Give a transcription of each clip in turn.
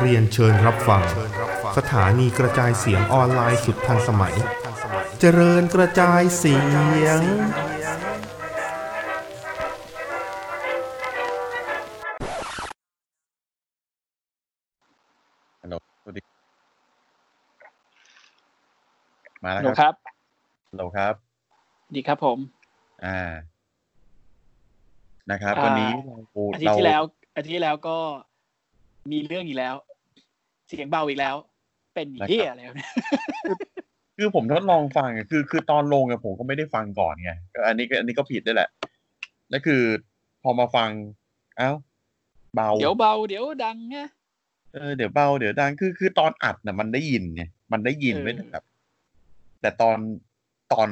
เรียนเชิญรับฟัง สถานีกระจายเสียงออนไลน์สุดทันสมัย เจริญกระจายเสียง ฮัลโหลสวัสดี มาแล้วฮัลโหลคครับรับฮัลโหลครับ ดีครับผม อ่า นะครับอ่าวันนี้เราอาทิตย์ที่แล้วอาทิตย์ที่แล้วก็มีเรื่องอีกแล้ว เสียงเบาอีกแล้ว เป็นเฮียแล้วเนี่ยคือผมทดลองฟังอะคือคือตอนลงอะผมก็ไม่ได้ฟังก่อนไงก็อันนี้ก็อันนี้ก็ผิดด้วยแหละแล้วคือ พอมาฟัง เอ้าเบา เดี๋ยวเบา เดี๋ยวดังไงเออเดี๋ยวเบาเดี๋ยวดังคือคือตอนอัดน่ะ มันได้ยินไงมันได้ยินเออไม่ได้แบบ แต่ตอนตอน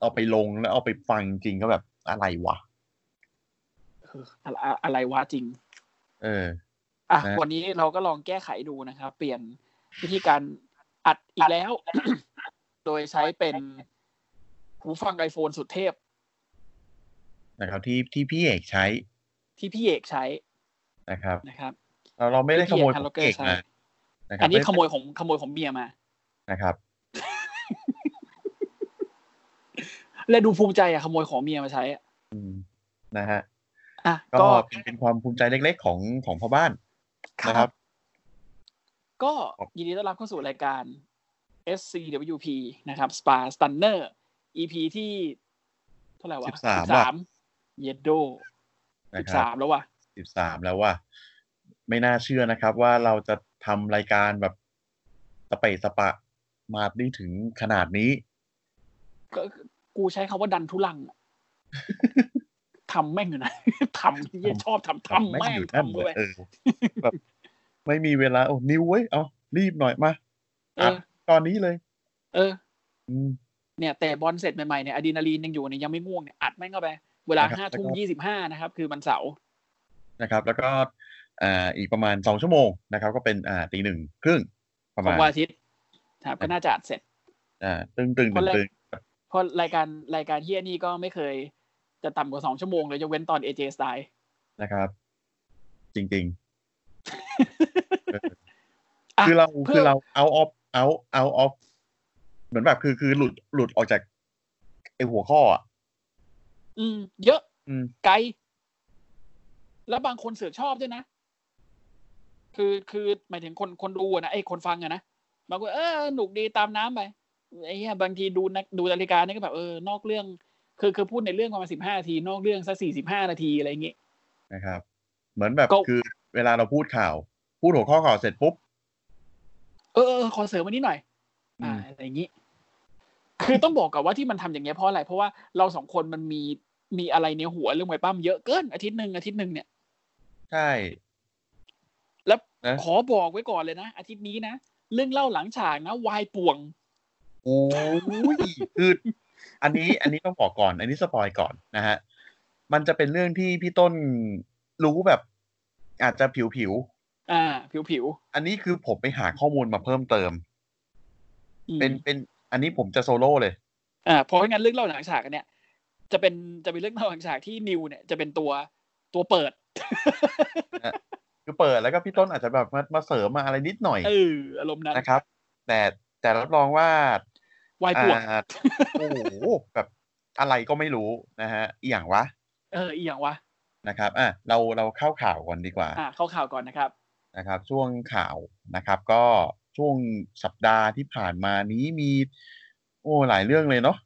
เอาไปลงแล้วเอาไปฟังจริงก็แบบอะไรวะเอออะไรอะไรวะจริง เออ อะนะวันนี้เราก็ลองแก้ไขดูนะครับ เปลี่ยนวิธีการอัดอีกแล้ว โดยใช้เป็นหูฟังไอโฟนสุดเทพ นะครับที่ที่พี่เอกใช้ ที่พี่เอกใช้นะครับนะครับ เราเราไม่ได้ขโมยที่ขพี่องเอกเอกใช้มานะครับอันนี้ไม่ขโมยของขโมยของเมียมานะครับ และดูภูมิใจอะขโมยของเมียมาใช้อะอืมนะฮะ อะก็ก็เป็นเป็นความภูมิใจเล็ก ๆ ของของพ่อบ้านคนะครัรับบก็ยินดีต้อนรับเข้าสู่รายการ SCWP นะครับ Spa Stunner EP ที่เท่าไหร่วะสิบสามว่ะเยดโดนะสิบครัสามแล้ววะสิบสามแล้วว่าไม่น่าเชื่อนะครับ ว่าเราจะทำรายการแบบสเปซสปะมาได้ถึงขนาดนี้ ก็กูใช้คำว่าดันทุลังอะ ทำแม่งอยู่นะทำเหี้ยชอบทำทำแม่งอยู่นั่นทำเลเลยยเออแบบไม่มีเวลาโอ้นิวเว้ยเอารีบหน่อยมาเออัดอตอนนี้เลย เอออืมเนี่ยแต่บอลเสร็จใหม่ๆเนี่ยอะดรีนาลีนยังอยู่เนี่ยยังไม่ง่วงเนี่ยอัดแม่งเข้าไป เวลานะครับห้าทุ่มแล้วก็ยี่สิบห้านะครับ คือมันเสาร์นะครับ แล้วก็อ่าอีกประมาณสองชั่วโมงนะครับ ก็เป็นอ่าตีหนึ่งครึ่งประขมาองณวันอาทิตย์ครับก็น่าจะอัดเสร็จ อ่า ตึงตึงเพตึราะงแรกตึงเพราะรายการรายการเฮียนี่ก็ไม่เคย จะต่ำกว่าสองชั่วโมงเลยยกเว้นตอนเอเจสไตล์นะครับ จริง ๆ คือเราคือเรา out of out out of เหมือนแบบคือคือหลุดหลุดออกจากไอหัวข้ออะอืม เยอะ อืม ไกล แล้วบางคนเสือกชอบด้วยนะ คือคือหมายถึงคนคนดูอะนะไอ้คนฟังอะนะบางคนเออหนุกดีตามน้ำไปไอ้เหี้ยบางทีดูนักดูนาฬิกานี่ก็แบบเออนอกเรื่อง คือคือพูดในเรื่องประมาณสิบห้านาที นอกเรื่องสักสี่สิบห้านาทีอะไรอย่างงี้นะครับ เหมือนแบบก็คือเวลาเราพูดข่าว พูดหัวข้อข่าวเสร็จปุ๊บ เออเออขอเสริมวันนี้หน่อยอือ่ามอะไรอย่างนี้ คือต้องบอกกับว่าที่มันทำอย่างเงี้ยเพราะอะไรเพราะว่าเราสองคนมันมีมีอะไรในหัวเรื่องมวยปั้มเยอะเกินอาทิตย์หนึ่งอาทิตย์หนึ่งเนี่ย ใช่ แล้วนะขอบอกไว้ก่อนเลยนะ อาทิตย์นี้นะ เรื่องเล่าหลังฉากนะวายป่วงโอ้ยคือ อันนี้อันนี้ต้องบอกก่อน อันนี้สปอยก่อนนะฮะ มันจะเป็นเรื่องที่พี่ต้นรู้แบบ อาจจะผิวผิวอ่า ผิวผิวๆอันนี้คือผมไปหาข้อมูลมาเพิ่มเติมๆอืมเป็นเป็น อันนี้ผมจะโซโล่เลย อ่าเพราะงั้นเรื่องเล่าหลังฉากอันเนี่ยจะเป็นจะเป็นเรื่องเล่าหลังฉากที่นิวเนี่ยจะเป็นตัวตัวเปิดคือเปิดแล้วก็พี่ต้นอาจจะแบบมามาเสริมมาอะไรนิดหน่อยเอออารมณ์นั้นนะครับ แต่แต่รับรองว่า วายป่วงอ่าโอ้โหแบบอะไรก็ไม่รู้นะฮะอหย่างวะ เอออีอย่างวะนะครับอะเราเราเข้าข่าวก่อนดีกว่าอ่าเข้าข่าวก่อนนะครับนะครับ ช่วงข่าวนะครับ ก็ช่วงสัปดาห์ที่ผ่านมานี้มี โอ้หลายเรื่องเลยเนาะ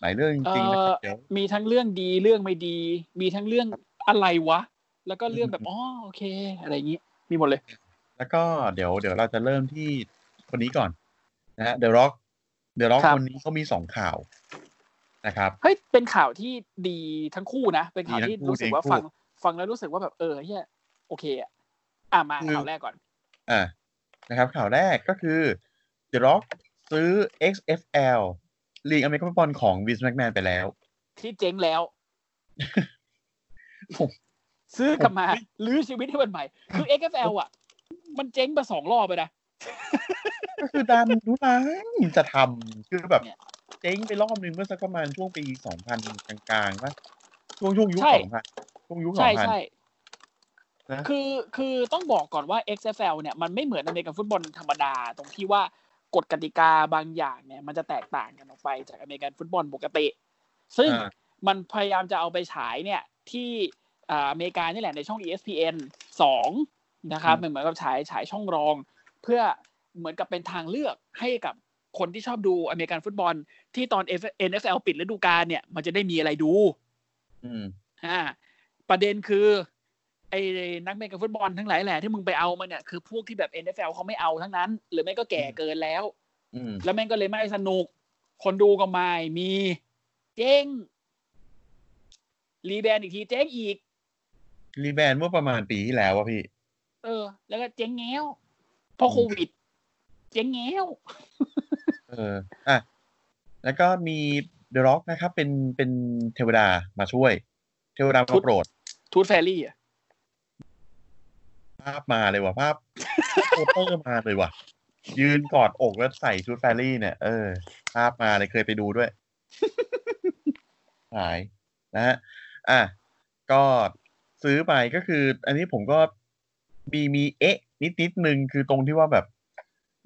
หลายเรื่องจริงๆนะครับเดี๋ยวมีทั้งเรื่องดีเรื่องไม่ดี มีทั้งเรื่องอะไรวะ แล้วก็เรื่องแบบอ๋อโอเค อะไรอย่างนี้มีหมดเลย แล้วก็เดี๋ยวเดี๋ยวเราจะเริ่มที่คนนี้ก่อนนะฮะเดอะร็อก เดอะร็อกครับคนนี้เขามีสองข่าวนะครับเฮ้ยเป็นข่าวที่ดีทั้งคู่นะ เป็นข่าวที่ดีทั้งคู่รู้สึกว่าดีทั้งคู่ฟังฟังแล้วรู้สึกว่าแบบเออเฮียโอเคอะอะมาคือข่าวแรกก่อนอ่านะครับ ข่าวแรกก็คือ The Rock ซื้อ XFL ลีกอเมริกันฟุตบอลของ Vince McMahon ไปแล้ว ที่เจ๊งแล้วผมซื้อกลับมาลื้อชีวิตให้มันใหม่ คือ XFL อะ มันเจ๊งมาสองรอบไปนะ ก็คือดันทุลังจะทำคือแบบเนี่ยเจ๊งไปรอบนึงเมื่อสักประมาณช่วงปีสองพันกลางๆป่ะช่วงช่วงยุคใช่สองพันช่วงยุคสอใช่งพันใช่นะคือคือต้องบอกก่อนว่า XFL เนี่ยมันไม่เหมือนอเมริกันฟุตบอลธรรมดา ตรงที่ว่ากฎกติกาบางอย่างเนี่ย มันจะแตกต่างกันออกไปจากอเมริกันฟุตบอลปกติ ซึ่งอ่ามันพยายามจะเอาไปฉายเนี่ยที่อ่าอเมริกานี่แหละในช่อง ESPN สองนะครับมันเหมือนกับฉายฉายช่องรอง เพื่อ เหมือนกับเป็นทางเลือกให้กับคนที่ชอบดูอเมริกันฟุตบอล ที่ตอน NFL ปิดฤดูกาลเนี่ย มันจะได้มีอะไรดูอืมอ่าประเด็นคือไอ้นักเมกันฟุตบอลทั้งหลายแหละที่มึงไปเอามาเนี่ยคือพวกที่แบบ NFL เขาไม่เอาทั้งนั้น หรือไม่ก็แก่เกินแล้วอืมแล้วแม่งก็เลยไม่สนุก คนดูก็ไม่มีเจ๊ง rebrand อีกทีเจ๊งอีก rebrand เมื่อประมาณปีที่แล้ววะพี่ เออ แล้วก็เจ๊งแง้วเพราะโควิด เจ๊งแง้วเอออะแล้วก็มีเดอะร็อกนะครับ เป็นเป็นเทวดามาช่วย เทวดาชุมาดโปรดทูต fairy อะภาพมาเลยว่ะภาพโปสเตอร์มาเลยว่ะ ยืนกอดอกแล้วใส่ชุด fairy เนี่ย เออ ภาพมาเลยเคยไปดูด้วย หายนะฮะอะก็ซื้อไปก็คือ อันนี้ผมก็มีมีเอ๊ะ นิดนิดนึงคือตรงที่ว่าแบบ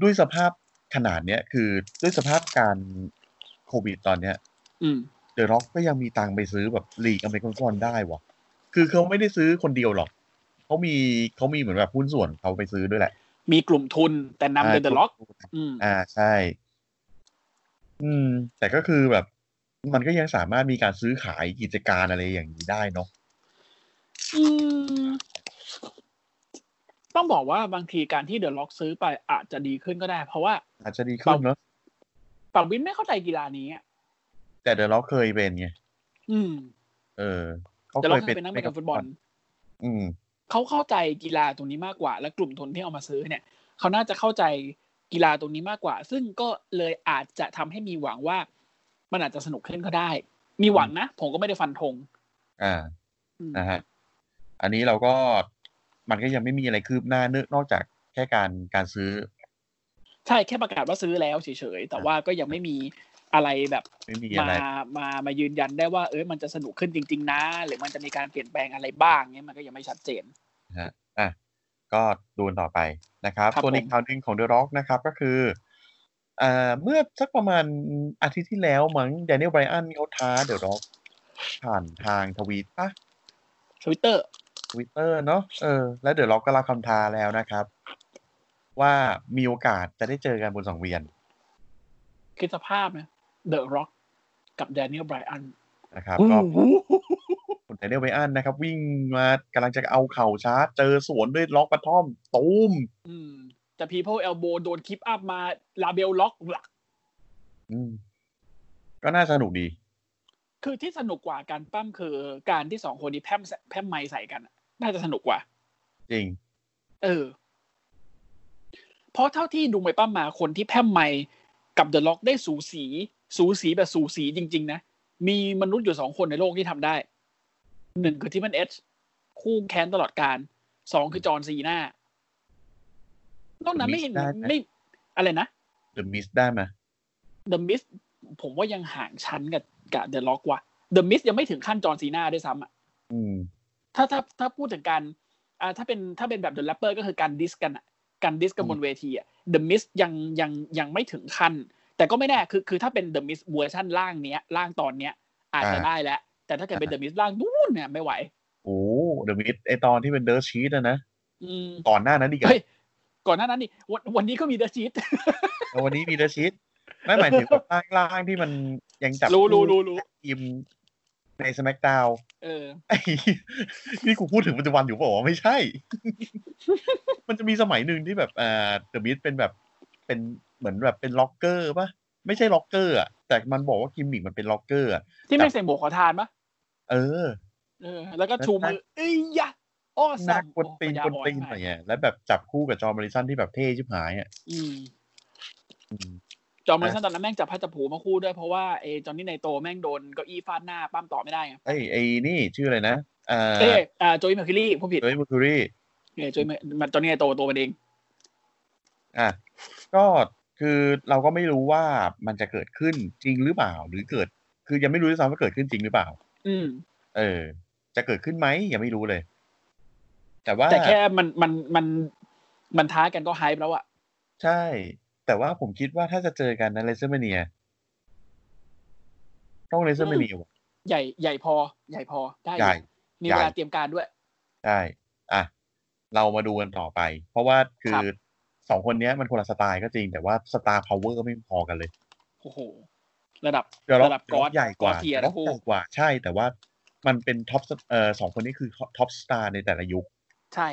ด้วยสภาพขนาดเนี้ยคือด้วยสภาพการโควิดตอนเนี้ย อืมเดอะร็อกก็ยังมีตังค์ไปซื้อแบบลีกอเมริกันฟุตบอลได้วะคือเขาไม่ได้ซื้อคนเดียวหรอกเขามีเขามีเหมือนแบบหุ้นส่วนเขาไปซื้อด้วยแหละ มีกลุ่มทุนแต่นำโดยเดอะล็อกอืมอ่าใช่ อืม แต่ก็คือแบบ มันก็ยังสามารถมีการซื้อขายกิจการอะไรอย่างนี้ได้เนาะอืม ต้องบอกว่าบางทีการที่เดอะล็อกซื้อไปอาจจะดีขึ้นก็ได้ เพราะว่า อาจจะดีขึ้นเนาะปังวินไม่เข้าใจกีฬานี้อะแต่เดอะร็อกเคยเป็นไงอืม เออเขาเดอะเคล็อกยเคเป็นยเป็นนักเตะฟุตบอล อืมเขาเข้าใจกีฬาตรงนี้มากกว่า และกลุ่มทุนที่เอามาซื้อเนี่ยเขาน่าจะเข้าใจกีฬาตรงนี้มากกว่า ซึ่งก็เลยอาจจะทำให้มีหวังว่า มันอาจจะสนุกขึ้นก็ได้ มีหวังนะ ผมก็ไม่ได้ฟันธง อ่าอืมนะฮะ อันนี้เราก็ มันก็ยังไม่มีอะไรคืบหน้าเนอะนอกจากแค่การการซื้อ ใช่แค่ประกาศว่าซื้อแล้วเฉยๆแต่ว่าก็ยังไม่มีอะไรแบบไม่มีมาอะไรมามายืนยันได้ว่า เอ้ยมันจะสนุกขึ้นจริง ๆ นะ หรือมันจะมีการเปลี่ยนแปลงอะไรบ้างเนี่ยมันก็ยังไม่ชัดเจนนะฮะอะก็ดูกันต่อไปนะครับครับส่วนอีกผมข่าวหนึ่งของ The Rock นะครับก็คือเอ่อเมื่อสักประมาณอาทิตย์ที่แล้วมั้ง Daniel Bryan เขาท้า The Rock ผ่านทางทวีตปะทวิตเตอร์ ทวิตเตอร์เนาะเออแล้ว The Rock ก็รับคำท้าแล้วนะครับ ว่ามีโอกาสจะได้เจอกันบนสังเวียน คิดสภาพนะเดอะร็อกกับแดเนียลไบรอันนะครับก็คุณ Daniel Bryan นะครับ วิ่งมากำลังจะเอาเข่าชาร์จเจอสวนด้วยล็อกกระท่อมตูมอืมแต่ People Elbow โดนคลิปอัพมาลาเบลล็อกหลักอืมก็น่าสนุกดี คือที่สนุกกว่าการปั้มคือการที่สองคนนี้แพร่มแพร่มไม้ใส่กันอะ น่าจะสนุกกว่า จริง เออ เพราะเท่าที่ดูไปปั้มมาคนที่แพร่มไม้กับเดอะล็อกได้สูสี สูสีแบบสูสีจริง ๆ นะ มีมนุษย์อยู่สองคนในโลกที่ทำได้ หนึ่งคือทิมันเอชคู่แค้นตลอดการสองคือจอห์นซีน่านอกนั้นไม่เห็นได้ไหมไม่อะไรนะ The Mist ได้ไหม The Mist ผมว่ายังห่างชั้นกับกับ The Rock ว่ะ The Miz ยังไม่ถึงขั้นจอห์นซีนาด้วยซ้ำอะอืม ถ้าถ้าถ้าพูดถึงการอ่าถ้าเป็นถ้าเป็นแบบ The Rapper ก็คือการ diss กันอะการ diss กันบนเวทีอะ The Miz ยังยังยังไม่ถึงขั้น แต่ก็ไม่แน่คือคือถ้าเป็น The Miz เวอร์ชันร่างเนี้ยร่างตอนเนี้ย อาจจะอ่าได้แล้ว แต่ถ้าเกิดเป็น The Miz ล่างนู้นเนี่ยไม่ไหวโอ้ The Mist ไอตอนที่เป็น Dirt Sheet อะนะอืมก่อนหน้านั้นดีกว่าเฮ้ยก่อนหน้านั้นนี่วันวันนี้ก็มี Dirt Sheet แล้ววันนี้มี Dirt Sheet ไม่หมายถึงแบบล่างล่างที่มันยังจับรู้รู้คู่รู้รู้ทีม ใน SmackDown เออไอ้นี่กูพูดถึงปัจจุบันอยู่เปล่าวะไม่ใช่ มันจะมีสมัยหนึ่งที่แบบอ่า The Mist เป็นแบบเป็นเหมือนแบบเป็นล็อกเกอร์ปะไม่ใช่ล็อกเกอร์อะแต่มันบอกว่ากิมมิกมันเป็นล็อกเกอร์อะที่ไม่งใส่หมวกขอทานปะเออ เออ แล้วก็ชูมือเอ้ยยะอ้อหน้าซ้ำกวนตีนโอ้กปัญญาวนตีนอ่ออะไรเงี้ยแล้วแบบจับคู่กับ John Morrison ที่แบบเท่ชิบหายอะอืมอืม John Morrison ตอนนั้นแม่งจับพลัดจับผลูมาคู่ด้วยเพราะว่าเอ Johnny Nitro แม่งโดนเก้าอี้ฟาดหน้าปล้ำต่อไม่ได้ไงไอ้ไอ้นี่ชื่ออะไรนะอ่าเอ้ยอ่า Joey Mercury ผู้ผิดโดย Mercuryเออ Joey มัน Johnny Nitro ตัวมันเองอะก็คือเราก็ไม่รู้ว่ามันจะเกิดขึ้นจริงหรือเปล่า หรือเกิด คือยังไม่รู้ด้วยซ้ำว่าเกิดขึ้นจริงหรือเปล่า อืมเออ จะเกิดขึ้นไหมยังไม่รู้เลย แต่ว่าแต่แค่มันมันมันมันท้ากันก็ hype แล้วอะใช่ แต่ว่าผมคิดว่าถ้าจะเจอกันนะ WrestleMania ต้อง WrestleManiaใหญ่ใหญ่พอ ใหญ่พอได้อยู่ใหญ่มีเวลาเตรียมการด้วยใช่อะเรามาดูกันต่อไป เพราะว่าคือครับสองคนเนี้ยมันคนละสไตล์ก็จริง แต่ว่า star power ก็ไม่พอกันเลยโอ้โหระดับเดี๋ยวเราระดับกอใหญ่กว่าเทียล็นะอกคู่ใหญ่กว่าใช่ แต่ว่ามันเป็นท็อปเอ่อสองคนนี้คือท็อปสตาร์ในแต่ละยุค ใช่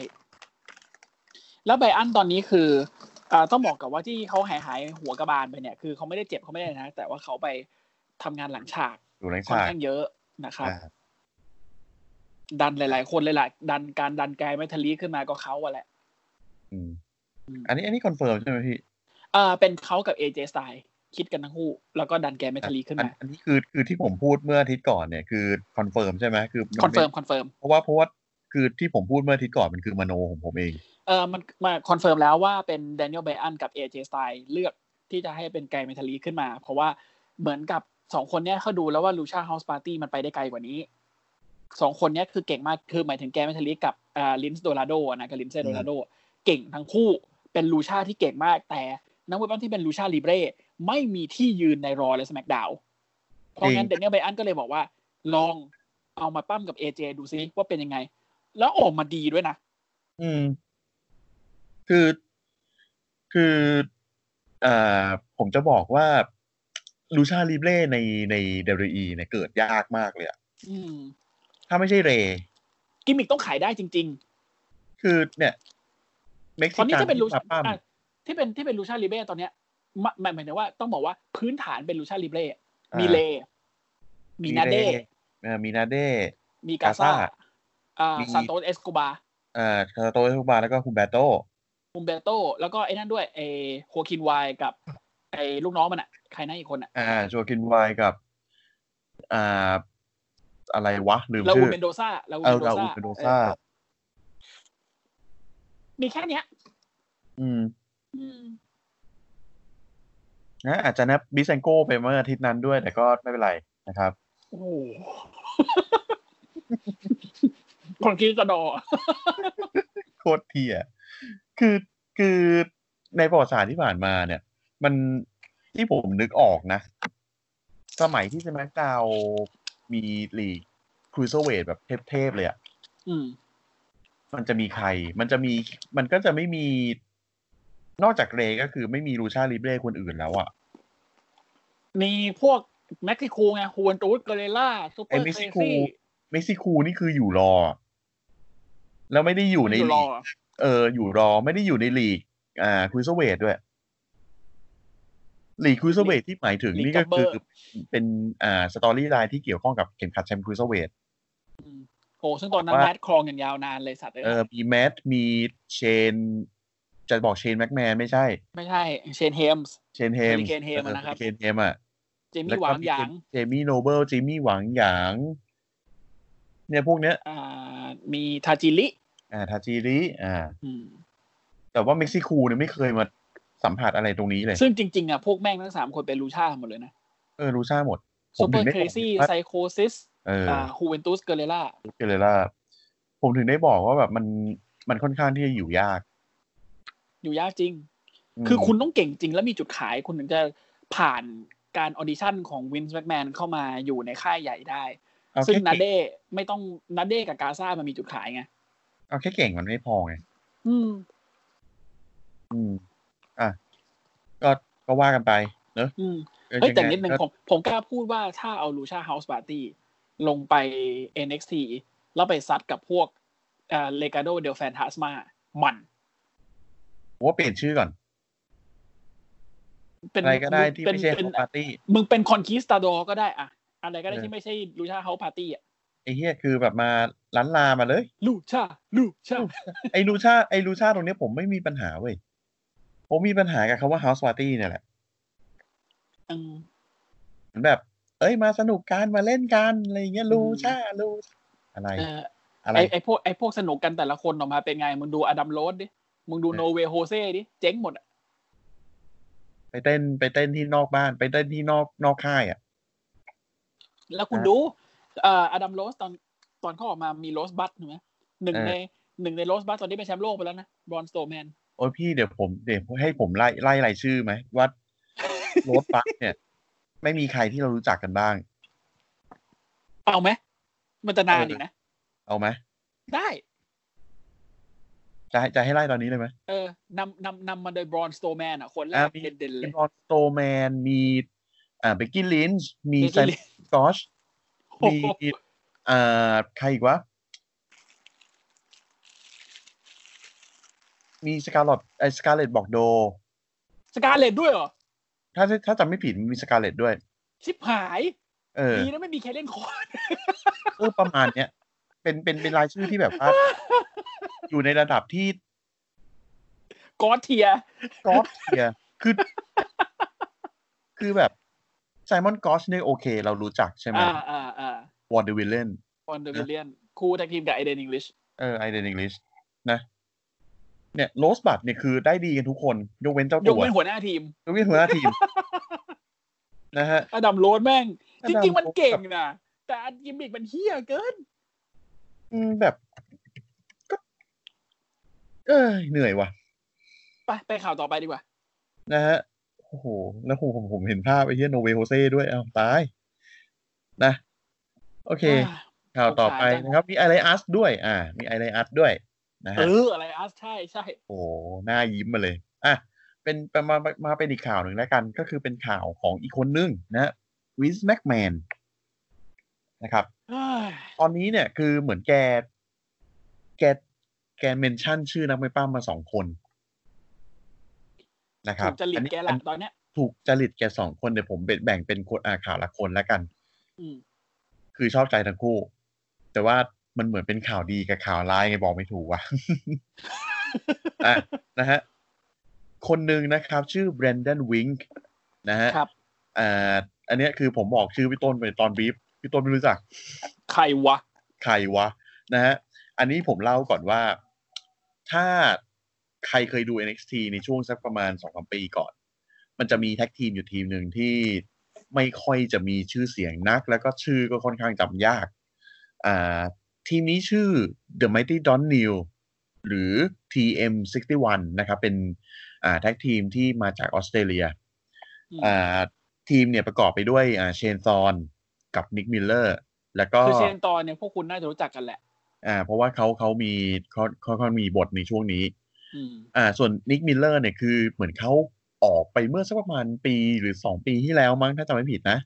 แล้วไบรอันตอนนี้คือ อ่าต้องบอกกับว่าที่เขาหายหายหัวกระบาลไปเนี่ยคือเขาไม่ได้เจ็บเขาไม่ได้นะ แต่ว่าเขาไปทำงานหลังฉากอยู่ในค่อนฉากข้างเยอะนะครับอ่าดันหลาย ๆ คนเลยแหละดันการดันแกไม่ทะลีขึ้นมาก็เขาอะแหละอืมอืมอันนี้อันนี้ confirm ใช่ไหมพี่อ่าเป็นเขากับ AJ Styles คิดกันทั้งคู่ แล้วก็ดัน Gran Metalik ขึ้นอันมา อันนี้คือคือที่ผมพูดเมื่ออาทิตย์ก่อนเนี่ยคือ confirm ใช่ไหมคือ confirm confirm เพราะว่าเพราะว่า คือที่ผมพูดเมื่ออาทิตย์ก่อนมันคือมโนของผมเอง เออมันมา confirm แล้วว่าเป็น Daniel Bryan กับ AJ Styles เลือกที่จะให้เป็น Gran Metalik ขึ้นมา เพราะว่าเหมือนกับสองคนเนี้ยเขาดูแล้วว่า Lucha House Party มันไปได้ไกลกว่านี้สองคนเนี้ยคือเก่งมากคือหมายถึงแกเมทัลลีกับอ่าลินส์โดราโดนะกับลินเซ่โดราโดเก่งทั้งคู่เป็นลูชาที่เก่งมาก แต่นักมวยปั้มที่เป็นลูชาลิเบรไม่มีที่ยืนในรอและสแมกดาวเพราะงั้นจริเดงนเนียลไบอันก็เลยบอกว่า ลองเอามาปั้มกับเอเจดูซิว่าเป็นยังไง แล้วออกมาดีด้วยนะ อืม คือคืออ่าผมจะบอกว่าลูชาลิเบเล่ในในเดลีเนี่ยเกิดยากมากเลยอะอืมถ้าไม่ใช่เรย์กิมมิกต้องขายได้จริงคือเนี่ยเม็กๆตซิอนนี้กันถ้าเป็นลูที่ชามาปั้มอะที่เป็นที่เป็นลูชาลิเบ้ตอนเนี้ยมะหมายหมายถึงว่าต้องบอกว่าพื้นฐานเป็นลูชาลิเบ้มีเล มีนาเดเอ่อมีนาเดมีกาซา Gaza อ่ามี ซานโตสเอสโกบาอ่าคาโตเอสบาแล้วก็คุณแบโตอุมเบโตแล้วก็ไอ้นั่นด้วยไอ้โฮคินไวกับ ไอ้ลูกน้องมันอะ ใครนะอีกคนอะ อ่าโจกินไวกับ อ่า อะไรวะ ลืมลาอูชื่อเมนโดซาลาอูเอเมอนโดราอูซาเมนโดซ่า มีแค่เนี้ย อืมอืม นะอาจจะนับบิสเซนโกไปเมื่ออาทิตย์นั้นด้วย แต่ก็ไม่เป็นไรนะครับ โอ้โห คนคิดกระดอโคตรเทียคือคือในประวัติศาสตร์ที่ผ่านมาเนี่ย มันที่ผมนึกออกนะ สมัยที่สมักดาวมีลีกครูเซอร์เวทแบบเทพๆเลยอะ่ะอืมมันจะมีใคร มันจะมี มันก็จะไม่มี นอกจากเรย์ก็คือไม่มีลูชาลิเบร่คนอื่นแล้วอะ่ะ มีพวกเม็กซิโกไงฮวนตูสเกเรล่าซูเปอไอ้ร์เม็กเคซิโกซี่เม็กซิโกนี่คืออยู่รอ แล้วไม่ได้อยู่ในอยู่รลีอกเอออยู่รอไม่ได้อยู่ในลีก อ่าครูเซอร์เวทด้วยลีกครูเซอร์เวทที่หมายถึงลีกนี่ก็คือจัมเบอร์เป็นอ่าสตอรี่ไลน์ที่เกี่ยวข้องกับเข็มขัดแชมป์ครูเซอร์เวทอืมโอ้ซึ่งตอนนั้นว่าแมดครองอย่างยาวนานเลยสัตว์เลยเออมีแมทมีเชน จะบอกเชนแม็กแมนไม่ใช่ ไม่ใช่ เชนเฮมส์เชนเฮม Hurricane Hem อะนะครับเชนเฮมอะเจมี่หวังหยาง เจมี่โนเบิลเจมี่หวังหยาง เนี่ยพวกเนี้ยอ่ามีทาจิริอ่าทาจิริอ่าอืมแต่ว่าเม็กซิโกเนี่ยไม่เคยมาสัมผัสอะไรตรงนี้เลย ซึ่งจริงๆอะพวกแม่งทั้งสามคนเป็นลูชาหมดเลยนะ เออรู้ชาหมดผซูมเปอถึงร์ได้เคบอกซี่ว่าไซโคซิสเอออ่าฮูเวนตุสเกเรล่าเกเรล่าผมถึงได้บอกว่าแบบมันมันค่อนข้างที่จะอยู่ยาก อยู่ยากจริงมคือคุณต้องเก่งจริงแล้วมีจุดขายคุณถึงจะผ่านการออดิชั่นของวินส์แม็กแมนเข้ามาอยู่ในค่ายใหญ่ได้เอา ซึ่งแค่นาเก่งเด้ไม่ต้องนาเด้กับกาซามันมีจุดขายไงเอาแค่เก่งมันไม่พอไงอืม อืม อะก็ก็ว่ากันไปเนอะอืมออเฮ้ยแต่งไนิดนึงก็ผมผมกล้าพูดว่าถ้าเอาลูชาเฮาส์ปาร์ตี้ลงไป NXT แล้วไปซัดกับพวกเอ่อ Legado del Fantasmaมันผมว่าเปลี่ยนชื่อก่อน เป็นอะไรก็ได้ที่เป็นไม่ใช่เป็นปาร์ตี้ มึงเป็น Conquistador ก็ได้อะ อะไรก็ได้เออที่ไม่ใช่ Lucha House Party อะไอ้เหี้ยคือแบบมาล้านลามาเลย lucha lucha ไอ้ lucha ไอ้ lucha ตรงเนี้ยผมไม่มีปัญหาเว้ยผมมีปัญหากับคำว่า House Party เนี่ยแหละอืมเหมือนแบบ เอ้ยมาสนุกกันมาเล่นกันอะไรอย่างเงี้ย lucha lu อะไรเอออะไรไอไอพวกไอพวกสนุกกันแต่ละคนออกมาเป็นไง มึงดู Adam Rose ดิ มึงดูเออ No Way Jose ดิ เจ๊งหมดอะไปเต้นไปเต้นที่นอกบ้าน ไปเต้นที่นอกนอกค่ายอะ แล้วคุณฮะดูเอ่อ Adam Rose ตอนตอนเขาออกมามี Rosebud ถูกไหมหนึ่งเออในหนึ่งใน Rosebud ตอนนี้เป็นแชมป์โลกไปแล้วนะ Braun Strowmanโอ้ยพี่เดี๋ยวผมเดี๋ยวให้ผมไล่ไล่รายชื่อไหมว่า Rosebud เนี่ย ไม่มีใครที่เรารู้จักกันบ้าง เอาไหมมันจะนานอีกนะ เอาไหมได้จะให้จะให้ไล่ตอนนี้เลยไหมเออ นำนำนำมาโดย Braun Strowman อะ คนแรกอะ มีเด่นๆเลยมี Braun Strowman มี อ่า Becky Lynch มี Becky แซม Lynch กอชโอ้มีโหอ่าใครอีกวะ มีสกา l ล t ไอสกาเลตบอกโด สกาเลตด้วยเหรอ ถ้าถ้าจำไม่ผิดมีสกาเลตด้วย ชิบหาย เออดีนะไม่มีใครเล่นคอร์ดเออประมาณเนี้ย เป็นเป็นเป็นรายชื่อที่แบบว่าอยู่ในระดับที่กอดเทียกอสเทียคือ คือแบบ ไซมอนกอสเนี่ยโอเค เรารู้จักใช่ไหมอ่าอ่าอ่าวอร์เดวิลเลนออนเดอร์วิลเลียนคู่แท็กทีมกับไอเดนอังกฤษเออไอเดนอังกฤษนะเนี่ยโรสบัตเนี่ยคือได้ดีกันทุกคนยกเว้นเจ้ายตักวเว้นหัวหน้าทีมยกเว้นหัวหน้าทีมนะฮะอดัมโรดแม่งอจดัมริง ๆ มันโรสเก่งนะแต่อันกิมมิกมันเฮี้ยเกินอืมแบบก็เออเหนื่อยว่ะ ไปไปข่าวต่อไปดีกว่า นะฮะโอ้โห แล้วผมผมผมเห็นภาพไอ้เหี้ยโนเวโฮเซ่ด้วยอ้าวตาย นะ โอเค ข่าวต่อไปนะครับ มีไอไลอัสด้วย อ่า มีไอไลอัสด้วย นะเอฮะออะไรอัสใช่ใช่โอ้โหหน้ายิ้มมาเลย อะ เป็นเป็นมามามาเป็นอีกข่าวหนึ่งแล้วกัน ก็คือเป็นข่าวของอีกคนนึงนะวิสแม็กแมนนะครับเอ้ยตอนนี้เนี่ยคือเหมือนแก แก แกเมนชั่นชื่อนักมวยปล้ำมาสองคน นะครับถูกจริตอันนี้แกอัละนตอนเนี้ย ถูกจริตแกสองคนเดี๋ยวผมแบ่งเป็นคนอ่าข่าวละคนแล้วกันอืมคือชอบใจทั้งคู่ แต่ว่ามันเหมือนเป็นข่าวดีกับข่าวร้ายไงบอกไม่ถูกว่ะอะนะฮะคนหนึ่งนะครับ ชื่อ Brandon Wink นะฮะครับอ่าอันเนี้ยคือผมบอกชื่อพี่ต้นไปตอนบีฟพี่ต้นไม่รู้จัก ใครวะ ใครวะ นะฮะ อันนี้ผมเล่าก่อนว่า ถ้า ใครเคยดู NXT ในช่วงสักประมาณสองสามปีก่อน มันจะมี tag team อยู่ทีมหนึ่งที่ไม่ค่อยจะมีชื่อเสียงนัก แล้วก็ชื่อก็ค่อนข้างจำยาก อ่า ทีมนี้ชื่อ The Mighty Don't Kneel หรือ TM61 นะครับ เป็นอ่า tag team ที่มาจากออสเตรเลียอืมอ่า ทีมเนี่ยประกอบไปด้วยอ่า Shane Thorne กับ Nick Miller แล้วก็คือ Shaneตอนเนี่ยพวกคุณน่าจะรู้จักกันแหละ อ่า เพราะว่าเขาเขามีเขาเขาเขามีบทในช่วงนี้ อืมอ่า ส่วน Nick Miller เนี่ยคือเหมือนเขาออกไปเมื่อสักประมาณปีหรือสองปีที่แล้วมั้งถ้าจำไม่ผิดนะ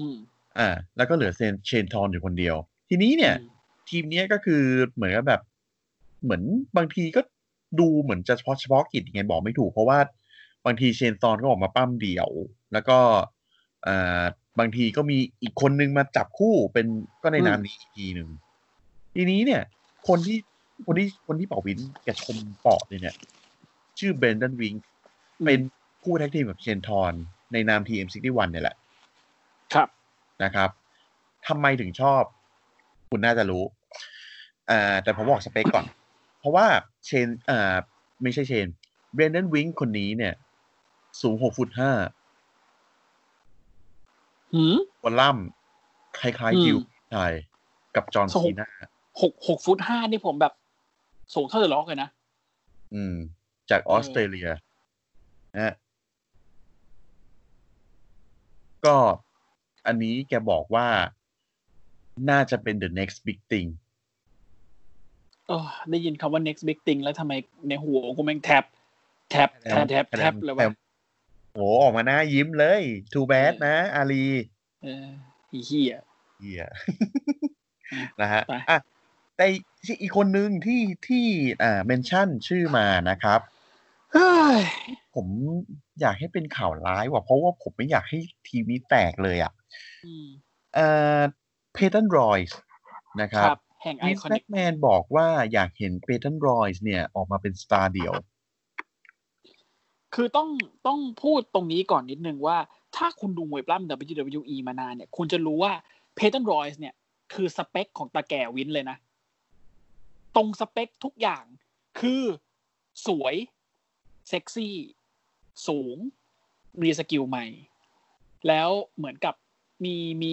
อืมอ่า แล้วก็เหลือ Shane Shane Thorne อยู่คนเดียว ทีนี้เนี่ยอืมทีมเนี้ยก็คือเหมือนกับแบบ เหมือนบางทีก็ดูเหมือนจะเฉพาะเฉพาะกิจยังไงบอกไม่ถูก เพราะว่าบางที Shane Thorne ก็ออกมาปล้ำเดี่ยว แล้วก็อ่าบางทีก็มีอีกคนนึงมาจับคู่เป็นก็ในนามนี้อีกทีหนึ่งทีนี้เนี่ย คนที่ คนที่คนที่เป่าวินแกชมเปาะเลยเนี่ย ชื่อเบนดันวิงเป็นคู่แท็กทีมกับเชนทอนในนาม TM61 เนี่ยแหละ ครับนะครับทำไมถึงชอบ คุณน่าจะรู้อ่าแต่ผมบอกสเปคก่อน เพราะว่าเชนอ่าไม่ใช่เชนเบรน d นวิงคนนี้เนี่ย สูงหกฟุตห้าหืมวันล่ำคล้ายอืมๆดิวใช่กับจอห์นสูงซีนาหกหกฟุตห้านี่ผมแบบ สูงเท่าเดอะล็อกเลยนะ อืม จากออสเตรเลียนะฮะก็อันนี้แกบอกว่าน่าจะเป็น the next big thing เออได้ยินคำว่า next big thing แล้วทำไมในหัวกูแม่งแท็บแท็บแท็บแท็บแท็บเลยวะโหออกมาหน้ายิ้มเลย too bad นะ อาลีเอออีเหี้ยเฮียอืมนะฮะไปอะแต่ อีกคนหนึ่งที่ที่อ่าเมนชั่นชื่อมานะครับเฮ้ยผมอยากให้เป็นข่าวร้ายว่ะเพราะว่าผมไม่อยากให้ทีมนี้แตกเลยอะอืมเอ่อ Peyton Royce นะครับ ครับแห่ง IIconic Mr. McMahon บอกว่าอยากเห็น Peyton Royce เนี่ยออกมาเป็นสตาร์เดี่ยว คือต้องต้องพูดตรงนี้ก่อนนิดนึงว่า ถ้าคุณดูมวยปล้ำ WWE มานานเนี่ย คุณจะรู้ว่าเพ t ท n นรอยส์เนี่ย คือสเปคของตาแก่วินเลยนะ ตรงสเปคทุกอย่างคือสวยเซ็กซี่ สูง มี skill ไมค์ แล้วเหมือนกับมีมี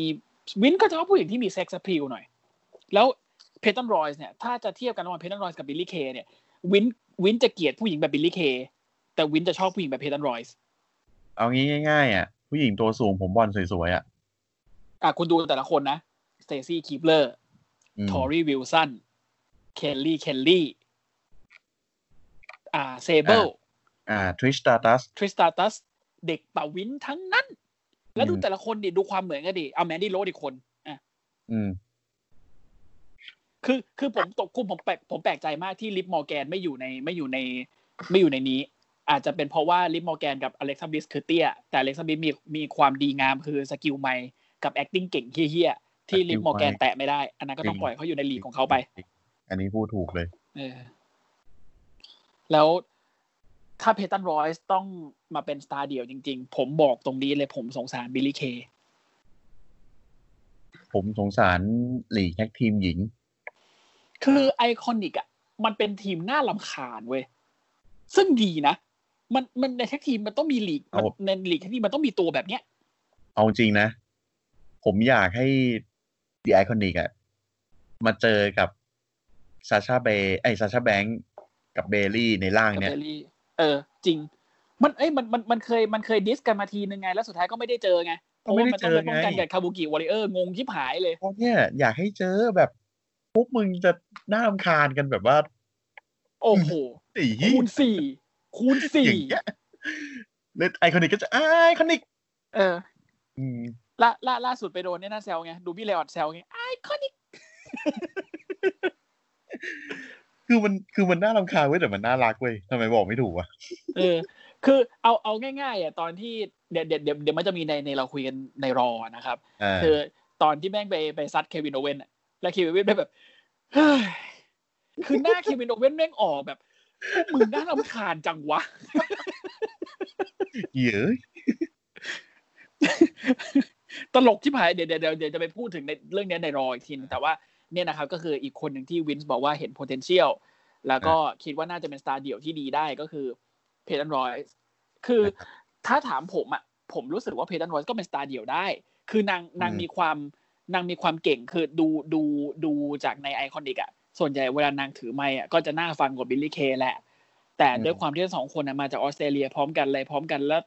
วินก็จะว่าผู้หญิงที่มี sex appeal หน่อย แล้ว Peyton Royce เนี่ย ถ้าจะเทียบกันระหว่าง Peyton Royce กับ Billie Kay เนี่ย Vince Vince จะเกลียดผู้หญิงแบบ Billie Kay แต่ Vince จะชอบผู้หญิงแบบ Peyton Royceเอางี้ง่ายๆอะ ผู้หญิงตัวสูงผมบลอนด์สวยๆอะอะคุณดูแต่ละคนนะ Stacy Keibler อืม Torrie Wilson Kelly Kellyอ่า Sableอ่า Trish Stratus Trish Stratus เด็กป๋า Vince ทั้งนั้น แล้วดูอืมแต่ละคนดิดูความเหมือนกันดิเอา Mandy Rose อีกคนอะอืมคือคือผมตกคุมผมแปลกผมแปลกใจมากที่ Liv Morgan ไม่อยู่ในไม่อยู่ใน ไม่อยู่ในนี้ อาจจะเป็นเพราะว่า Liv Morgan กับ Alexa Bliss คือเตี้ย แต่ Alexa Bliss มีมีความดีงามคือ skill ไมค์กับ acting เก่งเหี้ยๆที่ Liv Morgan แตะไม่ได้ อันนั้นก็ต้องปล่อยเขาอยู่ในลีกของเขาไป อันนี้พูดถูกเลย เออ แล้วถ้า Peyton Royce ต้องมาเป็นสตาร์เดี่ยวจริง ๆ ผมบอกตรงนี้เลยผมสงสาร Billie Kay ผมสงสารลีก tag team หญิง คือ IIconic อะมันเป็นทีมน่ารำคาญเว้ย ซึ่งดีนะ มันมันใน tag team มันต้องมีลีกมันเอาในลีก tag team มันต้องมีตัวแบบเนี้ย เอาจริงนะ ผมอยากให้ดีไอคอนิกอะมาเจอกับ ซาชาเบไอซาชาแบงค์กับเบลลี่ในร่างกับเนี้ยเบลลี่ เออ จริง มันเอ้ยมันมันมันเคยมันเคยดิสกันมาทีนึงไง แล้วสุดท้ายก็ไม่ได้เจอไงเพราะว่ามันต้องไปป้องกันกับคาบุกิวอริเออร์งงชิบหายเลยเพราะเนี่ยอยากให้เจอแบบพวกมึงจะน่ารำคาญกันแบบว่า โอ้โหสี่คูณสี่คูณสี่อย่างเงี้ยแล้วไอคอนิกก็จะไอคอนิก เอออืมล่าล่าล่าสุดไปโดนเนี่ยนะแซวไงดูพี่เลออดแซวไงไอคอนิก คือมันคือมันน่ารำคาญเว้ยแต่มันน่ารักเว้ยทำไมบอกไม่ถูกวะเออ คือเอาเอาง่ายๆอะตอนที่เดี๋ยวเดี๋ยวเดี๋ยวเดี๋ยวมันจะมีในในเราคุยกันในรอนะครับอ่าคือตอนที่แม่งไปไปซัดเควินโอเว่นอะแล้วเควินโอเว่นได้แบบเฮ้ยคือหน้าเควินโอเว่นแม่งออกแบบมึงน่ารำคาญจังวะเหี้ยเอะตลกที่ผายเดี๋ยวเดี๋ยวเดี๋ยวเดี๋ยวจะไปพูดถึงในเรื่องเนี้ยในรออีกทีนึงแต่ว่า เนี่ยนะครับก็คืออีกคนหนึ่งที่วินส์บอกว่าเห็น potential แล้วก็คิดว่าน่าจะเป็นสตาร์เดี่ยวที่ดีได้ก็คือเพตันรอยส์คือถ้าถามผมอะผมรู้สึกว่าเพตันรอยส์ก็เป็นสตาร์เดี่ยวได้ คือนางนางมีความนางมีความเก่งคือดูดูดูจากใน IIconic อะส่วนใหญ่เวลานางถือไมค์อะก็จะน่าฟังกว่า Billie Kay แหละ แต่ด้วยความที่ทั้งสองคนน่ะมาจากออสเตรเลียพร้อมกันเลยพร้อมกันแล้ว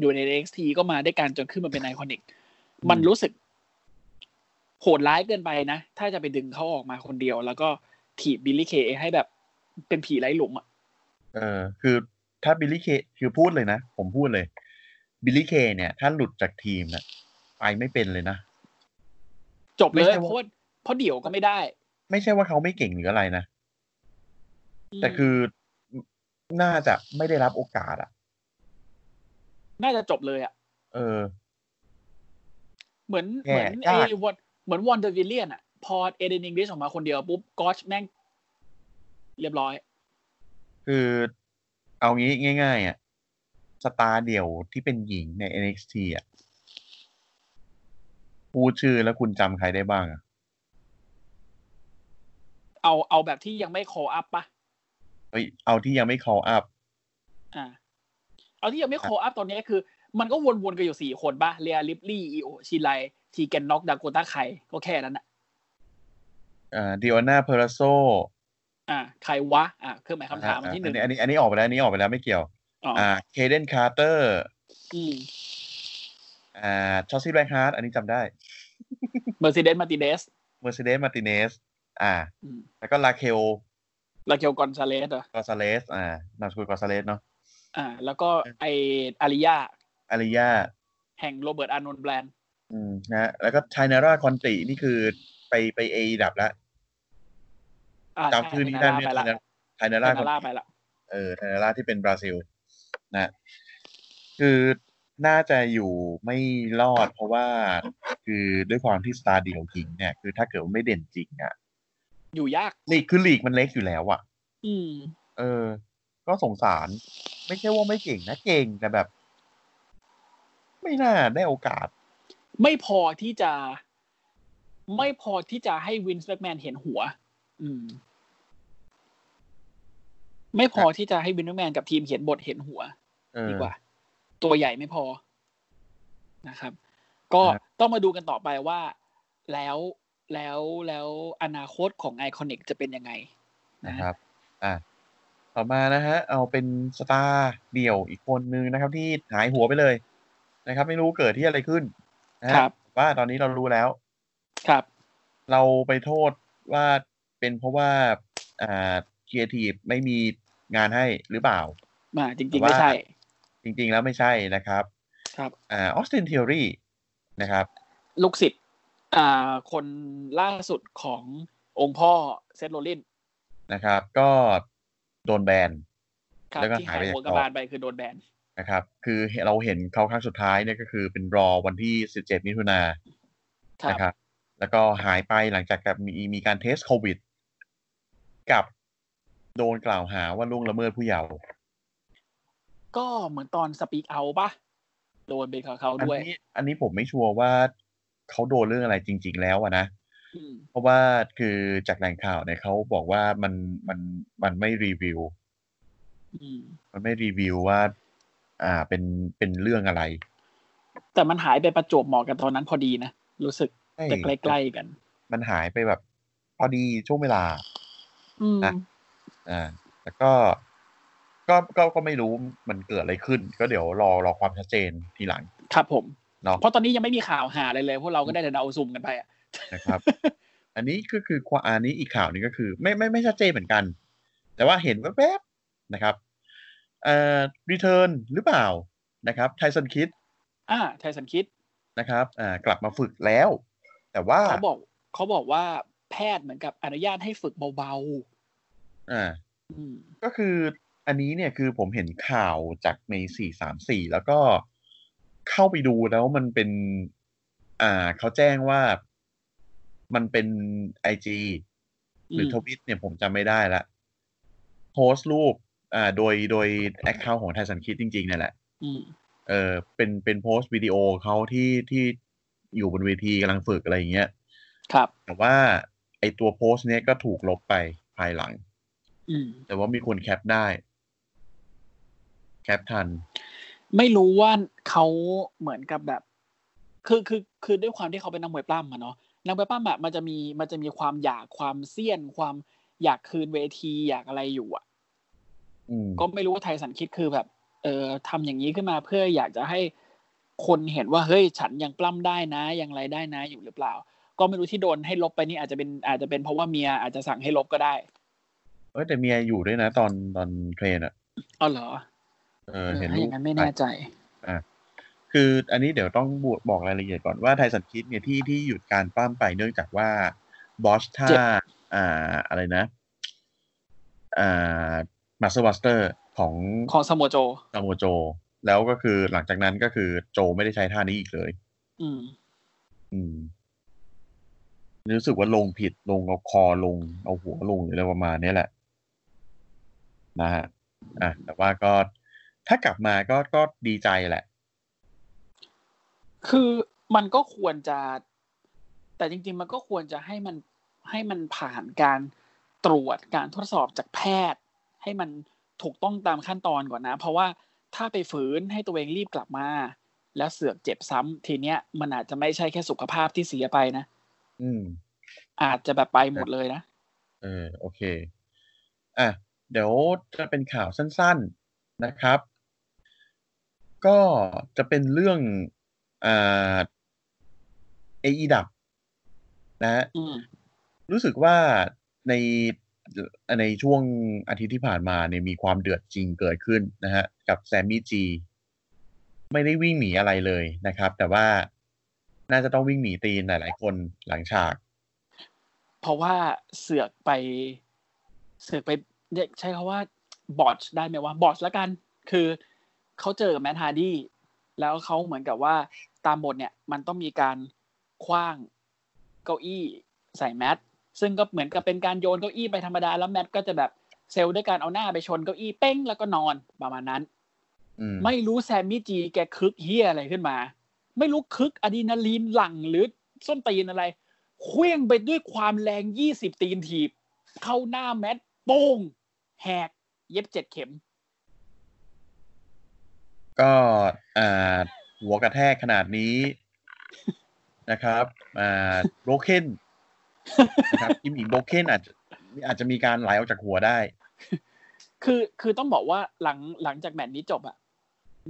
อยู่ใน NXT ก็มาด้วยกันจนขึ้นมาเป็น IIconic มันรู้สึก โหดร้ายเกินไปนะ ถ้าจะไปดึงเขาออกมาคนเดียว แล้วก็ถีบ Billie Kay ให้แบบเป็นผีไร้หลุมอะเออคือถ้า Billie Kay คือพูดเลยนะ ผมพูดเลย Billie Kay เนี่ย ถ้าหลุดจากทีมน่ะไปไม่เป็นเลยนะ จบเลไม่ยใช่ว่าเพราะว่าเพราะเดี่ยวก็ไม่ได้ ไม่ใช่ว่าเขาไม่เก่งหรืออะไรนะ แต่คือน่าจะไม่ได้รับโอกาสอะ น่าจะจบเลยอะ เออ เหมือนแย่เหมือนเอยากวัน เหมือนวอนเดอร์วิลเลียนอะพอเอเดนอิงลิชออกมาคนเดียวปุ๊บกอชแม่งเรียบร้อย คือเอางี้ง่าย ๆ อะ สตาร์เดี่ยวที่เป็นหญิงใน NXT อะพูดชื่อแล้วคุณจำใครได้บ้างอะ เอาเอาแบบที่ยังไม่ call up ปะเฮ้ยเอาที่ยังไม่ call up อ่า เอาที่ยังไม่ call up ตอนนี้คือ มันก็วนๆกันอยู่สี่คนปะ Rhea Ripley Io Shirai Tegan Nox Dakota Kai ก็แค่นั้นอะอ่า Deonna Purrazzoอ่าใครวะ อ่าเครื่องหมายคำถามอันที่หนึ่งอันนี้อันนี้ออกไปแล้วอันนี้ออกไปแล้วไม่เกี่ยวอ๋ออ่า Kayden Carter อืมอ่า Shotzi Blackheart อันนี้จำได้ Mercedes Martinez Mercedes Martinez อ่าอืมแล้วก็ Raquel Raquel Gonzalez เหรอ Gonzalez อ่านามสกุล Gonzalez เนาะอ่า แล้วก็ไอ Aliyah Aliyah แห่ง Robert Stone Brandอืมนะฮะแล้วก็ Taynara Conti นี่คือไปไปเอดับแล้วอ่าจำชื่อนี้ได้ไหมไปละไทนาไทร่านาร่าไปละเออไทนาร่าที่เป็นบราซิล นะ คือน่าจะอยู่ไม่รอด เพราะว่าคือด้วยความที่สตาร์เดียวหญิงเนี่ย คือถ้าเกิดว่าไม่เด่นจริงอะอยู่ยากลีกคือลีกมันเล็กอยู่แล้วอะอืม เออ ก็สงสาร ไม่ใช่ว่าไม่เก่งนะเก่งแต่แบบ ไม่น่าได้โอกาส ไม่พอที่จะ ไม่พอที่จะให้ Vince McMahon เห็นหัว อืม ไม่พอที่จะให้ Vince McMahon กับทีมเขียนบทเห็นหัวเออดีกว่า ตัวใหญ่ไม่พอนะครับ ก็ครับต้องมาดูกันต่อไปว่าแล้วแล้วแล้วอนาคตของ IIconics จะเป็นยังไงนะครับ อะต่อมานะฮะ เอาเป็นstar เดี่ยวอีกคนนึงนะครับ ที่หายหัวไปเลย นะครับ ไม่รู้เกิดที่อะไรขึ้นนะฮะครับว่าตอนนี้เรารู้แล้ว ครับ เราไปโทษว่าเป็นเพราะว่าอ่าครีเอทีฟไม่มีงานให้หรือเปล่ามาจแต่ริงๆว่าไม่ใช่ จริง ๆ แล้วไม่ใช่นะครับ ครับอ่า Austin Theory นะครับ ลูกศิษย์อ่าคนล่าสุดขององค์พ่อเซธโรลลินนะครับ ก็โดนแบนครับแล้วก็ที่หายหายไปจากหัวกจระอบาลไปคือโดนแบน นะครับ คือเราเห็นเขาครั้งสุดท้ายเนี่ยก็คือเป็นรอวันที่ 17 มิถุนาครับนะครับ แล้วก็หายไปหลังจากกับมีมีการเทสโควิด กับโดนกล่าวหาว่าล่วงละเมิดผู้เยาว์ก็เหมือนตอนสปีกเอาปะโดนเป็นเขาเขาอันด้วยนี้อันนี้ผมไม่ชัวร์ว่าเขาโดนเรื่องอะไรจริง ๆ แล้วอะนะอืมเพราะว่าคือจากแหล่งข่าวเนี่ยเขาบอกว่ามันมันมันไม่รีวิวอืมมันไม่รีวิวว่า อ่าเป็นเป็นเรื่องอะไร แต่มันหายไปประจวบเหมาะกันตอนนั้นพอดีนะ รู้สึกใช่จะใกล้ๆกัน มันหายไปแบบ พอดีช่วงเวลาอืมนะอ่าแล้วก็ก็ก็ก็ไม่รู้มันเกิดอะไรขึ้น ก็เดี๋ยวรอรอความชัดเจนทีหลัง ครับผมเนาะเพราะตอนนี้ยังไม่มีข่าวหาอะไรเลยพวกเราก็ได้แต่เดาซุ่มกันไปอะนะครับ อันนี้ก็คือความอันนี้อีกข่าวหนึงก็คือ ไม่ไม่ไม่ชัดเจนเหมือนกัน แต่ว่าเห็นแวบๆนะครับเอ่อรีเทิร์นหรือเปล่านะครับไทสันคิดอ่าไทสันคิดนะครับอ่ากลับมาฝึกแล้ว แต่ว่าเขาบอกเขาบอกว่าแพทย์เหมือนกับอนุญาตให้ฝึกเบาอ่าๆอืมก็คืออันนี้เนี่ยคือผมเห็นข่าวจากในสี่สามสี่แล้วก็เข้าไปดูแล้วมันเป็น อ่าเขาแจ้งว่ามันเป็นไอจีหรือทวิตเนี่ยผมจำไม่ได้ละโพสต์รูป อ่าโดยโดยแอคเคาท์ของไทสันคิดจริงๆเนี่ยแหละอืมเออเป็นเป็นโพสต์วิดีโอเขาที่ที่อยู่บนเวทีกำลังฝึกอะไรอย่างเงี้ยครับ แต่ว่าไอตัวโพสต์เนี้ยก็ถูกลบไปภายหลังอืมแต่ว่ามีคนแคปได้ แคปทัน ไม่รู้ว่าเขาเหมือนกับแบบ คือคือคือด้วยความที่เขาเป็นนักมวยปล้ำอะเนาะนักมวยปล้ำอะมันจะมีมันจะมีความอยากความเสี้ยนความอยากคืนเวทีอยากอะไรอยู่อะอืม ก็ไม่รู้ว่าไทสันคิดคือแบบ เออทำอย่างนี้ขึ้นมาเพื่ออยากจะให้คนเห็นว่าเฮ้ยฉันยังปล้ำได้นะ ยังอะไรได้นะอยู่หรือเปล่า ก็ไม่รู้ที่โดนให้ลบไปนี่อาจจะเป็นอาจจะเป็นเพราะว่าเมียอาจจะสั่งให้ลบก็ได้ เออแต่เมียอยู่ด้วยนะ ตอนตอน train อะอ๋อเหรอ เออเออเห็นถ้ารูปอย่างนั้นไม่แน่ใจอะคืออันนี้เดี๋ยวต้องบวบอกรายละเอียดก่อนว่า Tyson Kidd เนี่ยที่ที่หยุดการปล้ำไปเนื่องจากว่า botch ท่าเจ็บอ่าอะไรนะ อ่า Muscle Buster ของของ Samoa Joe Samoa Joe แล้วก็คือหลังจากนั้นก็คือโจไม่ได้ใช้ท่านี้อีกเลย อืม อืมรู้สึกว่าลงผิดลงเอาคอลง เอาหัวลงหรืออะไรประมาณนี้แหละ นะฮะอะแต่ว่าก็ถ้ากลับมาก็ก็ดีใจแหละ คือมันก็ควรจะ แต่จริง ๆ มันก็ควรจะให้มันให้มันผ่านการตรวจการทดสอบจากแพทย์ ให้มันถูกต้องตามขั้นตอนก่อนนะ เพราะว่าถ้าไปฝืนให้ตัวเองรีบกลับมา แล้วเสือกเจ็บซ้ำทีเนี้ยมันอาจจะไม่ใช่แค่สุขภาพที่เสียไปนะ อืม อาจจะแบบไปหมดเลยนะเออโอเค อะ เดี๋ยวจะเป็นข่าวสั้น ๆนะครับ ก็จะเป็นเรื่องอ่าเอดับ นะฮะอืมรู้สึกว่าใน ในช่วงอาทิตย์ที่ผ่านมาเนี่ยมีความเดือดจริงเกิดขึ้นนะฮะ กับ Sammy G ไม่ได้วิ่งหนีอะไรเลยนะครับ แต่ว่าน่าจะต้องวิ่งหนีตีนหลาย ๆ คนหลังฉาก เพราะว่าเสือกไป เสือกไปใช้คำว่า botch ได้ไหมว่า botch ละกัน คือเขาเจอกับ Matt Hardy แล้วเขาเหมือนกับว่าตามบทเนี่ย มันต้องมีการขว้างเก้าอี้ใส่แมท ซึ่งก็เหมือนกับเป็นการโยนเก้าอี้ไปธรรมดาแล้วแมทก็จะแบบเซลล์ด้วยการเอาหน้าไปชนเก้าอี้เป้งแล้วก็นอนประมาณนั้นอืมไม่รู้แซมมี่จีแกคึกเฮียอะไรขึ้นมา ไม่รู้คึกอะดรีนาลีนหลั่งหรือส้นตีนอะไรเคว้งไปด้วยความแรงยี่สิบตีนถีบ เข้าหน้าแมทโป้งแหก เย็บเจ็ดเข็ม ก็อ่าหัวกระแทกขนาดนี้นะครับอ่าโรเคน นะครับกิมมิกโบเคนอาจจะอาจจะมีการไหลออกจากหัวได้ คือคือต้องบอกว่าหลังหลังจากแมตช์นี้จบอะ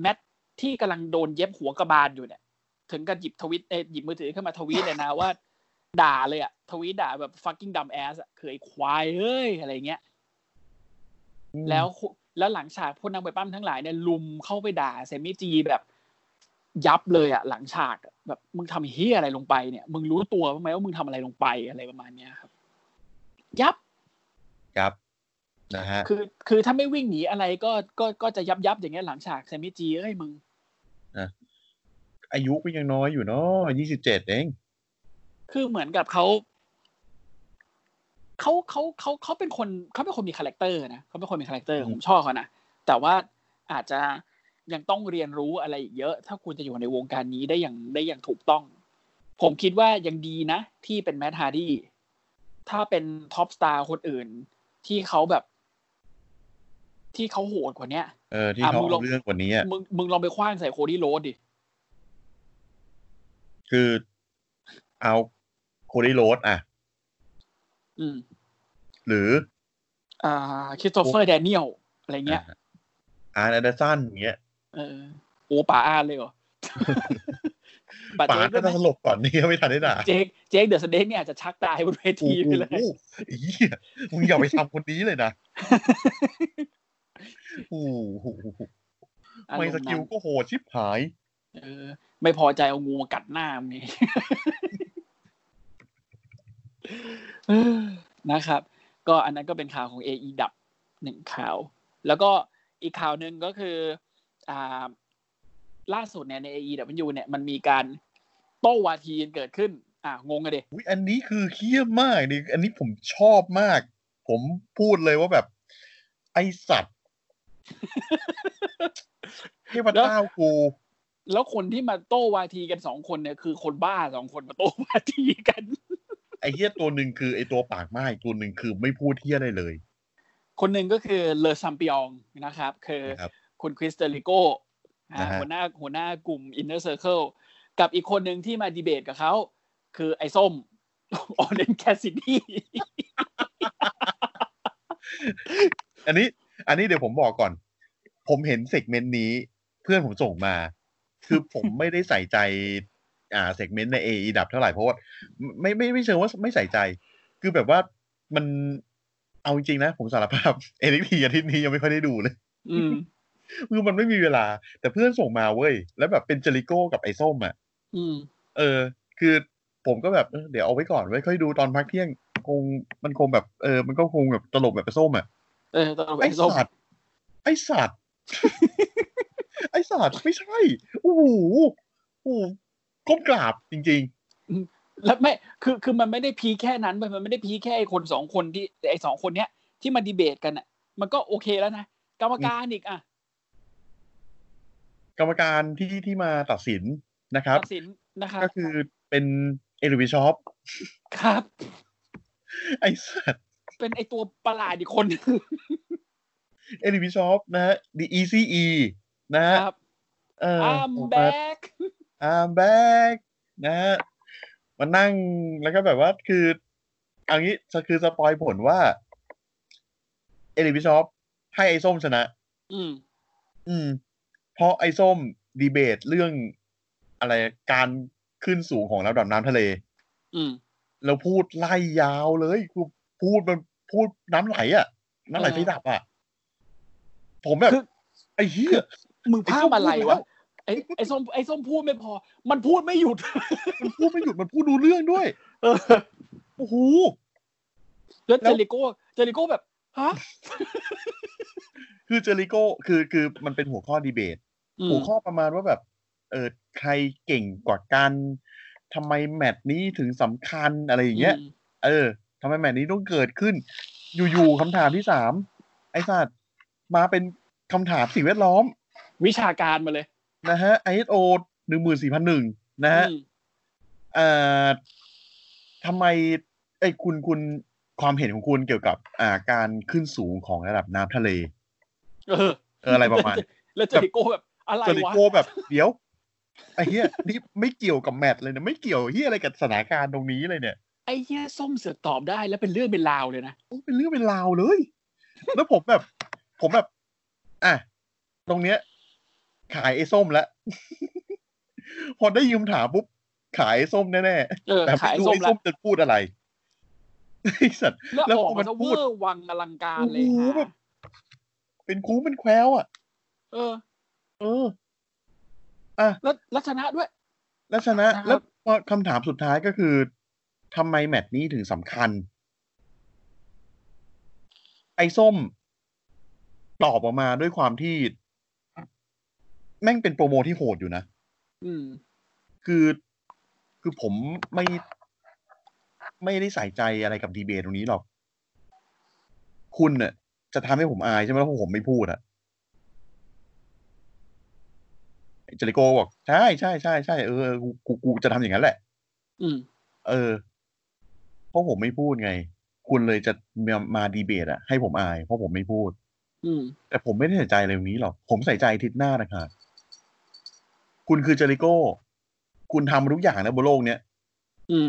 แมตช์ที่กำลังโดนเย็บหัวกระบาลอยู่เนี่ย ถึงกับหยิบทวิตเอยหยิบมือถือขึ้นมาทวีตเลยนะว่า ด่าเลยอะทวีตด่าแบบ fucking dumb ass อะคือไอ้ควายเอ้ยอะไรเงี้ยแล้วแล้วหลังฉากพวกนักไปปั้มทั้งหลายเนี่ยลุมเข้าไปด่าเซมิจีแบบยับเลยอะหลังฉากอะ แบบมึงทำเฮียอะไรลงไปเนี่ย มึงรู้ตัวบ้างไหมว่ามึงทำอะไรลงไปอะไรประมาณเนี้ยครับ ยับครับนะฮะ คือ คือถ้าไม่วิ่งหนีอะไรก็ก็ก็จะยับยับอย่างเงี้ยหลังฉากเซมิจีเอ้ยมึงอายุก็ยังน้อยอยู่เนาะยี่สิบเจ็ดเอง คือเหมือนกับเขาเขาเขาเขาเขาเป็นคนเขาเป็นคนมี character นะเขาเป็นคนมี character อืมผมชอบเขานะแต่ว่าอาจจะ ยังต้องเรียนรู้อะไรอีกเยอะ ถ้าคุณจะอยู่ในวงการนี้ได้อย่างได้อย่างถูกต้อง ผมคิดว่ายังดีนะ ที่เป็น Matt Hardy ถ้าเป็น top star คนอื่น ที่เขาแบบ ที่เขาโหดกว่าเนี้ยเออที่อะเขามึงลอเอางเรื่องกว่านี้อะมึงมึงลองไปขว้างใส่ Cody Rhodes ดิคือเอา Cody Rhodes อะ อืม หรือ อ่า Christopher Daniels อะไรเงี้ย Arn Anderson อย่างเงี้ย เออโอ้ป๋า Arn เลยเหรอป๋าป๋า Jake ก็ด้วยไหมจะสลบก่อนนี่ก็ไม่ทันได้ด่า Jake Jake The Snake เนี่ยอาจจะชักตายบนเวโอ้ทีไปเลยโหไอ้เหี้ยมึงอย่าไปทำคนนี้เลยนะโอ้โหอารไม่มณ์สนั้นกิลก็โหดชิบหาย เออ ไม่พอใจเอางูมากัดหน้ามึงนี่เออนะครับ ก็อันนั้นก็เป็นข่าวของ AE ดับหนึ่งข่าว แล้วก็อีกข่าวหนึ่งก็คืออ่า ล่าสุดเนี่ยใน AEW เนี่ยมันมีการโต้วาทีกันเกิดขึ้น อ่างงกันเด็อุ๊ยอันนี้คือเคี้ยมากนี่อันนี้ผมชอบมาก ผมพูดเลยว่าแบบ ไอสัตว์เทพเจ้ากูแล้วคนที่มาโต้วาทีกันสองคนเนี่ยคือคนบ้าสองคนมาโต้วาทีกัน ไอเหี้ยตัวหนึ่งคือไอตัวปากหมาตัวหนึ่งคือไม่พูดเหี้ยอะไรเลย คนหนึ่งก็คือ Le Champion นะครับ คือนะครับ คุณ Chris Jerichoนะฮะหัวหน้าหัวหน้ากลุ่ม Inner Circle กับอีกคนหนึ่งที่มาดีเบตกับเขา คือไอ้ส้ม Orange Cassidyอันนี้ อันนี้เดี๋ยวผมบอกก่อน ผมเห็น segment นี้เพื่อนผมส่งมา คือผมไม่ได้ใส่ใจ อ่า segment ใน AEW เท่าไหร่เพราะว่าไม่ไม่ไม่เชิงว่าไม่ใส่ใจ คือแบบว่ามันเอาจริงๆนะ ผมสารภาพเอ n ็กทีอาทิตย์นี้ยังไม่ค่อยได้ดูเลย อืม คือมันไม่มีเวลา แต่เพื่อนส่งมาเว้ย แล้วแบบเป็นเจริโก้กับไอ้ส้มอะอืมเออ คือผมก็แบบเออเดี๋ยวเอาไว้ก่อนไว้ค่อยดูตอนพักเที่ยงคงมันคงแบบเออมันก็คงแบบตลกแบบไอ้ส้มอะเออตอนไอ้ไอ้ส้มสัตว์ไอ้สัตว์ไอ้สัตว์ไม่ใช่โอ้โหโอ้โหก้มกราบจริงแล้วไม่คือคือมันไม่ได้พีคแค่นั้นเว้ยมันไม่ได้พีคแค่ไอ้คนสองคนที่ไอ้สองคนเนี้ยที่มาดีเบตกันอะ มันก็โอเคแล้วนะกรรมการอีกอะๆ กรรมการที่ที่มาตัดสินนะครับ ตัดสินนะครับ ก็คือเป็น Eric Bischoff ครับ ไอ้สัตว์เป็นไอ้ตัวประหลาดอีกคนหนึ่ง Eric Bischoff นะฮะ The ECE นะฮะครับเออ I'm ออกมา back I'm back นะฮะมานั่งแล้วก็แบบว่าคือเอางี้คือ spoil ผลว่า เอลิวิชอปให้ไอ้ส้มชนะ อืม อืม เพราะไอ้ส้มดีเบตเรื่องอะไรการขึ้นสูงของระดับน้ำทะเล อืมแล้วพูดไล่ยาวเลยคือพูดมันพูดน้ำไหลอะ น้ำไหลเออไฟดับอะ ผมแบบคือไอ้เหี้ยมึงภาพอะไรไอ้ส้มพูดแล้ววะไอ้ไอ้ส้มไอ้ส้มพูดไม่พอ มันพูดไม่หยุด มันพูดไม่หยุด มันพูดดูเรื่องด้วย เออ โอ้โห แล้วแล้เจวริโก้ เจริโก้แบบ ฮะ คือเจอริโก้ คือ คือ มันเป็นหัวข้อดีเบตอืม หัวข้อประมาณว่าแบบ เออใครเก่งกว่ากันทำไมแมตช์นี้ถึงสำคัญอะไรอย่างเงี้ยมเออทำไมแมตช์นี้ต้องเกิดขึ้น อยู่ๆคำถามที่สามไอ้สัตว์มาเป็นคำถามสิ่งแวดล้อม วิชาการมาเลยนะฮะ ISO หนึ่งหมื่นสี่พันหนึ่งนะฮะอืมเอ่อทำไมไอ้ยคุณคุณความเห็นของคุณเกี่ยวกับ อ่าการขึ้นสูงของระดับน้ำทะเล เออเอออะไรประมาณ แล้วเจริโก้แบบ อะไรเจอริวะโก้แบบเดี๋ยวไอ้เหี้ยนี่ไม่เกี่ยวกับแมตช์เลยนะไม่เกี่ยวเหี้ยอะไรกับสถานการณ์ตรงนี้เลยเนี่ยไอ้เหี้ยส้มเสือกตอบได้แล้วเป็นเรื่องเป็นราวเลยนะโอ้เป็นเรื่องเป็นราวเลย แล้วผมแบบ ผมแบบ อะตรงเนี้ย ขายไอ้ส้มแล้วพอได้ยืมถามปุ๊บขายไอ้ส้มแน่เออๆแต่ขายไม่รู้ส้มไอ้แล้ส้วมจะพูดอะไรไอ้สัตว์แล้วแล้วอพออกมัมานซะพูเวดอร์วังอลังการเลยโอ้โหฮะแบบเป็นคูเป็นแควอะ เออ เอออะแล้วแล้วชนะด้วย แล้วชนะครับแล้วพอคำถามสุดท้ายก็คือทำไมแมตช์นี้ถึงสำคัญ ไอ้ส้ม ตอบออกมาด้วยความที่ แม่งเป็นโปรโมที่โหดอยู่นะอืมคือคือผมไม่ไม่ได้ใส่ใจอะไรกับดีเบตตรงนี้หรอก คุณเน่ะจะทำให้ผมอายใช่ไหมเพราะผมไม่พูดอะไอ้ เจริโกบอกใช่ใช่ใช่ใช่เออกูกูกูจะทำอย่างนั้นแหละ อืม เออ เพราะผมไม่พูดไง คุณเลยจะมามาดีเบตอะให้ผมอาย เพราะผมไม่พูด อืม แต่ผมไม่ได้ใส่ใจอะไรตรงนี้หรอก ผมใส่ใจอาทิศหน้านะครับคุณคือเจริโก้ คุณทำทุกอย่างนะบนโลกเนี้ยอืม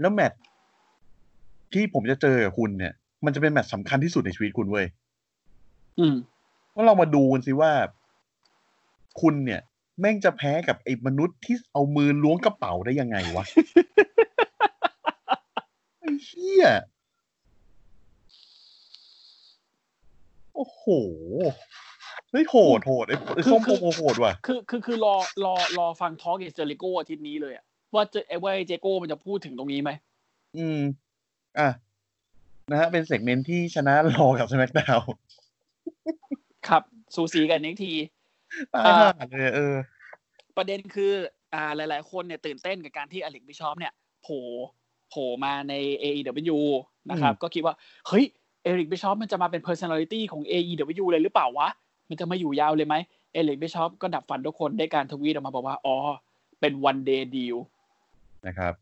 แล้วแมตช์ที่ผมจะเจอกับคุณเนี่ย มันจะเป็นแมตช์สำคัญที่สุดในชีวิตคุณเว้ย อืมเพราะเรามาดูกันสิว่า คุณเนี่ย แม่งจะแพ้กับไอ้มนุษย์ที่เอามือล้วงกระเป๋าได้ยังไงวะไอ้เหี้ยโอ้โหเฮ้ยโหดโหดไอ้ไอ้ส้มคือ promo โหดว่ะคือคือคือรอรอรอฟัง talk เอเจริโกอาทิตย์นี้เลยอะว่าเจไอ้ว่าไอ้เจโก้มันจะพูดถึงตรงนี้ไหม อืม อะ นะฮะ เป็น segment ที่ชนะ Raw กับ Sma c ดาว ครับ สูสีกันอีกที ตายอ่าห่าเลยเออ ประเด็นคือ อ่าหลาย ๆ คนเนี่ยตื่นเต้นกับการที่อเล็กบิชอปเนี่ยโผล่โผล่มาใน AEW นะครับอืมก็คิดว่า เฮ้ยเอริกบิชอปมันจะมาเป็น personality ของ AEW เลยหรือเปล่าวะ มันจะมาอยู่ยาวเลยไหมเอริกบิชอปก็ดับฝันทุกคนได้การทวีตออกมาบอกว่า อ๋อ เป็น one day deal นะครับ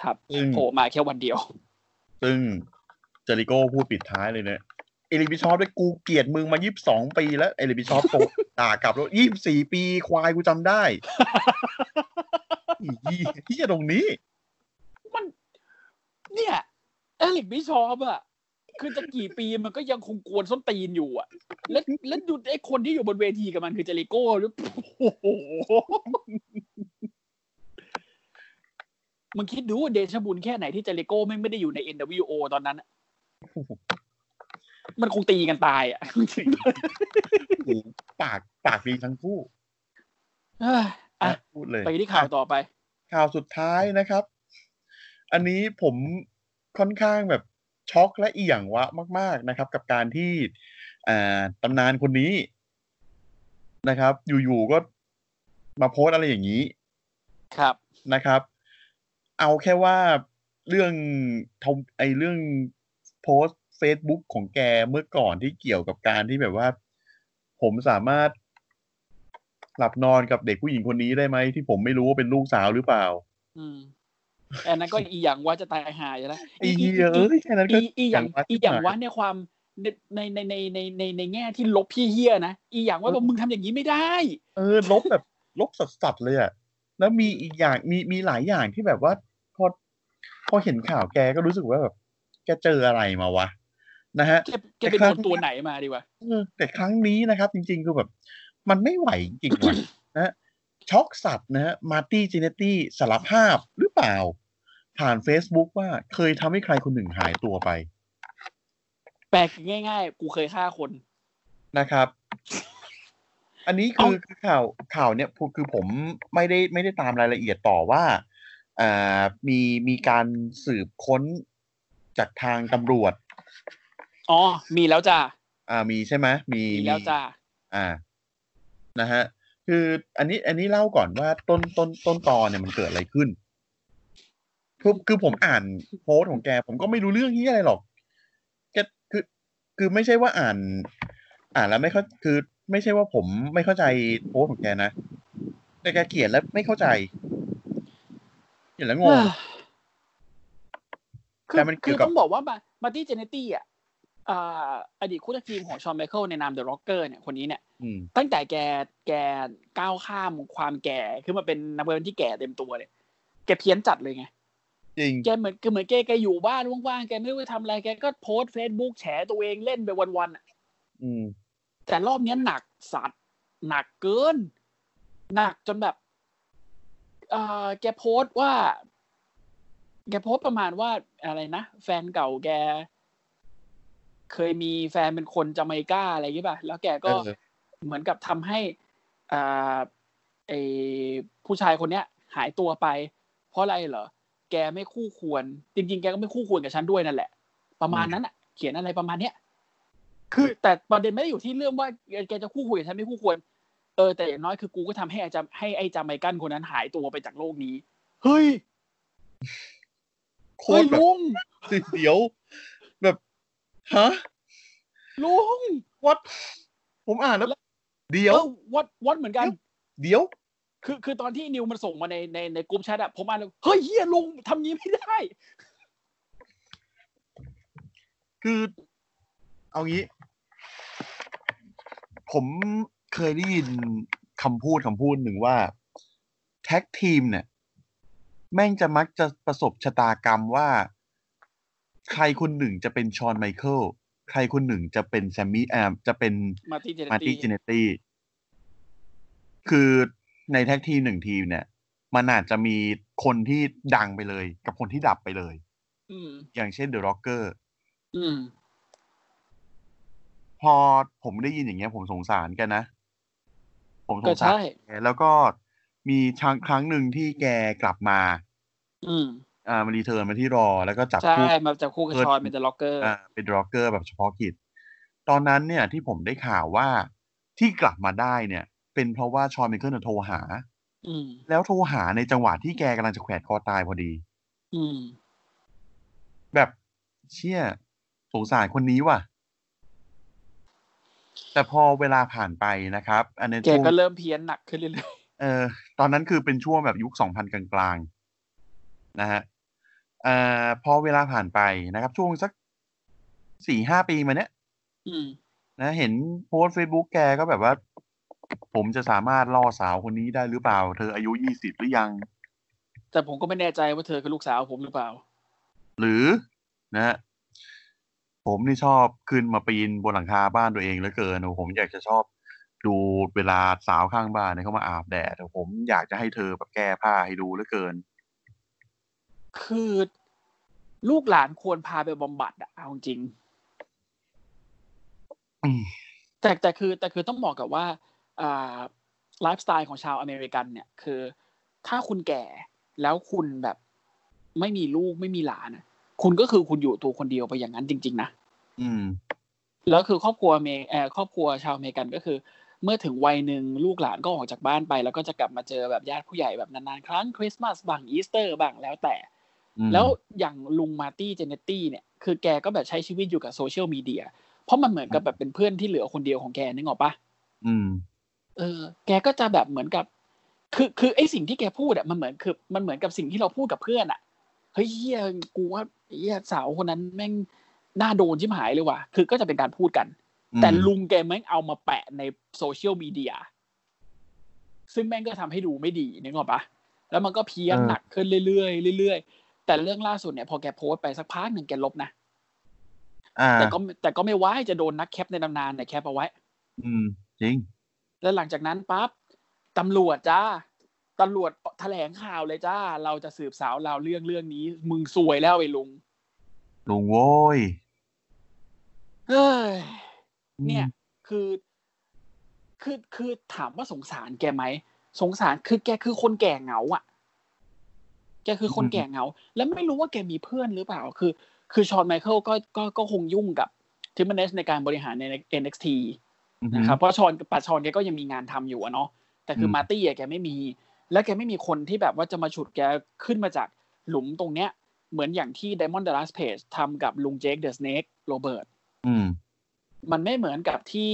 ครับซึ่งโผล่มาแค่วันเดียว ซึ่งเจริโก้พูดปิดท้ายเลยเนี่ย Eric Bischoff ได้กูเกลียดมึงมายี่สิบสองปีแล้ว Eric Bischoff โต้ด่ากลับแล้วยี่สิบสี่ปีควายกูจำได้ไอเหี้ยตรงนี้ มัน เนี่ย Eric Bischoff อะคือจะกี่ปีมันก็ยังคงกวนส้นตีนอยู่อะแล้วแล้วดูไอ้คนที่อยู่บนเวทีกับมันคือเจริโก้หรือโอ้โหมึงคิดดูว่าเดชบุญแค่ไหนที่เจริโก้ไม่ไม่ได้อยู่ใน NWO ตอนนั้นอะ มันคงตีกันตายอะจริงโอ้โหปากปากดีทั้งคู่ๆเอ้ยอะนะพูดเลยไปที่ข่าวต่อไป ข่าวสุดท้ายนะครับ อันนี้ผมค่อนข้างแบบช็อกและเอี่ยงวะมาก ๆนะครับ กับการที่อ่าตำนานคนนี้นะครับ อยู่ๆก็มาโพสต์อะไรอย่างนี้ ครับนะครับ เอาแค่ว่าเรื่องทมไอเรื่องโพสต์ Facebook ของแกเมื่อก่อนที่เกี่ยวกับการที่แบบว่า ผมสามารถหลับนอนกับเด็กผู้หญิงคนนี้ได้ไหมที่ผมไม่รู้ว่าเป็นลูกสาวหรือเปล่า อืมอันนั้นก็อีหยังว่าจะตายหายอยู่แล้วไอ้เหี้ยเอ้ยแค่นั้นก็อีอีอย่างวัดอีอย่างขึ้นมว่าในความในในในในในในในแง่ที่ลบพี่เฮียนะอีอย่างว่าแบบมึงทำอย่างนี้ไม่ได้ เออ ลบแบบลบสัสๆเลยอะแล้วมีอีกอย่างมีมีหลายอย่างที่แบบว่า พอพอเห็นข่าวแกก็รู้สึกว่าแบบแกเจออะไรมาวะ นะฮะแกแกไปโดนตัวไหนมาดีวะเออแต่ครั้งนี้นะครับ จริงๆคือแบบ มันไม่ไหวจริงๆว่ะนะฮะช็อกสัตว์นะฮะมาร์ตี้จีเนตตี้สารภาพหรือเปล่า ผ่าน Facebook ว่าเคยทำให้ใครคนหนึ่งหายตัวไป แปลง่ายๆ กูเคยฆ่าคนนะครับ อันนี้คือคือข่าวข่าวเนี่ยคือผมไม่ได้ไม่ได้ตามรายละเอียดต่อว่าอ่ามีมีการสืบค้นจากทางตำรวจ อ๋อ มีแล้วจ้าอ่ามีใช่ไหมมีมีแล้วจ้าอ่า นะฮะ คืออันนี้ อันนี้เล่าก่อนว่าต้นต้นต้นตอนเนี่ยมันเกิดอะไรขึ้นคือคือผมอ่านโพสต์ของแก ผมก็ไม่รู้เรื่องที่อะไรหรอกแกคือคือไม่ใช่ว่าอ่าน อ่านแล้วไม่เข้าคือ ไม่ใช่ว่าผมไม่เข้าใจโพสต์ของแกนะแต่แกเขียนแล้วไม่เข้าใจเขียนแล้วงงคือแต่มันคือเกี่ยวกับต้องบอกว่า Marty Jannetty อะ อ่าอดีตคู่ทีมของ Shawn Michaels ในนาม The Rockers เนี่ยคนนี้เนี่ยอืมตั้งแต่แกแกก้าวข้ามความแก่ขึ้นมาเป็นนักเวทที่แก่เต็มตัวเนี่ยแกเพี้ยนจัดเลยไงจริงแกเหมือนคือเหมือนแกแกอยู่บ้านว่างๆแกไม่รู้จะทำอะไรแกก็โพสเฟซบุ๊กแฉตัวเองเล่นไปวันๆอะอืมแต่รอบเนี้ยหนักสัตว์หนักเกิน หนักจนแบบเอ่อแกโพสต์ว่า แกโพสต์ประมาณว่าอะไรนะ แฟนเก่าแก เคยมีแฟนเป็นคนจาเมกาอะไรอย่างงี้ป่ะแล้วแกก็เออเหมือนกับทำให้อ่าไอผู้ชายคนเนี้ย หายตัวไป เพราะอะไรเหรอแกไม่คู่ควร จริง ๆ แกก็ไม่คู่ควรกับฉันด้วยนั่นแหละ ประมาณนั้นอะ เขียนอะไรประมาณเนี้ยคือแต่ประเด็นไม่ได้อยู่ที่เรื่องว่าแกจะคู่ควรกับฉันไม่คู่ควรเออแต่อย่างน้อยคือกูก็ทำให้อาจารให้ไอ้จาไมกันคนนั้นหายตัวไปจากโลกนี้ เฮ้ยโคเฮ้ตยรแบบลุงเดี๋ยวแบบ ฮะลุงวัดผมอ่านแล้ว เดี๋ยวเออวัดวัดเหมือนกัน เดี๋ยว คือคือตอนที่นิวมันส่งมาในในในกลุ่มแชทอะผมอ่านแล้วเฮ้ยเฮียลุงทำงี้ไม่ได้ คือ เอางี้ ผมเคยได้ยินคำพูดคำพูดหนึ่งว่า แท็กทีมเนี่ย แม่งจะมักจะประสบชะตากรรมว่า ใครคนหนึ่งจะเป็น Shawn Michaels ใครคนหนึ่งจะเป็นแซมมี่แอมจะเป็น Marty Jannetty Marty Jannetty คือใน tag team หนึ่งทีมเนี่ย มันอาจจะมีคนที่ดังไปเลย กับคนที่ดับไปเลยอืมอย่างเช่น The Rockers อืมพอผมได้ยินอย่างเงี้ย ผมสงสารแกนะ ผมก็สงสารใช่แกแล้วก็มีครั้งครั้งหนึ่งที่แกกลับมา อืม อ่ามา return มาที่ Raw แล้วก็จับใช่คู่มาจากคู่กับเออ Shawn เป็น The Rockers อ่าเป็น Rockers แบบเฉพาะกิจ ตอนนั้นเนี่ยที่ผมได้ข่าวว่าที่กลับมาได้เนี่ย เป็นเพราะว่า Shawn Michaels น่ะโทรหาอืมแล้วโทรหาในจังหวะที่แกกำลังจะแขวนคอตายพอดีอืมแบบเชี่ยสงสารคนนี้ว่ะ แต่พอเวลาผ่านไปนะครับ อันนี้แกช่วงก็เริ่มเพี้ยนหนักขึ้นเรื่อยเออ ตอนนั้นคือเป็นช่วงแบบยุคสองพันกลางๆนะฮะเอ่อพอเวลาผ่านไปนะครับ ช่วงสักสี่ห้าปีมาเนี้ยๆอืมนะเห็นโพสเฟซบุ๊กแกก็แบบว่า ผมจะสามารถล่อสาวคนนี้ได้หรือเปล่า เธออายุยี่สิบหรือยัง แต่ผมก็ไม่แน่ใจว่าเธอคือลูกสาวผมหรือเปล่า หรือนะฮะผมนี่ชอบขึ้นมาปีนบนหลังคาบ้านตัวเองเหลือเกินโอ้ผมอยากจะชอบดูเวลาสาวข้างบ้านเนี่ยเขามาอาบแดดแต่ผมอยากจะให้เธอแบบแก้ผ้าให้ดูเหลือเกิน คือลูกหลานควรพาไปบำบัดอะเอาจริงอืมแต่แต่คือ แต่คือต้องบอกกับว่าอ่าไลฟ์สไตล์ของชาวอเมริกันเนี่ย คือ ถ้าคุณแก่แล้วคุณแบบ ไม่มีลูกไม่มีหลานอะคุณก็คือคุณอยู่ตัวคนเดียวไปอย่างนั้นจริง ๆ นะอืม แล้วคือครอบครัวเมเอ่อครอบครัวชาวอเมริกันก็คือ เมื่อถึงวัยหนึ่งลูกหลานก็ออกจากบ้านไป แล้วก็จะกลับมาเจอแบบญาติผู้ใหญ่แบบนานๆครั้งคริสต์มาสบ้างอีสเตอร์บ้างแล้วแต่อืม แล้วอย่างลุง Marty Jannetty เนี่ยคือแกก็แบบใช้ชีวิตอยู่กับโซเชียลมีเดีย เพราะมันเหมือนกับแบบเป็นเพื่อนที่เหลือคนเดียวของแกนึกออกปะอืม เออ แกก็จะแบบเหมือนกับ คือคือไอสิ่งที่แกพูดอะมันเหมือนคือมันเหมือนกับสิ่งที่เราพูดกับเพื่อนอะเฮ้ยเฮียกูว่าเฮียสาวคนนั้นแม่งน่าโดนชิบหายเลยว่ะ คือก็จะเป็นการพูดกัน แต่ลุงแกแม่งเอามาแปะในโซเชียลมีเดีย ซึ่งแม่งก็ทำให้ดูไม่ดีนึกออกปะแล้วมันก็เพี้ยนเออหนักขึ้นเรื่อยๆเรื่อยๆ แต่เรื่องล่าสุดเนี่ยพอแกโพสต์ไปสักพักหนึ่งแกลบนะอ่าแต่ก็แต่ก็ไม่ไว้จะโดนนักแคปในตำนานเนี่ยแคปเอาไว้ อืม จริง แล้วหลังจากนั้นปั๊บตำรวจจ้าตำรวจแถลงข่าวเลยจ้า เราจะสืบสาวเราวเรื่องเรื่องนี้ มึงซวยแล้วไอ้ลุง ลุงโว้ยเฮ้ยอืมเนี่ยคือคือคือถามว่าสงสารแกไหม สงสารคือแกคือคนแก่เหงาอะ แกคือคนแก่เหงา แล้วไม่รู้ว่าแกมีเพื่อนหรือเปล่า คือ คือชอนไมเคิลก็ก็ก็คงยุ่งกับทิมเบเนสในการบริหารใน NXT อืมนะครับเพราะ Shawn ปัด Shawn แกก็ยังมีงานทำอยู่อะเนาะแต่คืออืม Marty อะแกไม่มี แล้วแกไม่มีคนที่แบบว่าจะมาฉุดแกขึ้นมาจากหลุมตรงเนี้ย เหมือนอย่างที่ Diamond Dallas Page ทำกับลุง Jake The Snake Roberts อืมมันไม่เหมือนกับที่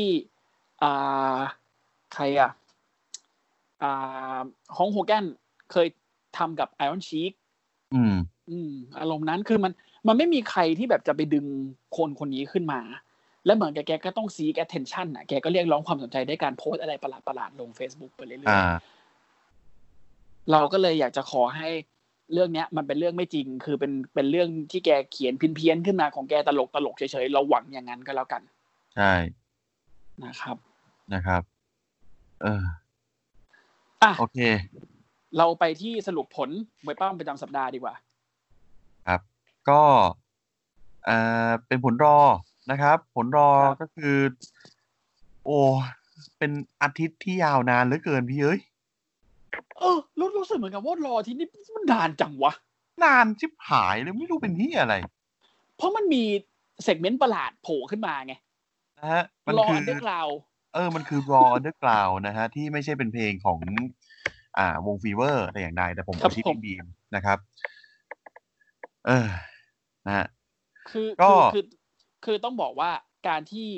อ่าใครอะอ่า Hulk Hogan เคย ทำกับ Iron Sheik อืม อืม อารมณ์นั้นคือมันมันไม่มีใครที่แบบจะไปดึงคนคนนี้ขึ้นมา แล้วเหมือนกับแกก็ต้องซีก attention อะแกก็เรียกร้องความสนใจด้วยการโพสต์อะไรประหลาดๆลง Facebook ไปเรื่อยอ่าๆเราก็เลยอยากจะขอให้เรื่องเนี้ย มันเป็นเรื่องไม่จริง คือเป็นเป็นเรื่องที่แกเขียนเพี้ยนๆขึ้นมาของแกตลกตลกๆเฉยๆเราหวังอย่างนั้นก็แล้วกัน ใช่นะครับนะครับ เอออะโอเค เราไปที่สรุปผลมวยปล้ำประจำสัปดาห์ดีกว่า ครับ ก็เอ่อเป็นผล Raw นะครับ ผล Raw ครับก็คือ โอ้เป็นอาทิตย์ที่ยาวนานเหลือเกินพี่เอ้ยเออรู้รู้สึกเหมือนกับว่า Raw ที่นี่มันนานจังวะ นานชิบหายเลยไม่รู้เป็นที่อะไร เพราะมันมี segment ประหลาดโผล่ขึ้นมาไงนะฮะมันคือ Raw Undergroundเออ มันคือ Raw Underground นะฮะ ที่ไม่ใช่เป็นเพลงของ อ่าวงฟีเวอร์แต่อย่างใดแต่ผมครับเอาที่ผมบีมนะครับ เออนะฮะคือก็คือคือคือต้องบอกว่าการที่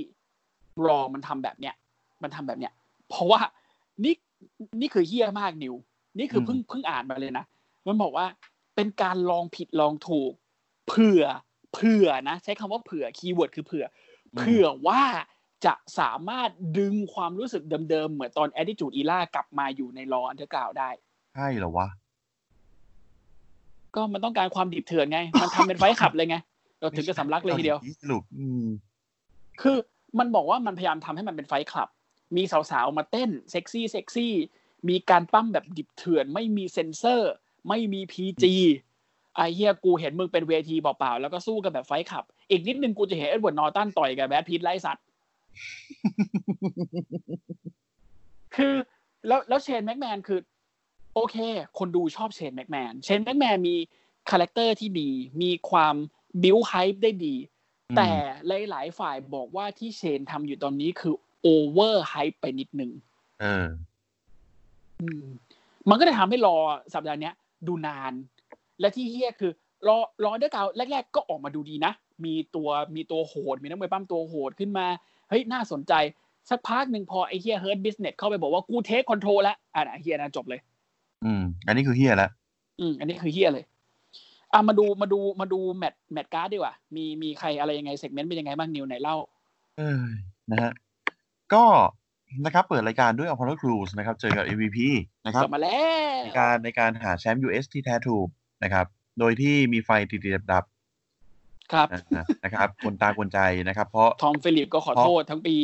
Raw มันทำแบบเนี้ย มันทำแบบเนี้ย เพราะว่านี่นี่คือเหี้ยมากนิว นี่คือเพิ่งเพิ่งอ่านมาเลยนะ มันบอกว่าเป็นการลองผิดลองถูก เผื่อ เผื่อนะ ใช้คำว่าเผื่อ keyword คือเผื่อ เผื่อว่า จะสามารถดึงความรู้สึกเดิมๆ เหมือนตอน Attitude Era กลับมาอยู่ใน Raw Underground ได้ ใช่เหรอวะ ก็มันต้องการความดิบเถื่อนไง มันทำเป็น fight club เลยไงเราถึงจะสำลักเลยทีเดียวสรุปอืมคือมันบอกว่ามันพยายามทำให้มันเป็น fight club มีสาวๆ มาเต้นเซ็กซี่เซ็กซี่ มีการปล้ำแบบดิบเถื่อน ไม่มีเซ็นเซอร์ ไม่มี PG ไอ้เหี้ยกูเห็นมึงเป็นเวทีเปล่าๆ แล้วก็สู้กันแบบ fight club อีกนิดนึงกูจะเห็น Edward Norton ต่อยกับ Brad Pitt ไอ้สัตว์ คือแล้วแล้ว Shane McMahon คือ โอเค คนดูชอบ Shane McMahon Shane McMahon มี character ที่ดี มีความบิวไฮป์ได้ดีอืมแต่หลาย ๆ ฝ่ายบอกว่าที่ Shane ทำอยู่ตอนนี้คือ over hype ไปนิดนึงเอออืมมันก็เลยทำให้ Raw สัปดาห์เนี้ยดูนาน และที่เหี้ยคือ Raw Raw Underground แรก ๆ ก็ออกมาดูดีนะ มีตัวมีตัวโหด มีนักมวยปล้ำตัวโหดขึ้นมา เฮ้ยน่าสนใจ สักพักหนึ่งพอไอ้เหี้ย Hurt Business เข้าไปบอกว่ากู take control แล้วอะนะเหี้ยนะจบเลย อืม อันนี้คือเหี้ยแล้วอืม อันนี้คือเหี้ยเลยอะมาดูมาดูมาดู match match card ดีกว่า มีมีใครอะไรยังไง segment เป็นยังไงบ้างนิวไหนเล่า เออนะฮะก็นะครับเปิดรายการด้วย Apollo Crews นะครับ เจอกับ MVP นะครับกลับมาแล้วในการในการหาแชมป์ US ที่แท้ถูกนะครับ โดยที่มีไฟติดๆดับ ครับๆนะฮะนะครับกวนตากวนใจนะครับ เพราะทอมฟิลิปก็ขอโทษทั้งปี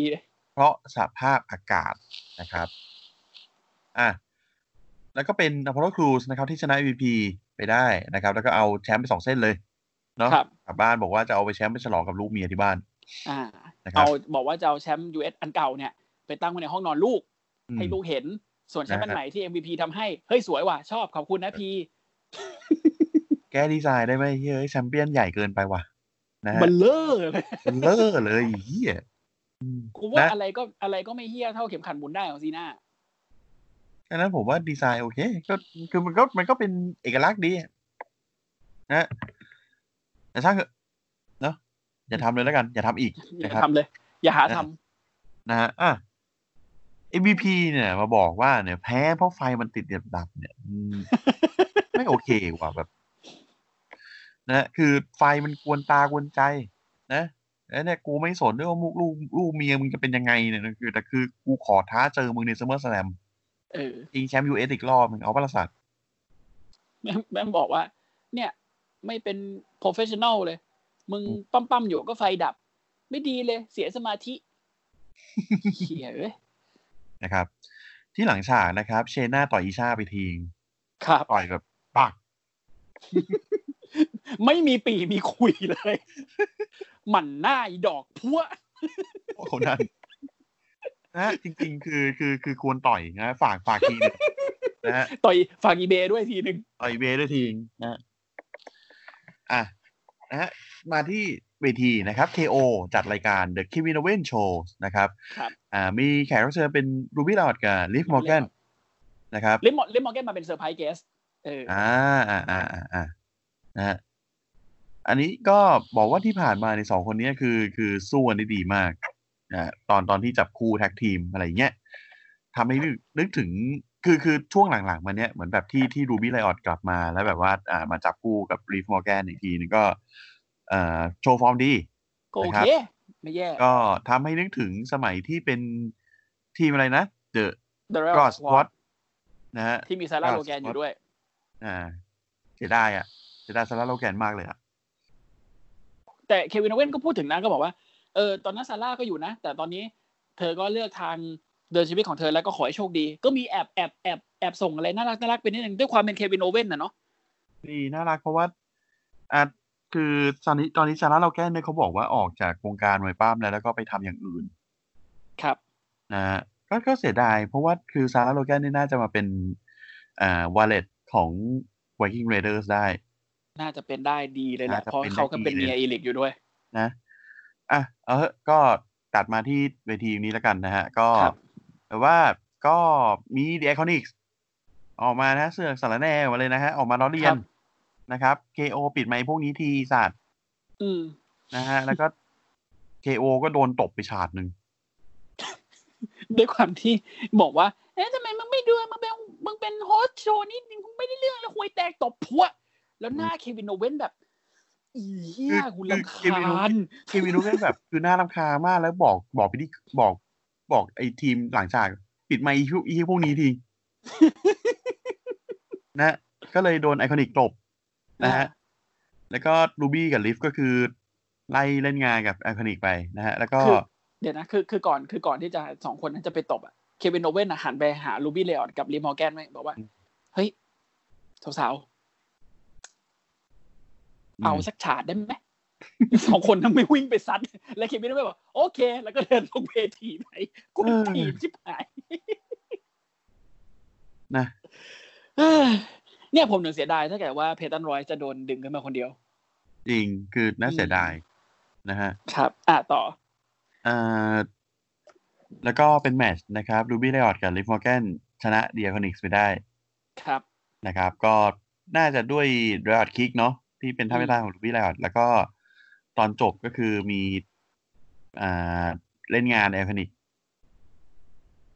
เพราะสภาพอากาศนะครับอะแล้วก็เป็น Apollo Crews นะครับที่ชนะ MVP ไปได้นะครับ แล้วก็เอาแชมป์ไปสองเส้นเลยเนาะครับกลับบ้านบอกว่าจะเอาไปแชมป์ไปฉลองกับลูกเมียที่บ้านอ่านะครับเอาบอกว่าจะเอาแชมป์ US อันเก่าเนี่ย ไปตั้งไว้ในห้องนอนลูกอืมให้ลูกเห็นส่วนแชมป์อันนะฮะใหม่ที่ MVP ทำให้ เฮ้ย สวยว่ะ ชอบขอบคุณนะพี แก้ดีไซน์ได้ไหมเฮ้ยแชมเปี้ยนใหญ่เกินไปว่ะ นะฮะบัลเลอร์เลยมันเลอะเลยเฮียอืมกูว่านะอะไรก็อะไรก็ไม่เฮี้ยเท่าเข็มขัดหมุนได้ของซีน่าฉะนั้นผมว่าดีไซน์โอเค ก็คือมันก็มันก็เป็นเอกลักษณ์ดีนะแต่ช่างเถอะเนาะอย่าทำเลยแล้วกัน อย่าทำอีกอย่านะครับทำเลย อย่าหาทำนะฮะอะ MVP เนี่ยมาบอกว่าเนี่ยแพ้เพราะไฟมันติดดับๆเนี่ยอืมไม่โอเคว่ะแบบ นะคือไฟมันกวนตากวนใจ นะแล้วเนี่ยกูไม่สนด้วยว่าลูกลูกลูกเมียมึงจะเป็นยังไงเนี่ยนะคือแต่คือกูขอท้าเจอมึงใน SummerSlam เออชิงแชมป์ US อีกรอบมึงเอาปะล่ะสัตว์แม่งแม่งบอกว่า เนี่ย ไม่เป็น professional เลย มึงปั้มปั้มๆอยู่ก็ไฟดับ ไม่ดีเลย เสียสมาธิเฮียเอ้ยนะครับ ที่หลังฉากนะครับ เชน่าต่อยอีชาไปทีงครับต่อยแบบปัก ไม่มีปีมีคุยเลย หมันหน้าอีดอกพัวโอ้โหนั่นนะฮะจริง ๆ คือคือคือควรต่อยนะฝากฝากทีหนึงนะฮะต่อยฝากอีเบด้วยทีหนึ่งต่อยเวย์ด้วยทีหนึ่งนะฮะอะนะฮะมาที่เวทีนะครับ KO จัดรายการ The Kevin Owen Show นะครับครับอ่ามีแขกรับเชิญเป็น Ruby Riott กับ Liv Morgan นะครับ Liv Mor Liv Morgan มาเป็น surprise guest เอออ่าอ่าอ่าอ่าอ่านะฮะ อันนี้ก็บอกว่าที่ผ่านมาในสองคนนี้คือคือสู้กันได้ดีมากนะตอนตอนที่จับคู่ tag team อะไรเงี้ยทำให้นึกนึกถึงคือคือช่วงหลังๆมาเนี้ยเหมือนแบบที่ที่รูบี้ไรออตกลับมาแล้วแบบว่าอ่ามาจับคู่กับลิฟมอร์แกนอีกทีนึงก็เอ่อโชว์ฟอร์มดีก็โอนะครับไม่แย่ก็ทำให้นึกถึงสมัยที่เป็นทีมอะไรนะ The The Riott Squad Squad นะฮะที่มีซาร่า God โลแกนอยู่ด้วย อ่าเสียดายอะเสียดายซาร่าโลแกนมากเลยอะ แต่เควินโอเว่นก็พูดถึงนะก็บอกว่าเออตอนนั้นซาร่าก็อยู่นะ แต่ตอนนี้เธอก็เลือกทางเดินชีวิตของเธอแล้วก็ขอให้โชคดี ก็มีแอบแอบแอบแอบส่งอะไรน่ารักน่ารักไปนิดนึงด้วยความเป็นเควินโอเว่นนะเนาะดีน่ารักเพราะว่าอะคือตอนนี้ตอนนี้ซาร่าโลแกนเนี่ยเขาบอกว่าออกจากวงการมวยปล้ำแล้วแล้วก็ไปทำอย่างอื่น ครับนะฮะก็ก็เสียดาย เพราะว่าคือซาร่าโลแกนนี่น่าจะมาเป็นอ่า valet ของ Viking Raiders ได้ น่าจะเป็นได้ดีเลยแหละน่าจะเพราะเป็นได้เขาก็เป็นดีเลยเมียอีลิกอยู่ด้วย นะอะเอาเถอะก็ตัดมาที่เวทีนี้แล้วกันนะฮะ ก็ครับแต่ว่าก็มี The Iconics ออกมานะเสื้อสารแหน่ออกมาเลยนะฮะ ออกมาล้อเลียนนะครับ KO ปิดไมค์พวกนี้ทีสัตว์อืมนะฮะ แล้วก็ KO ก็โดนตบไปฉาดหนึ่งด้วยความที่บอกว่า เอ๊ะทำไมมึงไม่ดูมึงเป็นมึงเป็นโฮสต์โชว์นี่มึงไม่ได้เรื่องแล้วคุยแตกตบพัว แล้วหน้าเควินโอเว่นแบบอีเหี้ยกูรำคาญเควินนูเนแบบคือน่ารำคาญมากแล้วบอกบอกไปที่บอกบอกไอ้ทีมหลังจากปิดไมค์อีพวกอีพวกนี้ทีนะก็เลยโดนไอคอนิกตบนะฮะแล้วก็รูบี้กับลิฟก็คือ ไล่เล่นงานกับไอคอนิกไปนะฮะ แล้วก็คือเดี๋ยวนะ คือคือก่อนคือก่อนที่จะสองคนนั้นจะไปตบอะเควินโอเว่นอะหันไปหาลูบี้เลออนกับลีมอร์แกนไว้บอกว่า เฮ้ย สาวๆ เอาสักฉาดได้ไหมสองคนนั้นไม่วิ่งไปซัด แล้วเควินโอเว่นบอกโอเค แล้วก็เดินลงเวทีไปกูเออทีมชิบหายนะเอ้ยเนี่ยผมถึงเสียดายถ้าเกิดว่าเพตันรอยจะโดนดึงขึ้นมาคนเดียว จริงคือน่าเสียดายนะฮะ ครับ อะต่อเอ่อแล้วก็เป็นแมตช์นะครับรูบี้ไรออตกับลิฟมอร์แกนชนะเดอะไอคอนิกส์ไปได้ ครับนะครับ ก็น่าจะด้วย Riott Kick เนาะ ที่เป็นท่าไม้ตายของรูบี้ไรออตแล้วก็ตอนจบก็คือมีอ่าเล่นงานไอคอนิก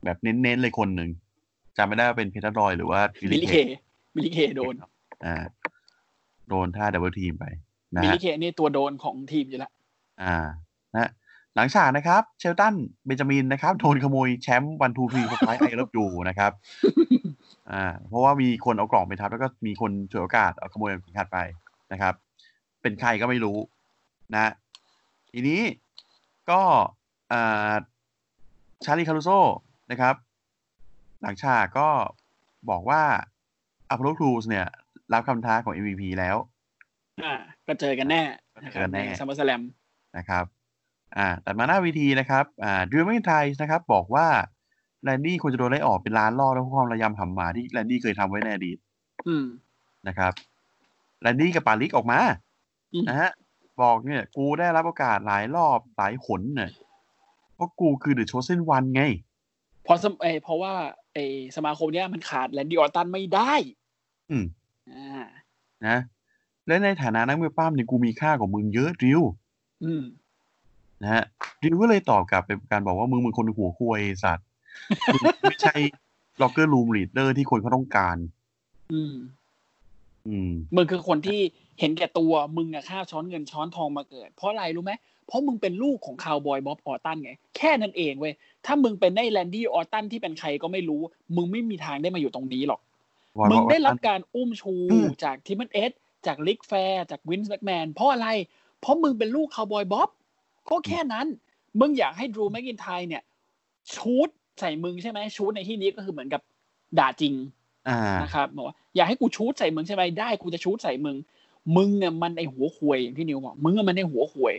แบบเน้นๆเลยคนหนึ่งจำไม่ได้ว่าเป็นเพย์ตันรอยซ์หรือว่าบิลลี่เคบิลลี่เคโดน อ่า โดนท่า double team ไปนะฮะบิลลี่เคนี่ตัวโดนของทีมอยู่แล้วอ่า นะหลังฉากนะครับ เชลตันเบนจามินนะครับโดนขโมยแชมป์ one two three five I love you นะครับ อ่า เพราะว่ามีคนเอากล่องไปทับ แล้วก็มีคนฉวยโอกาสเอาขโมยเข็มขัดไป นะครับ เป็นใครก็ไม่รู้นะ ทีนี้ก็อ่าชาลีคารุโซนะครับ หลังฉากก็บอกว่าอพอลโลครูสเนี่ย รับคำท้าของ MVP แล้ว อ่า ก็เจอกันแน่เจอกันแน่ซัมเมอร์สแลมนะครับ อ่าแต่มาหน้าเวทีนะครับ อ่าดรูแมคอินไทร์นะครับ บอกว่าแลนดี้ควรจะโดนไล่ออกเป็นล้านรอบแล้วเพราะความระยำหำหมาที่แลนดี้เคยทำไว้ในอดีตอืมนะครับ แลนดี้กับป๋าริกออกมาอืมนะฮะบอกเนี่ย กูได้รับโอกาสหลายรอบหลายหนเนี่ยเพราะกูคือ The Chosen One ไง เพราะสมเอยเพราะว่าไอสมาคมเนี้ยมันขาดแลนดี้ออตตันไม่ได้ อืมอ่านะและในฐานะนักมวยปล้ำเนี่ยกูมีค่ากว่ามึงเยอะดรูอืมนะฮะดรูก็เลยตอบกลับเป็นการบอกว่ามึงเป็นคนหัวควยไอ้สัตว์มึงไม่ใช่ locker room leader ที่คนเขาต้องการ อืมอื มมึงคือคนที่เห็นแก่ตัวมึงอะคาบช้อนเงินช้อนทองมาเกิด เพราะอะไรรู้ไหมเพราะมึงเป็นลูกของคาวบอยบ๊อบออตันไง แค่นั้นเองเว้ยถ้ามึงเป็นไอ้แลนดี้ออตันที่เป็นใครก็ไม่รู้ มึงไม่มีทางได้มาอยู่ตรงนี้หรอก Boy มึง Bob ได้รับ Orton การอุ้มชูอืมจากทริปเปิลเอชจากริกแฟลร์จากวินซ์แมคแมนเพราะอะไร เพราะมึงเป็นลูกคาวบอยบ๊อบก็แค่นั้น มึงอยากให้ดรูแมคอินไทร์เนี่ย shoot ใส่มึงใช่ไหม shoot ในที่นี้ก็คือเหมือนกับด่าจริงอ่า นะครับบอกว่าอยากให้กู shoot ใส่มึงใช่ไหมได้กูจะ shoot ใส่มึง มึงเนี่ยมันไอหัวควยอย่างที่ดรูบอกมึงอะมันไอหัวควย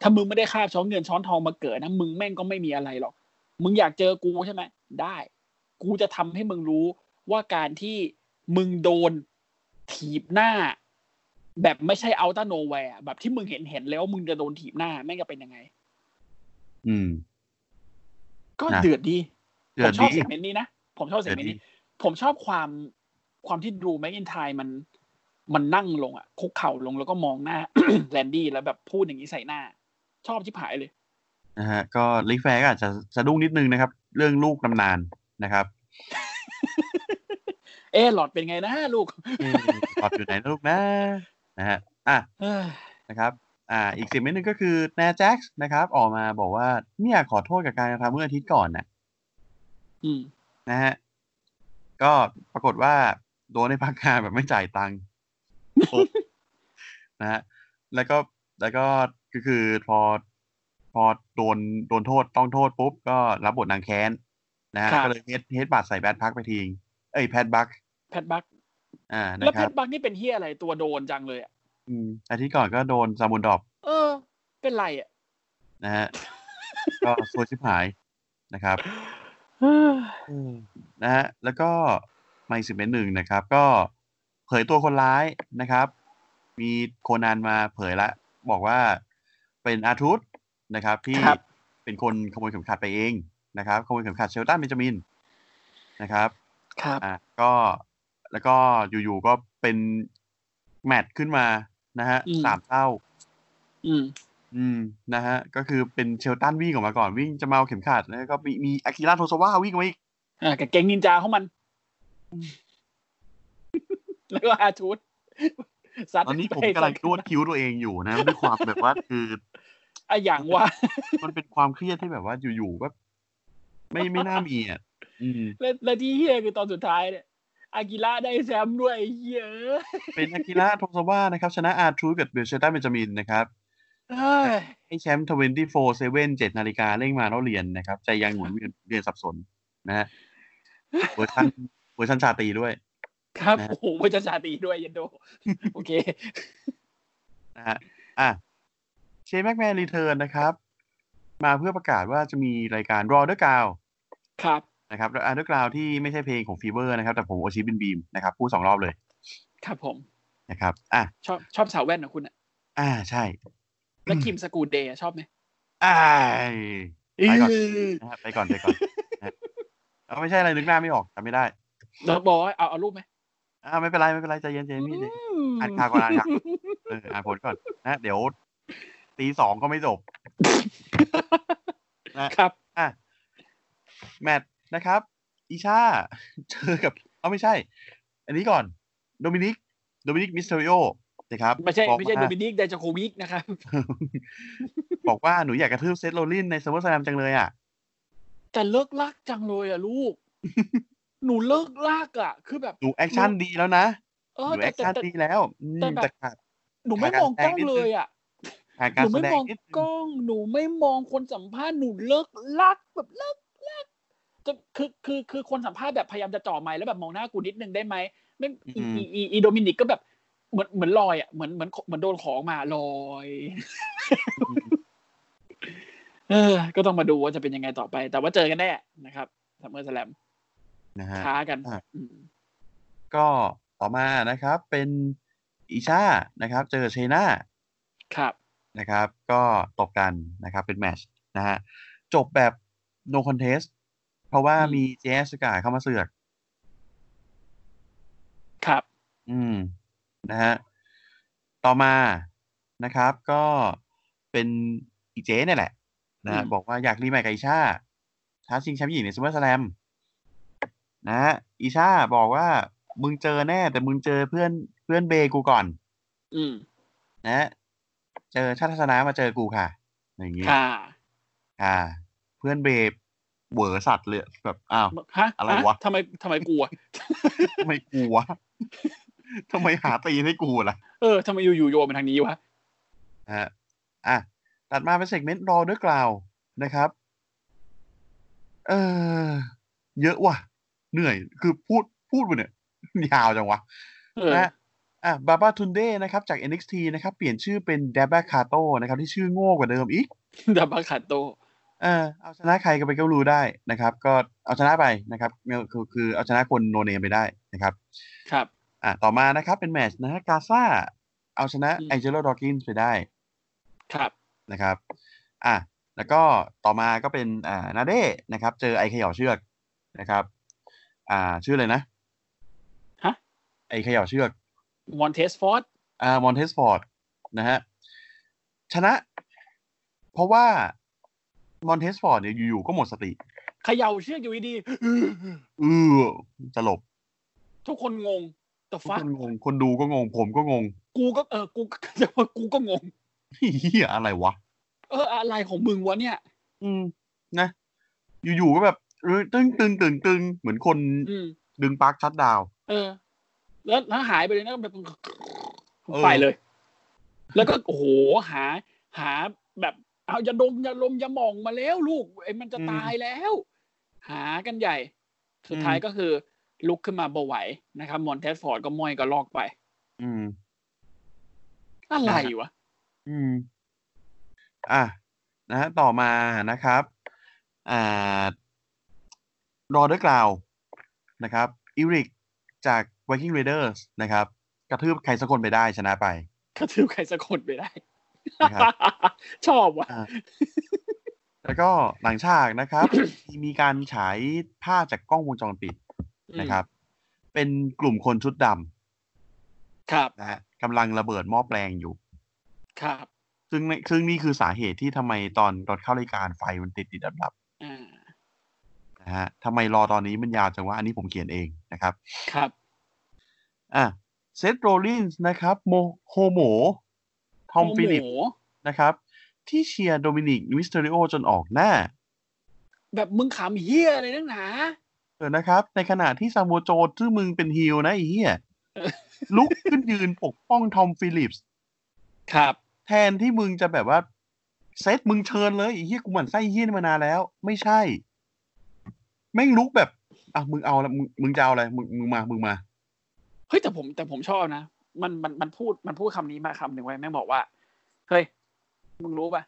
ถ้ามึงไม่ได้คาบช้อนเงินช้อนทองมาเกิดนะมึงแม่งก็ไม่มีอะไรหรอก มึงอยากเจอกูใช่ไหมได้ กูจะทำให้มึงรู้ว่าการที่มึงโดนถีบหน้า แบบไม่ใช่เอาต n โนแวร์แบบที่มึงเห็นเห็นแล้วมึงจะโดนถีบหน้าแม่งจะเป็นยังไง อืม ก็นะเดือดดีเดือดดีผมชอบ segmentนี้นะผมชอบ segment นี้เดือดดี ผมชอบความความที่ดรูแมคอินไทร์มันมันนั่งลงอะคุกเข่าลงแล้วก็มองหน้าแลนดี้แล้วแบบพูดอย่างนี้ใส่หน้า ชอบชิบหายเลยนะฮะก็ลิกแฟร์ก็อาจจะสะดุ้งนิดนึงนะครับ เรื่องลูกตำนานนะครับ เออหลอดเป็นไงนะลูกเอ๊ะปลอดอยู่ไหนนะลูกนะนะฮะอะเอ้ยนะครับ อ่า อีกสิบเมตรหนึ่งก็คือแนแจ็คนะครับ ออกมาบอกว่าไม่อยากขอโทษกับการกระทำเมื่ออาทิตย์ก่อนนะอืมนะฮะ ก็ปรากฏว่าโดนในพักงานแบบไม่จ่ายตังค์นะฮะแล้วก็แล้วก็ก็คือพอพอโดนโดนโทษต้องโทษปุ๊บก็รับบทนางแค้นนะฮะครับก็เลย head headbutt ใส่แพทบักไปทิ้งเอ้ยแพทบักแพทบักอ่านะแล้วครับแพทบักนี่เป็นเฮียอะไรตัวโดนจังเลยอะอืมอาทิตย์ก่อนก็โดน Samoan dropเออ เป็นไรอะนะฮะก็ซวยชิบหายนะครับ นะฮะแล้วก็มาอีกสิบเมตรหนึ่งนะครับ ก็เผยตัวคนร้ายนะครับ มีโคนันมาเผยละ บอกว่าเป็นอาทุสนะครับ ที่ครับเป็นคนขโมยเข็มขัดไปเองนะครับขโมยเข็มขัดเชลตันเบนจามินนะครับครับอะก็แล้วก็อยู่ๆก็เป็นแมตช์ขึ้นมานะฮะอืมสามเท่า อืม อืมนะฮะก็คือเป็นเชลตันวิ่งออกมาก่อนวิ่งจะมาเอาเข็มขัดแล้วก็มีมีอากิระโทซาวะวิ่งออกมาอีก อ่ากับเก่งนินจาของมัน แล้วก็อาชูดซัดตอนนี้ผมไปกำลังนวดคิ้วตัวเองอยู่นะด้วยความแบบว่าคืออะอย่างว่า มันเป็นความเครียดที่แบบว่าอยู่ๆก็ไม่ไม่น่ามีอะอืมแล้วแล้วที่เฮียคือตอนสุดท้ายเนี่ยอากิระได้แชมป์ด้วยไอ้เฮียเอ้ยเป็นอากิระโทซาวะนะครับ ชนะอาร์ทรูกับเบลเชตันเบนจามินนะครับเอ้ยให้แชมป์24 7 7นาฬิกาเร่งมาแล้วเรียนนะครับ ใจยังหมุนเวียนเรียนสับสนนะฮะ เวอร์ชันเวอร์ชันชาตรีด้วย ครับนะโอ้โหเวอร์ชันชาตรีด้วยยันโด โอเคนะฮะอะเชนแม็กแมนรีเทิร์นนะครับ มาเพื่อประกาศว่าจะมีรายการรอเดอร์กาวครับนะครับแล้วอันเดอร์กราวที่ไม่ใช่เพลงของฟีเวอร์นะครับ แต่ผมโอชิบินบีมนะครับพูดสองรอบเลย ครับผมนะครับ อะชอบชอบสาวแว่นของคุณอะอ่าใช่ แล้วคิมสกูดเดย์ชอบไหมอ่าไปก่อนเออนะครับไปก่อนไปก่อนนะ เอาไม่ใช่อะไรนึกหน้าไม่ออกจำไม่ได้แล้วบอกว่าเอาเอารูปไหมอ่าไม่เป็นไรไม่เป็นไรใจเย็นใจเย็นพี่อ่านข่าวก่อนอ่านข่าวเอออ่านผลก่อนนะเดี๋ยวตีสองก็ไม่จบครับอะแมตช์นะครับ อีชาเจอกับ เอาไม่ใช่ อันนี้ก่อน โดมินิกโดมินิกมิสเตอริโอนะครับไม่ใช่บอกไม่ใช่ว่าโดมินิกไดจาโควิกนะครับ บอกว่าหนูอยากกระทืบเซตโรลลินในซัมเมอร์สแลมจังเลยอะ แต่เลิกลากจังเลยอะลูก หนูเลิกลากอะ คือแบบหนูแอคชั่นดีแล้วนะเอหอนูแต่แอคแต่ชั่นแต่ดีแล้วอืมแต่แบบแต่ขาดหนูไม่ขาดมองกล้องการแสดงนิดนึงเลยอะขาดหการนูแสไม่ดงมองนิดนึงกล้อง หนูไม่มองคนสัมภาษณ์หนูเลิกลั่กแบบเลิ่กลั่กจะคือคือคือคนสัมภาษณ์แบบพยายามจะจ่อไมค์แล้วแบบมองหน้ากูนิดนึงได้ไหมแม่งอีอีอีอีโดมินิกก็แบบเหมือนเหมือนลอยอะเหมือนเหมือนเหมือนโดนของมาลอย เออ ก็ต้องมาดูว่าจะเป็นยังไงต่อไป แต่ว่าเจอกันแน่นะครับ SummerSlamนะฮะท้ากันอะอืมก็ต่อมานะครับ เป็นอีชานะครับ เจอ Shaynaครับนะครับ ก็ตบกันนะครับ เป็นแมตช์นะฮะจบแบบ no contest เพราะว่าอืมมีเจ๊สกาเข้ามาเสือก ครับ อืม นะฮะ ต่อมานะครับ ก็เป็นอีเจ๊เนี่ยแหละ นะฮะอืมบอกว่าอยาก rematch กับอีชาท้าชิงแชมป์หญิงใน SummerSlam นะฮะอีชาบอกว่ามึงเจอแน่ แต่มึงเจอเพื่อนเพื่อนเบกูก่อน อืมนะฮะเจอชาติทัศนะมาเจอกูค่ะ อย่างงี้ค่ะอ่า เพื่อนเบเหวอสัตว์เลยแบบอ้าวฮะอะไรวะทำไมทำไมกลัวทำไมกูวะทำไมหาตีนให้กูล่ะ เออทำไมอยู่ๆโยนมาทางนี้วะนะฮะอะ ตัดมาเป็นเซกเมนต์รอด้วยกล่าวนะครับ เออเยอะว่ะ เหนื่อย คือพูดพูดไปเนี่ย ยาวจังวะเออนะฮะอะบาบาทุนเดนะครับ จาก NXT นะครับ เปลี่ยนชื่อเป็นเดบ a คาโตนะครับ ที่ชื่อโง่กว่าเดิมอีกดับบัคคาโตเออเอาชนะใครก็ไปก็รู้ได้นะครับ ก็เอาชนะไปนะครับคือคือเอาชนะคนโนเนมไปได้นะครับ ครับ อะต่อมานะครับ เป็นแมตช์นะฮะกาซาเอาชนะอืมแองเจโลดอ w กินไปได้ ครับ นะครับอะแล้วก็ต่อมาก็เป็น Andrade นะครับ เจอไอเขย่าเชือกนะครับ อ่าชื่ออะไรนะฮะไอเขย่าเชือก Montez Fordอ่า Montez Ford นะฮะชนะ เพราะว่า Montez Ford เนี่ยอยู่ๆก็หมดสติเขย่าเชือกอยู่ดีๆอื้ออือสลบ ทุกคนงงแต่ทุกฟัคนงง คนดูก็งง ผมก็งง กูก็เออกูจะว่ากูก็งง เฮียอะไรวะ เออ อะไรของมึงวะเนี่ย อืม นะ อยู่ๆก็แบบเออตึงตึงตึงตึงเหมือนคนอืมดึงปลั๊กชัดดาวน์เออ แล้วแล้วหายไปเลยนะแบบเออไปเลย แล้วก็โอ้โหหา หาแบบเอายาดมยาลมยาหมองมาแล้วลูกไอ้มันจะตายแล้ว หากันใหญ่ สุดท้ายก็คือ ลุกขึ้นมาบ่ไหวนะครับ มอนเทสฟอร์ดก็ม้อยก็ลอกไป อืม อะไรวะ อืม อะนะฮะต่อมานะครับ อ่ารอเดอร์กราวนะครับอิริกจาก Viking Raiders นะครับ กระทืบใครสักคนไปได้ชนะไป กระทืบใครสักคนไปได้ นะครับ ชอบว่ะอะแล้วก็หลังฉากนะครับ มีการฉายภาพจากกล้องวงจรปิดนะครับ เป็นกลุ่มคนชุดดครับำนะฮะกำลังระเบิดหม้อแปลงอยู่ ครับ ซึ่งในซึ่งนี่คือสาเหตุที่ทำไมตอนตอนเข้ารายการไฟมันติดติดดับดับอ่าๆนะฮะทำไมรอตอนนี้มันยาวจังว่าอันนี้ผมเขียนเองนะครับ ครับ อะเซธโรลลินส์นะครับโมโฮโมTom Phillips โหนะครับ ที่เชียร์ Dominik Mysterio จนออกหน้าแบบมึงขำเหี้ยอะไรนักหนา เออนะครับ ในขณะที่ Samoa Joe ซึ่งมึงเป็น heel นะไอ้เหี้ย ลุกขึ้นยืนปกป้อง Tom Phillips ครับ แทนที่มึงจะแบบว่า Seth มึงเชิญเลยไอ้เหี้ยกูหมั่นไส้เหี้ยนี่มานานแล้ว ไม่ใช่ แม่งลุกแบบ อะมึงเอาละมึงมึงจะเอาอะไรมึงมึงมามึงมาเฮ้ยแต่ผมแต่ผมชอบนะมันมันมันพูดมันพูดคำนี้มาคำหนึ่งไว้แม่งบอกว่าเฮ้ยมึงรู้ป่ะ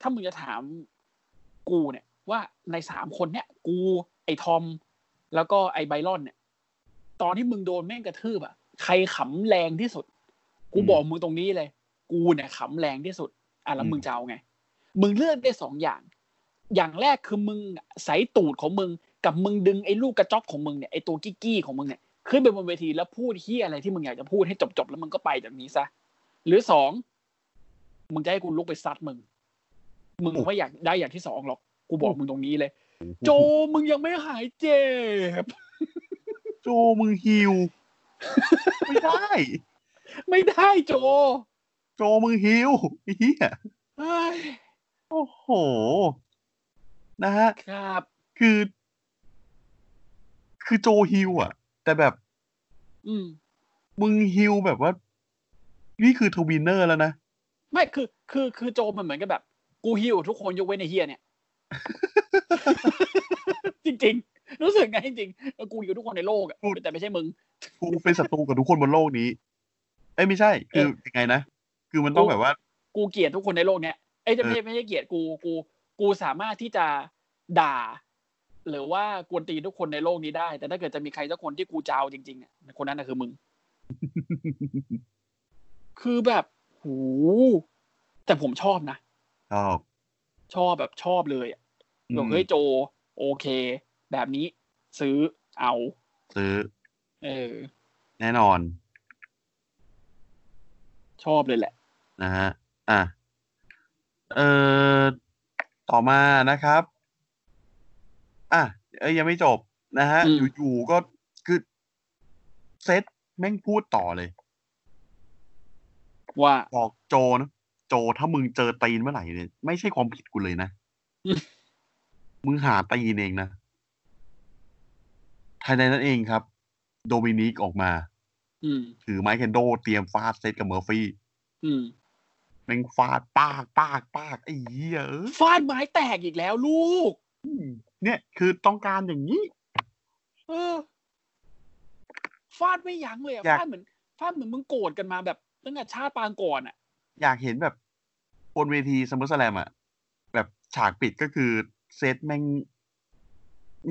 ถ้ามึงจะถามกูเนี่ย ว่าในสามคนเนี่ย กู ไอ้ทอม แล้วก็ไอ้ไบรอนเนี่ย ตอนที่มึงโดนแม่งกระทืบอะใครขำแรงที่สุด กูบอกมึงตรงนี้เลย กูเนี่ยขำแรงที่สุดอะแล้วอืมมึงจะเอาไง มึงเลือกได้สองอย่าง อย่างแรกคือมึงใส่ตูดของมึง กับมึงดึงไอ้ลูกกระจอกของมึงเนี่ยไอ้ตัวกี้กี้ของมึงเนี่ยขึ้นไปบนเวทีแล้วพูดเฮียอะไรที่มึงอยากจะพูดให้จบๆแล้วมึงก็ไปจากนี้ซะหรือสองมึงจะให้กูลุกไปซัดมึง มึงไม่อยากได้อย่างที่สองหรอก กูบอกมึงตรงนี้เลย โจมึงยังไม่หายเจ็บ โจมึงฮิว ไม่ได้ ไม่ได้โจ โจมึงฮิวไอ้เหี้ยเฮ้ยโอ้โห นะฮะ ครับ คือ คือโจฮิวอะ แต่แบบ อืม มึงฮิวแบบว่า นี่คือ tweener แล้วนะ ไม่คือ คือ คือโจมันเหมือนกับแบบ กูฮิวทุกคนยกเว้นไอ้เหี้ยเนี่ย จริง ๆ รู้สึกไงจริงๆเออกูฮิวทุกคนในโลกอะพูดแต่ไม่ใช่มึง กูเป็นศัตรูกับทุกคนบนโลกนี้ เอ้ยไม่ใช่ คือยังไงนะ คือมันต้องแบบว่า กูเกลียดทุกคนในโลกเนี้ยเอ้ยไม่ใช่เออไม่ใช่เกลียดกูกูกูสามารถที่จะด่า หรือว่ากวนตีนทุกคนในโลกนี้ได้ แต่ถ้าเกิดจะมีใครสักคนที่กูจะเอาจริงๆเนี่ยคนนั้นน่ะคือมึง คือแบบหูแต่ผมชอบนะชอบชอบแบบชอบเลยอะอืมบอกเฮ้ยโจ โอเค แบบนี้ ซื้อเอา ซื้อ เออ แน่นอน ชอบเลยแหละ นะฮะอะเอ่อต่อมานะครับ อะเอ้ยยังไม่จบนะฮะอืมอยู่ๆก็คือเซตแม่งพูดต่อเลย ว่าบอกโจนะโจถ้ามึงเจอตีนเมื่อไหร่เนี่ย ไม่ใช่ความผิดกูเลยนะอืมมึงหาตีนเองนะภายในนั้นเองครับ โดมินิกออกมาอืมถือไม้เคนโดเตรียมฟาด Seth กับเมอร์ฟี่อืม แม่งฟาดปากปากปากไอ้เหี้ยเอ้ยฟาดไม้แตกอีกแล้วลูกอืมเนี่ยคือต้องการอย่างนี้ เออ ฟาดไม่ยั้งเลยอะอยากฟาดเหมือนฟาดเหมือนมึงโกรธกันมาแบบตั้งแต่ชาติปางก่อนอะอยากเห็นแบบบนเวที SummerSlam อะแบบฉากปิดก็คือ Seth แม่ง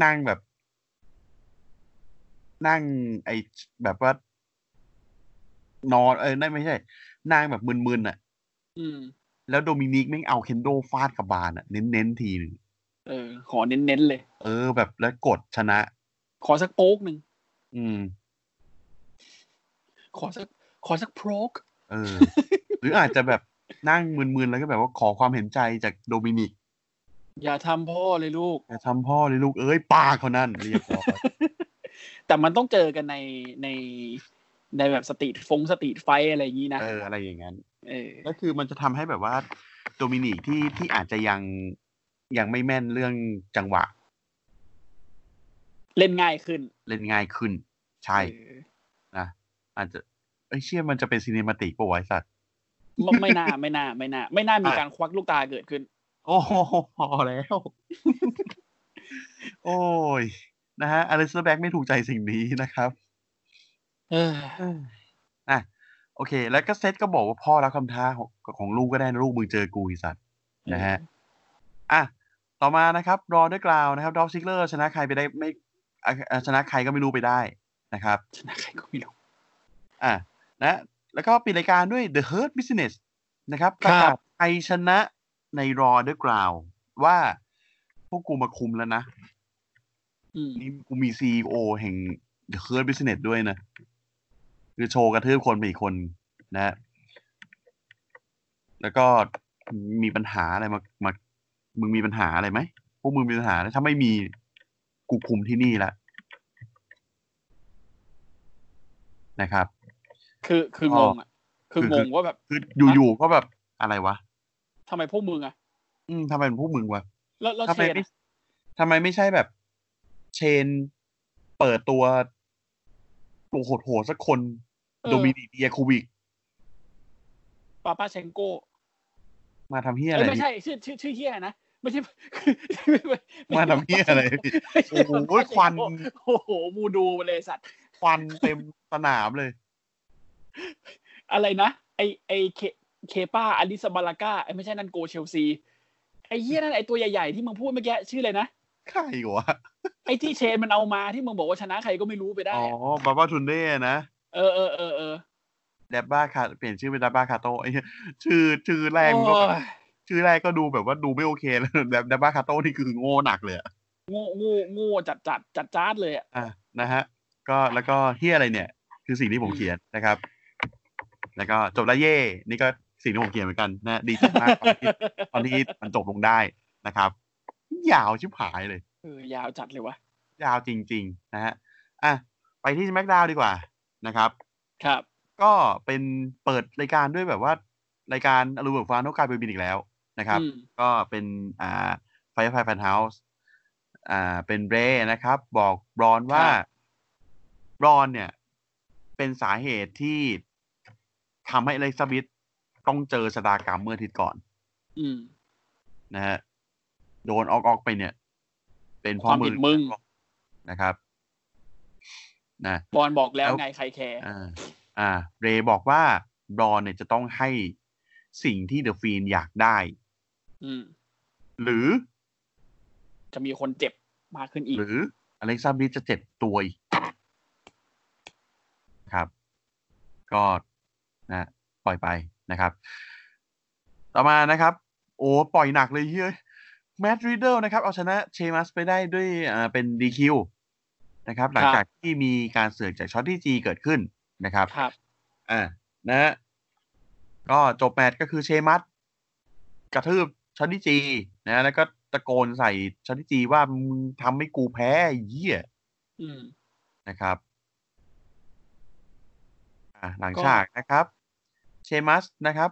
นั่งแบบ นั่งไอแบบว่านอนเออนั่นไม่ใช่ นั่งแบบมึนๆอะอืม แล้วโดมินิกแม่งเอาเคนโดฟาดกับบานอะเน้นๆทีหนึ่งเออ ขอเน้นๆเลย เออ แบบแล้วกดชนะ ขอสักโป๊กหนึ่งอืม ขอสัก ขอสักโป๊กเออ หรืออาจจะแบบนั่งมึนๆแล้วก็แบบว่าขอความเห็นใจจากโดมินิก อย่าทำพ่อเลยลูก อย่าทำพ่อเลยลูก เอ้ยปากเขานั่นเรียบร้อยแต่มันต้องเจอกันในในในแบบ street ฟง street fight อะไรอย่างนี้นะ เออ อะไรอย่างนั้นเออ ก็คือมันจะทำให้แบบว่าโดมินิกที่ที่อาจจะยังยังไม่แม่นเรื่องจังหวะ เล่นง่ายขึ้น เล่นง่ายขึ้น ใช่เออนะอาจจะไอ้เชี่ยมันจะเป็นซีนิมาติกปะวะไอ้สัตว์ไม่ไม่น่าไม่น่าไม่น่าไม่น่ามีการควักลูกตาเกิดขึ้น โอ้โหพอแล้ว โอ้ย นะฮะอลิซาแบ็กไม่ถูกใจสิ่งนี้นะครับ เอออะ โอเค แล้วก็เซตก็บอกว่าพ่อรับคำท้าของของลูกก็ได้นะลูกมึงเจอกูไอีสัตว์นะฮะอะต่อมานะครับ Raw Underground นะครับ Dolph Ziggler ชนะใครไปได้ไม่อะอะชนะใครก็ไม่รู้ไปได้นะครับ ชนะใครก็ไม่รู้อะนะแล้วก็ปิดรายการด้วย The Hurt Business นะครับครับระกาศชัยชนะใน Raw Underground ว่าพวกกูมาคุมแล้วนะอืมนี่กูมี CEO แห่ง The Hurt Business ด้วยนะ คือโชว์กระทืบคนไปอีกคนนะแล้วก็มีปัญหาอะไรมามามึงมีปัญหาอะไรไหมพวกมึงมีปัญหาถ้าไม่มีกูคุมที่นี่ละนะครับ คือคืองงอะคืองงว่าแบบคืออยู่ๆก็แบบอะไรวะทำไมพวกมึงอะ อืมทำไมเป็นพวกมึงวะแล้วแล้วทำเชไมนไม่อะทำไมไม่ใช่แบบ เชน เปิดตัวตัวโหดๆสักคน โดมินิเดียคูบิกปาปาเชนโก มาทำเฮียอะเอ้ไรยไม่ใช่ชื่อชื่อชื่อเฮียนะไม่ใช่มาทำเฮียอะไรไม่ใช่โอ้โหปาปาเชโก้ควันโอ้โหมูดูมาเลยสัตว์ควันเต็มสนามเลย อะไรนะไอไอเคเคป้าอลิสบาลาก้าไอไม่ใช่นั่นโกเชลซีไอเฮียนั่นไอตัวใหญ่ๆที่มึงพูดเมื่อกี้ชื่ออะไรนะใครวะไอที่เชนมันเอามาที่มึงบอกว่าชนะใครก็ไม่รู้ไปได้อ๋ออะบาบาทุนเด้นะ เออเออเออเออแดบบ้าคาเปลี่ยนชื่อเป็นดับบ้าคาโตไอ้เหี้ยชื่อชื่อแรกมันก็โอ้ยชื่อแรกก็ดูแบบว่าดูไม่โอเคแล้วแบบดับบ้าคาโตนี่คือโง่หนักเลยอะโง่โง่โง่จัดจัดจัดจ้าดเลยอะอะนะฮะ ก็แล้วก็เฮียอะไรเนี่ย คือสิ่งที่ผมเขียนนะครับ แล้วก็จบแล้วเย่นี่ก็สิ่งที่ผมเขียนเหมือนกันนะดีใจมากตอนที่ตอนที่มันจบลงได้นะครับ ยาวชิบหายเลยเออยาวจัดเลยวะยาวจริง ๆ นะฮะอะไปที่แม็กดาวดีกว่า นะครับ ครับ ก็เป็นเปิดรายการด้วยแบบว่ารายการอลูเบิร์กฟานโนกายเบบินอีกแล้วนะครับอืมก็เป็นอ่าไฟไฟแฟนเฮาส์อ่าเป็นเรย์นะครับ บอกบรอนว่าครับบรอนเนี่ย เป็นสาเหตุที่ทำให้อเล็กซาบิธต้องเจอชะตากรรมเมื่ออาทิตย์ก่อน อืมนะฮะโดนออกออกไปเนี่ย เป็นเพควาราะมมึผิงดมึงนะครับ นะบอลบอกแล้วแล้วไงใครแคร์อ่าอ่าเรย์บอกว่าบรอนเนี่ยจะต้องให้สิ่งที่เดอะฟีนอยากได้ อืม หรือ จะมีคนเจ็บมากขึ้นอีก หรืออเล็กซาบิธจะเจ็บตัวอีกครับ ก็นะปล่อยไปนะครับ ต่อมานะครับ โอ้ปล่อยหนักเลยเฮ้ย Matt Riddle นะครับ เอาชนะ Sheamus ไปได้ด้วยอ่าเป็น DQ นะครับ หลังจากที่มีการเสือกจาก Shorty G เกิดขึ้นนะครับครับอ่านะฮะก็จบแมตช์ก็คือ Sheamus กระทืบ Shorty G นะแล้วก็ตะโกนใส่ Shorty G ว่ามึงทำให้กูแพ้ไอ้เหี้ยอืมนะครับอ่าหลังก็ฉากนะครับ เชมัสนะครับ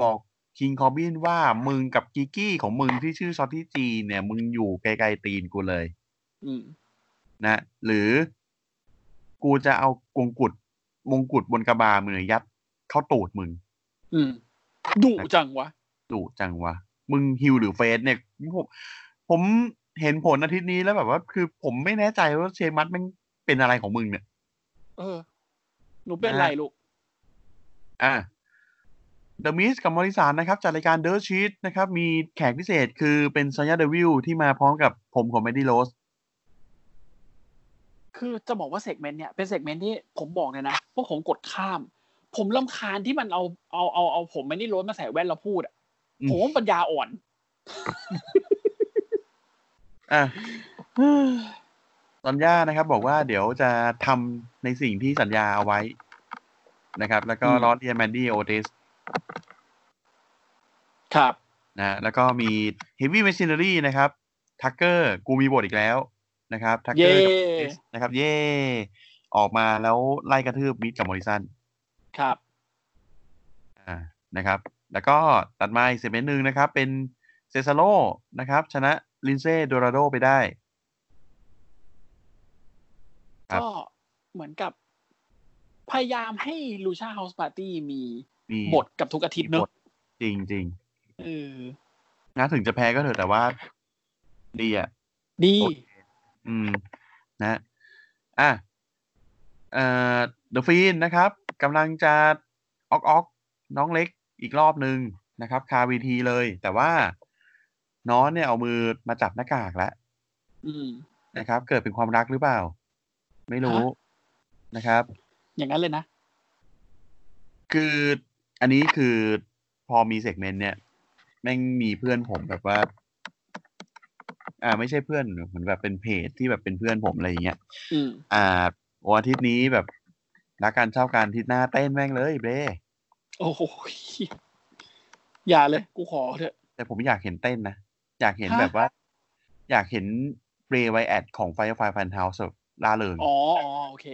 บอกคิงคอบินว่ามึงกับกิกกี้ของมึงที่ชื่อช็อตที่จีเนี่ย มึงอยู่ไกลๆตีนกูเลยอืม นะ หรือกูจะเอากงกุฎมงกุฎบนกระบามือยัดเข้าตูดมึง อืมดุจังวะดุจังวะ มึงฮิวหรือเฟสเนี่ยผมผมเห็นผลอาทิตย์นี้แล้วแบบว่า คือผมไม่แน่ใจว่า Sheamus มันเป็นอะไรของมึงเนี่ย เออ หนูเป็นอะไรลูก อ่า The Miz กับ Morrison นะครับ จัดรายการ Dirt Sheet นะครับ มีแขกพิเศษคือเป็นซ a ยาเดวิลที่มาพร้อมกับผมของ Mandy Rose คือจะบอกว่า segment เนี่ยเป็น segment ที่ผมบอกเลยนะพวกผมกดข้าม ผมรำคาญที่มันเอาเอาเอาเอาผมไม่ได้รถมาใส่แว่นแล้วพูดอะอืมผมว่าปัญญาอ่อนอะตอนย่านะครับ บอกว่าเดี๋ยวจะทำในสิ่งที่สัญญาเอาไว้นะครับ แล้วก็อืมล้อเลียน Mandy Otis ครับนะแล้วก็มี Heavy Machinery นะครับ Tucker กูมีบทอีกแล้ว นะครับ Tucker นะครับ เย่ออกมาแล้วไล่กระทืบ Miz กับ Morrison ครับอ่านะครับ แล้วก็ตัดมาอีก segment หนึ่งนะครับ เป็น Cesaro นะครับ ชนะ Lince Dorado ไปได้ครับก็เหมือนกับ พยายามให้ Lucha House Party มีมีบทกับทุกอาทิตย์เนบอะทจริงจริงเออๆนะถึงจะแพ้ก็เถอะแต่ว่า ดีอะ ดีโอเคอืม นะอะเอ่อเดอะฟีนนะครับกำลังจะออกออกน้องเล็กอีกรอบหนึ่งนะครับ คาวีทีเลย แต่ว่าน้องเนี่ยเอามือมาจับหน้ากากแล้วอืมนะครับ เกิดเป็นความรักหรือเปล่า ไม่รู้ฮะนะครับ อย่างนั้นเลยนะ คืออันนี้คือพอมี segment เนี่ยแม่งมีเพื่อนผมแบบว่า อ่า ไม่ใช่เพื่อนเหมือนแบบเป็นเพจที่แบบเป็นเพื่อนผมอะไรอย่างเงี้ยอืมอ่าวันอาทิตย์นี้แบบรักการชอบการอาทิตย์หน้าเต้นแม่งเลย Bray โอ้โหอย่าเลย กูขอเถอะ แต่ผมอยากเห็นเต้นนะ อยากเห็นฮะแบบว่า อยากเห็น Bray Wyatt ของ Firefly Funhouse แบบร่าเริงออ๋ออ๋อโอเค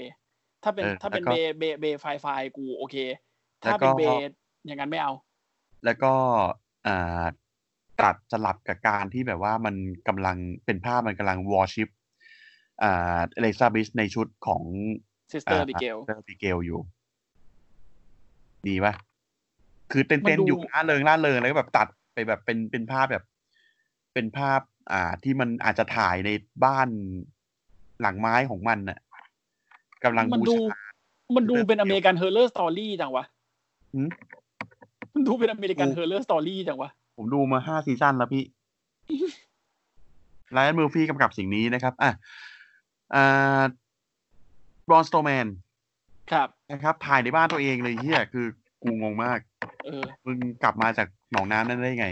ถ้าเป็นเออถ้าเป็นแล้วก็เบเบเบไฟไฟกูโอเคแล้วถ้าก็เป็นเบอย่างนั้นไม่เอา แล้วก็อ่า ตัดสลับกับการที่แบบว่ามันกำลังเป็นภาพมันกำลังวอร์ชิปอ่าเอลิซาเบธในชุดของซิสเตอร์บิเกลเตอร์บิเกลอยู่ ดีป่ะคือเต้นมันเต้นดูอยู่ล่าเริงล่าเริงแล้วก็แบบตัดไปแบบเป็นเป็นภาพแบบ เป็นภาพ อ่า ที่มันอาจจะถ่ายในบ้านหลังไหม้ของมันน่ะกำลังมันบูดูชามันดูเป็น American Horror Story จังวะหืมมันดูเป็นอเมริกันกู Horror Story จังวะ ผมดูมาห้าซีซั่นแล้วพี่ Ryan Murphy กำกับสิ่งนี้นะครับ อะอ่า Braun Strowman ครับ นะครับถ่ายในบ้านตัวเองเลยเฮียคือกูงงมาก เออ มึงกลับมาจากหนองน้ำนั่นได้ไง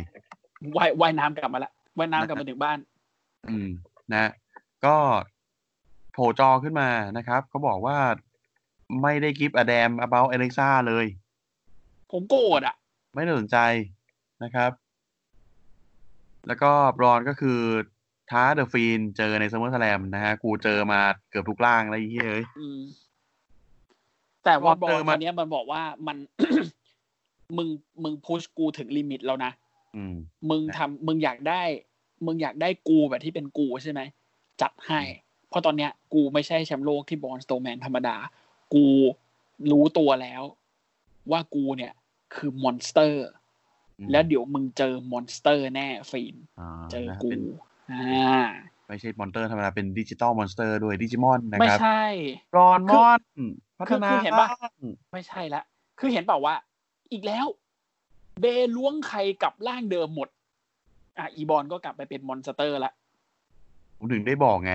ว่ายว่ายน้ำกลับมาละว่ายน้ำกลับมาถึงบ้าน อืม นะ ก็โผล่จอขึ้นมานะครับ เขาบอกว่าไม่ได้กิฟต์อ d แดม about Alexa เลย ผมโกรธอะ ไม่ได้สนใจนะครับ แล้วก็บรอนก็คือท้าเดอะฟีนเจอในซัมเมอร์สแลมนะฮะ กูเจอมาเกือบทุกล่างแล้วไอ้เหี้ยเอ้ยอืมแต่ว่าบอเจลอมาตอนเนี้ยมันบอกว่ามัน มึงมึง push กูถึง limit แล้วนะอืมมึงทำมึงอยากได้ มึงอยากได้กูแบบที่เป็นกูใช่ไหมจัดให้ เพราะตอนเนี้ย กูไม่ใช่แชมป์โลกที่ Braun Strowman ธรรมดา กูรู้ตัวแล้ว ว่ากูเนี่ย คือ monster อืม แล้วเดี๋ยวมึงเจอ monster แน่ Fiendอ่าเจอนะกูเป็นอ่าไม่ใช่ monster ธรรมดาเป็น digital monster ด้วยดิจิมอนนะไม่ครับใช Braun มอนพัฒนาคือเห็นปะบ้างไม่ใช่ละ คือเห็นเปล่าว่า อีกแล้ว Bray ล้วงใครกลับร่างเดิมหมด อะอี Braun ก็กลับไปเป็น monster ละผมถึงได้บอกไง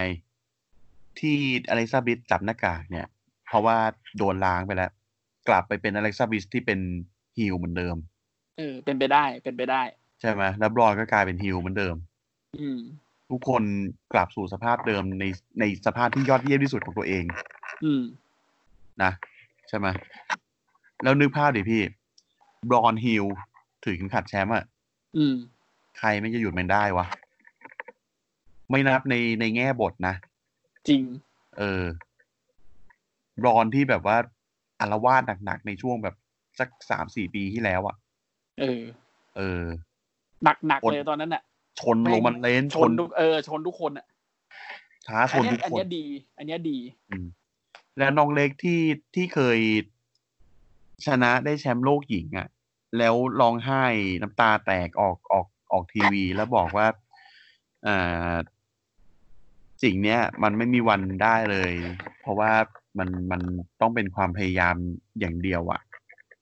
ที่ Alexa Bliss จับหน้ากากเนี่ย เพราะว่าโดนล้างไปแล้ว กลับไปเป็น Alexa Bliss ที่เป็น heel เหมือนเดิม เออ เป็นไปได้ เป็นไปได้ ใช่ไหมแล้ว Braun ก็กลายเป็น heel เหมือนเดิม อืม ทุกคนกลับสู่สภาพเดิมในในสภาพที่ยอดเยี่ยมที่สุดของตัวเอง อืม นะ ใช่ไหมแล้วนึกภาพดิพี่ บรอนฮิลถือเข็มขัดแชมป์อะอืม ใครไม่จะหยุดมันได้วะ ไม่นับในในแง่บทนะ จริง เออ บรอนที่แบบว่าอารวาสหนักๆในช่วงแบบสักสามสี่ปีที่แล้วอะ เออ เออ หนักหนักคนเลยตอนนั้นน่ะ ชนโรมันเลนส์ชชนนทุกเออชนทุกคนอะท้าชอันนเนี้ทุยกอันคนเนี้ยดี อันเนี้ยดีอืมแล้วน้องเล็กที่ที่เคยชนะได้แชมป์โลกหญิงอะ่ะ แล้วร้องไห้น้ำตาแตกออกออกออกทีวี แล้วบอกว่าอ่าสิ่งเนี้ย มันไม่มีวันได้เลย เพราะว่ามันมันต้องเป็นความพยายามอย่างเดียวอะ่ะ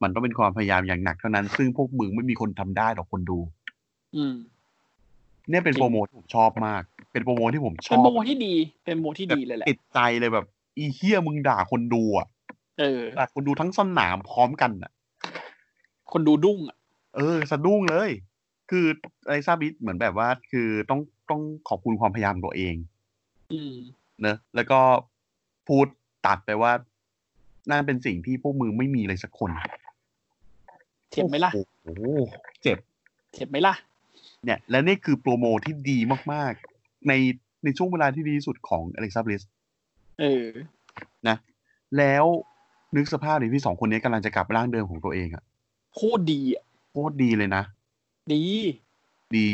มันต้องเป็นความพยายามอย่างหนักเท่านั้น ซึ่งพวกมึงไม่มีคนทำได้หรอกคนดู อืม เนี่ยเป็นจริงโปรโมทที่ผมชอบมาก เป็นโปรโมทที่ผมชเป็นอบโมที่ดี เป็นโมที่ดีเลยแหละติดใจเลยแบบ อีเฮียมึงด่าคนดูอะ เออด่าคนดูทั้งสนามพร้อมกันอะ คนดูดุ้งอะ เออ สะดุ้งเลย คือไอซาบิสเหมือนแบบว่า คือต้องต้องขอบคุณความพยายามตัวเอง อืม เนอะแล้วก็พูดตัดไปว่านั่นเป็นสิ่งที่พวกมึงไม่มีเลยสักคน เจ็บไหมล่ะโอ้โหเจ็บ เจ็บไหมล่ะ เนี่ย และนี่คือโปรโมที่ดีมากๆ ในในช่วงเวลาที่ดีที่สุดของอเล็กซาบลิสเออ นะ แล้วนึกสภาพดิพี่สองคนนี้กำลังจะกลับร่างเดิมของตัวเองอะโคตรดีอะโคตรดีเลยนะ ดี ดี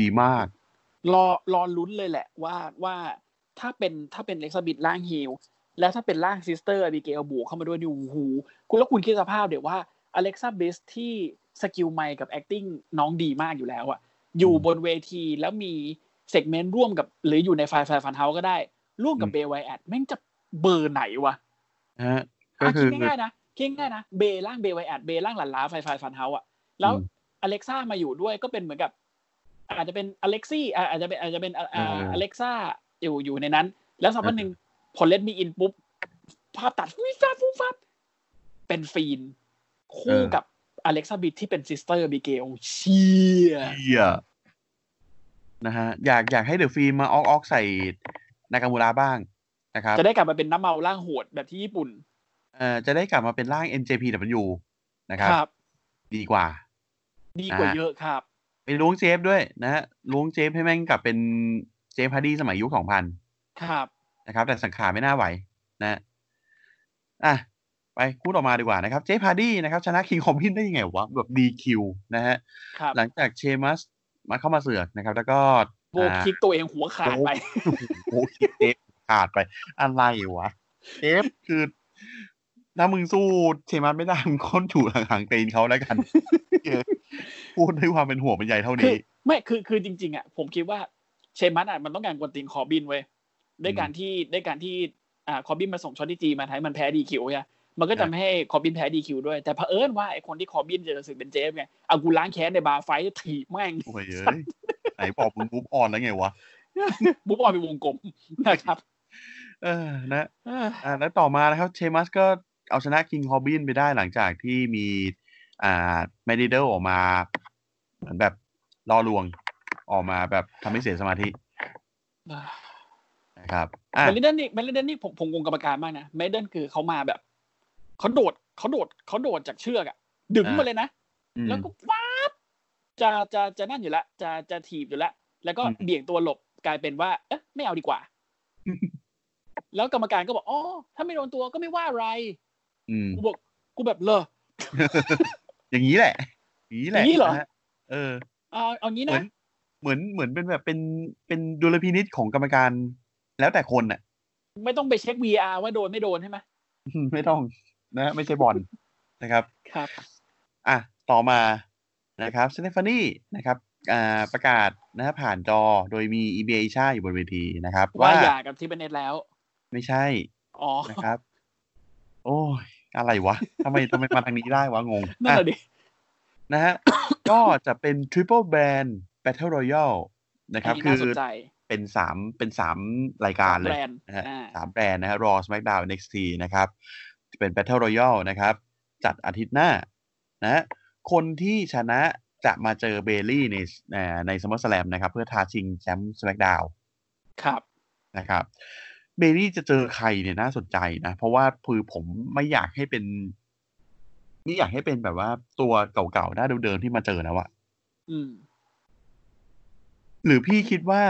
ดีมาก รอรอลุ้นเลยแหละว่าว่าถ้าเป็นถ้าเป็น Alexa Bliss ร่าง heel แล้วถ้าเป็นร่าง Sister Abigail บวกเข้ามาด้วยนี่โอ้โหคุณแล้วคุณคิดสภาพเดี๋ยวว่า Alexa Bliss ที่ skill mic กับ acting น้องดีมากอยู่แล้วอะอยู่บนเวทีแล้วมี segment ร่วมกับ หรืออยู่ในไฟไฟฟันเฮาก็ได้ ร่วมกับอืม Bray Wyatt แม่งจะเบอร์ไหนวะนะฮะก็อะคืคิดง่ายๆนะคิดง่ายๆนะ Bray ร่าง Bray Wyatt Bray ร่างหลั่นล้า Firefly Fun House อะแล้วอืม Alexa มาอยู่ด้วยก็เป็นเหมือนกับ อาจจะเป็น Alexa อะอาจจะเป็นอาจจะเป็นอ่าเออ Alexa อยู่อยู่ในนั้น แล้วสักพักหนึ่งพอเล่นมีอินปุ๊บภาพตัดฟุ้ยฟ้าฟุ้ฟ้าเป็น Fiend คู่กับ Alexa Bliss ที่เป็น Sister Abigail เชียเฮียนะฮะอยากอยากให้ The Fiend มาออกออกใส่ Nakamura บ้างนะครับ จะได้กลับมาเป็นนากามูร่างโหดแบบที่ญี่ปุ่นเอ่อจะได้กลับมาเป็นร่าง NJPW นะครับดีกว่า ดีกว่าอ่าเยอะครับไปล้วง Jeff ด้วยนะฮะล้วง Jeff ให้แม่งกลับเป็น Jeff Hardy สมัยยุคสองพันครับนะครับ แต่สังขารไม่น่าไหวนะอะ ไปพูดออกมาดีกว่านะครับ Jeff Hardy นะครับ ชนะ King Corbin ได้ยังไงวะ แบบ DQ นะฮะครับหลังจาก Sheamus มาเข้ามาเสือกนะครับ แล้วก็ Brogue Kick ตัวเองหัวขาดไปโอ้โห kick Jeff ขาดไป อะไรวะ Jeff คือถ้ามึงสู้ Sheamus ไม่ได้มึงค้นถูห่างๆตีนเขาแล้วกันเออพูดด้วยความเป็นห่วงเป็นใยเท่าคือนี้ ไม่คือคือจริง ๆ อะ ผมคิดว่า Sheamus อะมันต้องการกวนตีน Corbin เว้ยด้วยการที่ด้วยการที่อ่า Corbin มาส่งช็อตที่จีมาท้ายมันแพ้ DQ ใช่ มันก็อะทำให้ Corbin แพ้ DQ ด้วย แต่เผอิญว่าไอคนที่ Corbin เจอเสือกเป็น Jeff ไงเอากูล้างแค้นใน Bar Fight ถีบแม่งโอ้ยเอ้ยไหนบอกมึงปุ๊บออนแล้วไงวะบุ๊บออนเป็นวงกลมนะครับ เออนะเอออ่าแล้วต่อมานะครับเชมัสก็เอาชนะคิงคอร์บินไปได้หลังจากที่มีอ่าแมดิเดลออกมาเหมือนแบบล่อลวงออกมาแบบทำให้เสียสมาธินะครับอะเมลิเดนนี่เมลิเดนนี่ผมผมงงกรรมการมากนะเมลิเดนคือเขามาแบบ เขาโดดเขาโดดเขาโดดจากเชือกอะดึงมาเลยนะอืมแล้วก็ฟ้าบจะจะจะนั่นอยู่แล้วจะจะถีบอยู่แล้ว แล้วก็อืมเบี่ยงตัวหลบกลายเป็นว่า เอ๊ะไม่เอาดีกว่า แล้วกรรมการก็บอกอ๋อถ้าไม่โดนตัวก็ไม่ว่าอะไรอืมกูบอกกูแบบเลออย่างนี้แหละอย่างนี้แหละอย่างนี้เหรอนะฮะเออเอาเอางี้เหมือนะนเหมือนเหมือนเป็นแบบเป็นเป็นดุลพินิษของกรรมการแล้วแต่คนน่ะ ไม่ต้องไปเช็ค VR ว่าโดนไม่โดนใช่ไหมไม่ต้อง นะไม่ใช่บอลนะครับ ครับ อะ ต่อมานะครับสเตฟานีนะครับอ่าประกาศนะฮะผ่านจอโดยมี อีเบชาอยู่บนเวทีนะครับ ว่าว่าหย่ากับทิปเนตแล้ว ไม่ใช่ อ๋อ นะครับ โอ้ย อะไรวะทำไมทำไมมาทางนี้ได้วะ งงนั่นแหละอะดินะฮะ ก็จะเป็น Triple Brand Battle Royale นะครับอัคือน่าสนใจเป็นสามเป็นสามรายการเลยแบรนด์นะฮะอ่าสามแบรนด์นะฮะ Raw SmackDown NXT นะครับ เป็น Battle Royale นะครับ จัดอาทิตย์หน้านะฮะคนที่ชนะจะมาเจอ Bayley ในเอ่อใน SummerSlam นะครับ เพื่อท้าชิงแชมป์ SmackDown ครับนะครับ Bayley จะเจอใครเนี่ยน่าสนใจนะ เพราะว่าคือผมไม่อยากให้เป็น ไม่อยากให้เป็นแบบว่าตัวเก่าๆ หน้าเดิมๆที่มาเจอนะวะอืม หรือพี่คิดว่า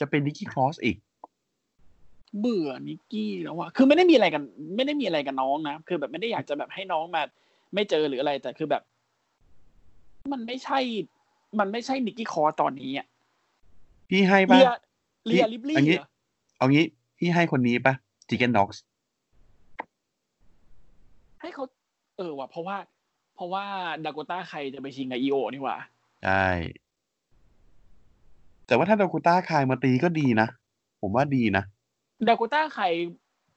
จะเป็น Nikki Cross อีก เบื่อนิกกี้แล้วอะคือไม่ได้มีอะไรกัน ไม่ได้มีอะไรกับน้องนะคือแบบไม่ได้อยากจะแบบให้น้องมาไม่เจอหรืออะไร แต่คือแบบ มันไม่ใช่ มันไม่ใช่ Nikki Cross ตอนนี้อะพี่ให้ปะ Rhea Rhea Ripley อันนี้เหรอเอางี้ พี่ให้คนนี้ปะ Tegan Noxให้เขาเออว่ะเพราะว่า เพราะว่าดากต้าใครจะไปชิงกับอีโอนี่หว่าใช่แต่ว่าถ้าดากูต้าคายมาตีก็ดีนะ ผมว่าดีนะ ดากต้าใคร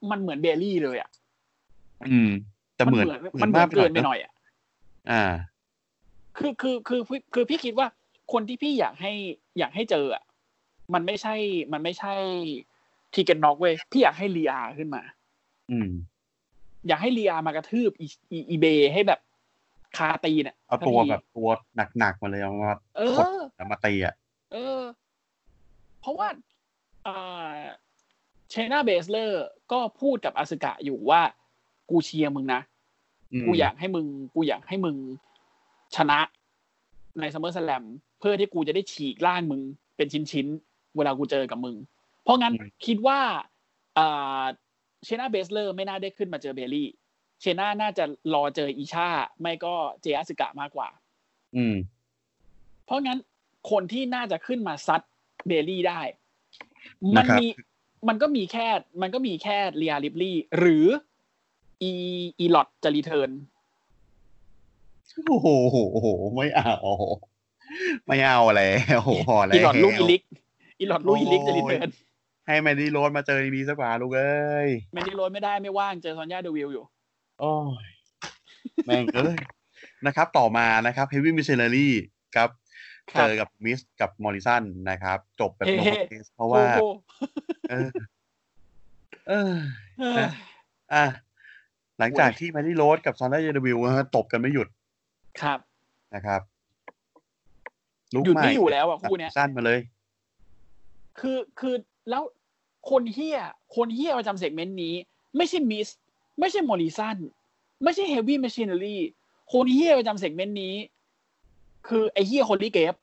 มันเหมือนเบลลี่เลยอะ อืม แต่เหมือนมันเหมือนเกินไปะหน่อยอะ อ่าคือคือคือคือคือพี่คิดว่าคนที่พี่อยากให้อยากให้เจออะ มันไม่ใช่ มันไม่ใช่ทีเกนน็อกเว้ยพี่อยากให้เลียขึ้นมา อืม อยากให้เลียมากระทืบอีอีอีเบให้แบบคาตีเนี่ยเอาตัวแบบตัวหนักๆมาเลยเอามาเอขดอแล้วมาตีอะเออ เพราะว่าอ่าเชนาเบสเลอร์ก็พูดกับอาสึกะอยู่ว่า กูเชียร์มึงนะอืมกูอยากให้มึง กูอยากให้มึงชนะในซัมเมอร์สแลมเพื่อที่กูจะได้ฉีกร่างมึงเป็นชิ้นๆ เวลากูเจอกับมึง เพราะงั้นคิดว่าอ่า Shayna Baszler ไม่น่าได้ขึ้นมาเจอ Bayley Shayna น่าจะรอเจออีชาไม่ก็เจอ Asuka มากกว่า อืม เพราะงั้นคนที่น่าจะขึ้นมาซัด Bayley ได้ มันนะครับมี มันก็มีแค่มันก็มีแค่ Rhea Ripley หรืออีอีลอดจะ returnโอ้โหโอ้โหไม่เอาไม่เอาแล้วโอ้โหพอแล้วอีลอดลูกอีลิกอีลอดลูกอีลิกจะรีเทิร์นให้แมนดี้โรสมาเจอดีสักกว่าลูกเอ้ยแมนดี้โรสไม่ได้ไม่ว่างเจอซอนยาเดวิลอยู่ โอ้ยแม่งเอ้ยนะครับ ต่อมานะครับเฮฟวี่มิชชันนารีครับครับ เจอกับมิสกับมอริสันนะครับ จบแบบเฮ้โนเฮ้เคสเพราะว่าโอ้โหเออ เออเอ้ยนะอะหลังจากที่แมนดี้โรสกับซอนด้าเยเดวิลนะฮะตบกันไม่หยุด ครับนะครับลุกหยุดใหไม่อยู่แล้วอะคู่เนี้ยสั้นมาเลย คือคือแล้วคนเฮียคนเฮียประจำเซกเมนต์นี้ ไม่ใช่มิส ไม่ใช่มอริสันไม่ใช่เฮฟวี่แมชชีน r รีคนเฮียประจำเซกเมนต์นี้ คือไอเฮียคนที่เก็บ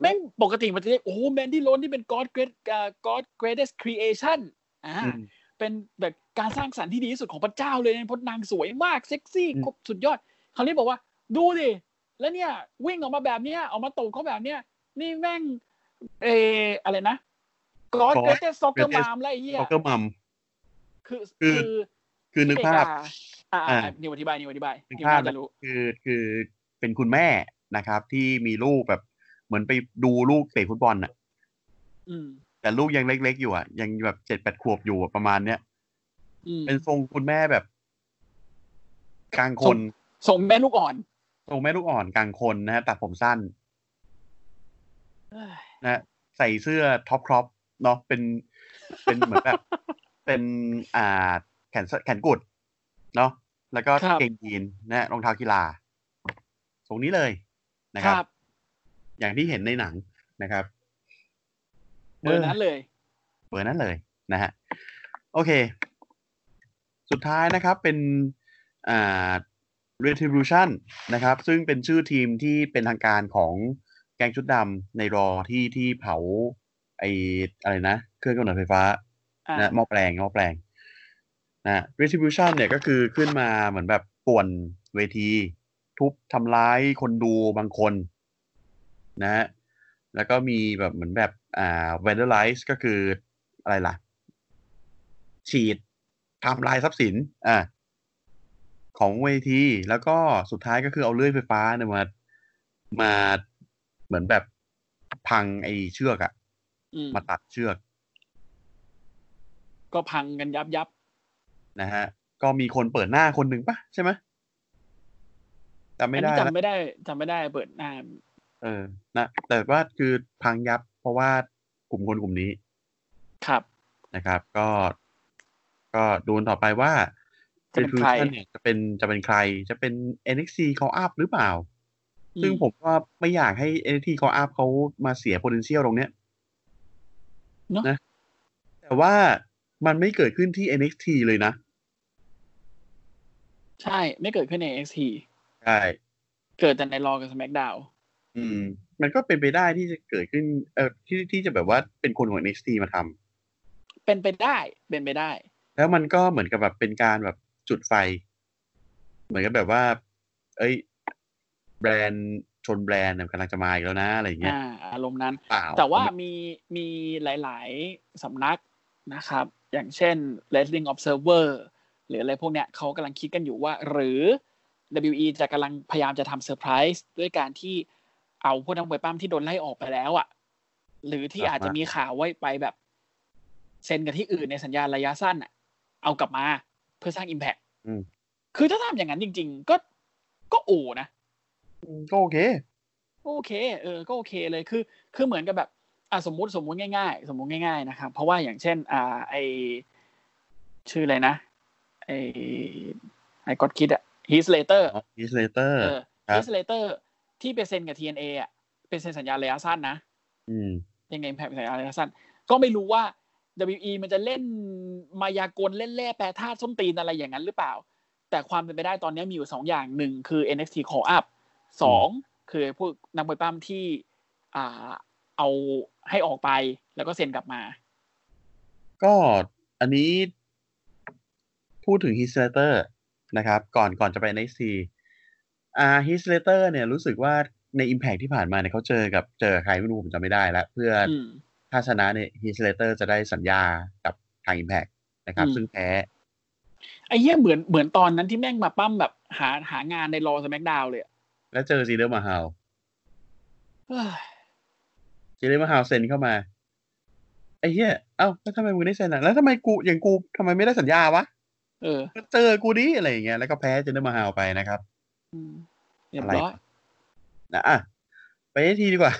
แม่งปกติมันจะเรียกโอ้แมนดี้โรนที่เป็น God Great อ่า God Greatest Creation อ่าอืมเป็นแบบการสร้างสรรค์ที่ดีที่สุดของพระเจ้าเลยนะเพราะนางสวยมากเซ็กซี่อืมสุดยอดคราวนี้บอกว่า ดูดิแล้วเนี่ย วิ่งออกมาแบบเนี้ยออกมาตบเขาแบบเนี้ยนี่แม่ง เอออะไรนะกอด God เกรเตสซ็อกเกอร์ Greatest มามอะไรเงี้ยซ็อกเกอร์มัมคือคือคือ คือนึกภาพที่ อเมริอ่าอ่าอ่านิวอธิบายนิวอธิบายนึกนิวภาพน่าจะรู้คือคือเป็นคุณแม่นะครับ ที่มีลูกแบบเหมือนไปดูลูกเตะฟุตบอลน่ะอืมแต่ลูกยังเล็กๆอยู่อะ ยังแบบเจ็ดแปดขวบอยู่อะประมาณเนี้ยอืมเป็นทรงคุณแม่แบบ กลางคนส่งแม่ลูกอ่อนทรงแม่ลูกอ่อนกลางคนนะฮะตัดผมสั้นเอ้ยนะฮะใส่เสื้อท็อปครอปเนาะเป็นเป็นเหมือนแบบเป็นอ่าแขนสแขนกุด เนาะแล้วก็ครับเกงยีนนะฮะรองเท้ากีฬาทรงนี้เลยนะคครับรับ อย่างที่เห็นในหนังนะครับเบอร์นั้นเลยเบอร์นั้นเลยนะฮะโอเค สุดท้ายนะครับเป็นอ่า retribution นะครับ ซึ่งเป็นชื่อทีมที่เป็นทางการของแกงชุดดำในรอที่ที่เผาไออะไรนะ เครื่องกำเนิดไฟฟ้าอ่านะหม้อแปลงหม้อแปลง นะ retribution เนี่ยก็คือขึ้นมาเหมือนแบบป่วนเวที ทุบทำร้ายคนดูบางคน นะฮะแล้วก็มีแบบเหมือนแบบอ่า vandalize ก็คืออะไรล่ะ ฉีดทำลายทรัพย์สิน อ่าของเวที แล้วก็สุดท้ายก็คือเอาเลื่อยไฟฟ้าเนี่ยมามาเหมือนแบบพังไอเชือกอะอืมมาตัดเชือก ก็พังกันยับยับ นะฮะ ก็มีคนเปิดหน้าคนหนึ่งปะใช่ไหมจำไม่ได้อันนี้แล้วจำไม่ได้จำไม่ได้เปิดหน้า เออ นะ แต่ว่าคือพังยับ เพราะว่ากลุ่มคนกลุ่มนี้ ครับ นะครับ ก็ ก็ดูกันต่อไปว่าจะเป็นใคร Retribution เนี่ยจะเป็นจะเป็นใคร จะเป็น NXT call up หรือเปล่าอืซึ่งผมก็ไม่อยากให้ NXT call up เขามาเสีย potential ตรงเนี้ยเนอะนะ แต่ว่ามันไม่เกิดขึ้นที่ NXT เลยนะ ใช่ ไม่เกิดขึ้นใน NXT ใช่ เกิดแต่ในรอกับ SmackDown อืม มันก็เป็นไปได้ที่จะเกิดขึ้น เออที่ที่จะแบบว่าเป็นคนของ NXT มาทำเป็นไปได้ เป็นไปได้ แล้วมันก็เหมือนกับแบบเป็นการแบบจุดไฟ เหมือนกับแบบว่า เอ้ย แบรนด์ชนแบรนด์เนี่ยกำลังจะมาอีกแล้วนะอะไรอย่างเงี้ยอ่าอารมณ์นั้นเปล่าแต่ว่ามีมีหลาย ๆสำนักนะครับ อย่างเช่น Wrestling Observer หรืออะไรพวกเนี้ยเขากำลังคิดกันอยู่ว่า หรือ WWE จะกำลังพยายามจะทำเซอร์ไพรส์ด้วยการที่เอาพวกนักมวยปล้ำที่โดนไล่ออกไปแล้วอะ หรือที่อาจจะมีข่าวไว้ไปแบบเซ็นกับที่อื่นในสัญญาระยะสั้นอะ เอากลับมาเพื่อสร้าง Impact อืมคือถ้าทำอย่างนั้นจริง ๆ ก็ก็โอนะก็โอเคโอเค เออ ก็โอเคเลย คือ คือเหมือนกับแบบ อะสมมุติ สมมุติง่ายๆ สมมุติง่าย ๆ นะครับ เพราะว่าอย่างเช่น อ่า ไอชื่ออะไรนะ ไอไอก็คิดอะ Heath Slater อีสเลเตอร์เออครับ Heath Slater ที่ไปเซ็นกับ TNA อะเป็นเซ็นสัญญาระยะสั้นนะอืมยังไงแพ้สัญญาระยะสั้น ก็ไม่รู้ว่า WE มันจะเล่นมายากลเล่นแร่แปรธาตุส้นตีนอะไรอย่างนั้นหรือเปล่า แต่ความเป็นไปได้ตอนนี้มีอยู่สองอย่างหนึ่งคือ NXT call up สองคือพวกนักมวยปล้ำที่อ่าเอาให้ออกไปแล้วก็เซ็นกลับมา ก็อันนี้ พูดถึง Heath Slater นะครับ ก่อนก่อนจะไป NXT อ่า Heath Slater เนี่ยรู้สึกว่าใน Impact ที่ผ่านมาเนี่ยเขาเจอกับเจอใครไม่รู้ผมจำไม่ได้แล้ว เพื่ออืมถ้าชนะเนี่ย Heath Slater จะได้สัญญากับทาง Impact นะครับอืมซึ่งแพ้ไอ้เหี้ยเหมือนเหมือนตอนนั้นที่แม่งมาปล้ำแบบหาหางานใน Raw SmackDown เลยอะแล้วเจอ Jinder Mahal เฮ้ย Jinder Mahal เซ็นเข้ามา ไอ้เหี้ยเอ้าแล้วทำไมมึงได้เซ็นอะแล้วทำไมกูอย่างกูทำไมไม่ได้สัญญาวะ เออก็เจอกูดิอะไรอย่างเงี้ยแล้วก็แพ้ Jinder Mahal ไปนะครับอืมเรียบร้อยนะอะไปทีดีกว่า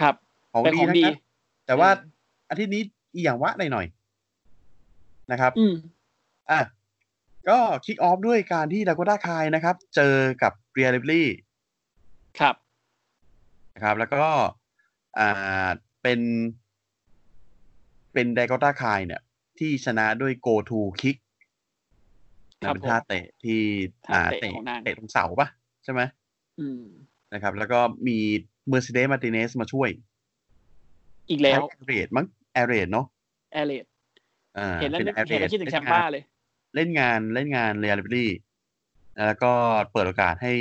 ครับของเป็นดีของทั้ดีงนั้นแต่ว่าเอออาทิตย์นี้อีหยังวะหน่อยหน่อยๆนะครับอืมอะก็คิกออฟด้วยการที่ดาโกต้าคายนะครับ เจอกับเรียลิบลี่ครับนะครับ แล้วก็อ่าเป็น เป็นดาโกต้าคายเนี่ย ที่ชนะด้วย go to kick ครั นะบเป็นท่าเตะที่ท่าอ่าเตะเตะของนางเตะตรงเสาปะใช่ไหมอืมนะครับ แล้วก็มี Mercedes Martinez มาช่วย อีกแล้ว Air Raid มั้ง Air Raid เนาะ Air Raid อ่าเห็นแล้วนึก Air เห็นแล้ว Raid คิดถึง Ciampa เลย เล่นงานเล่นงาน Rhea Ripley แล้วก็เปิดโอกาสให้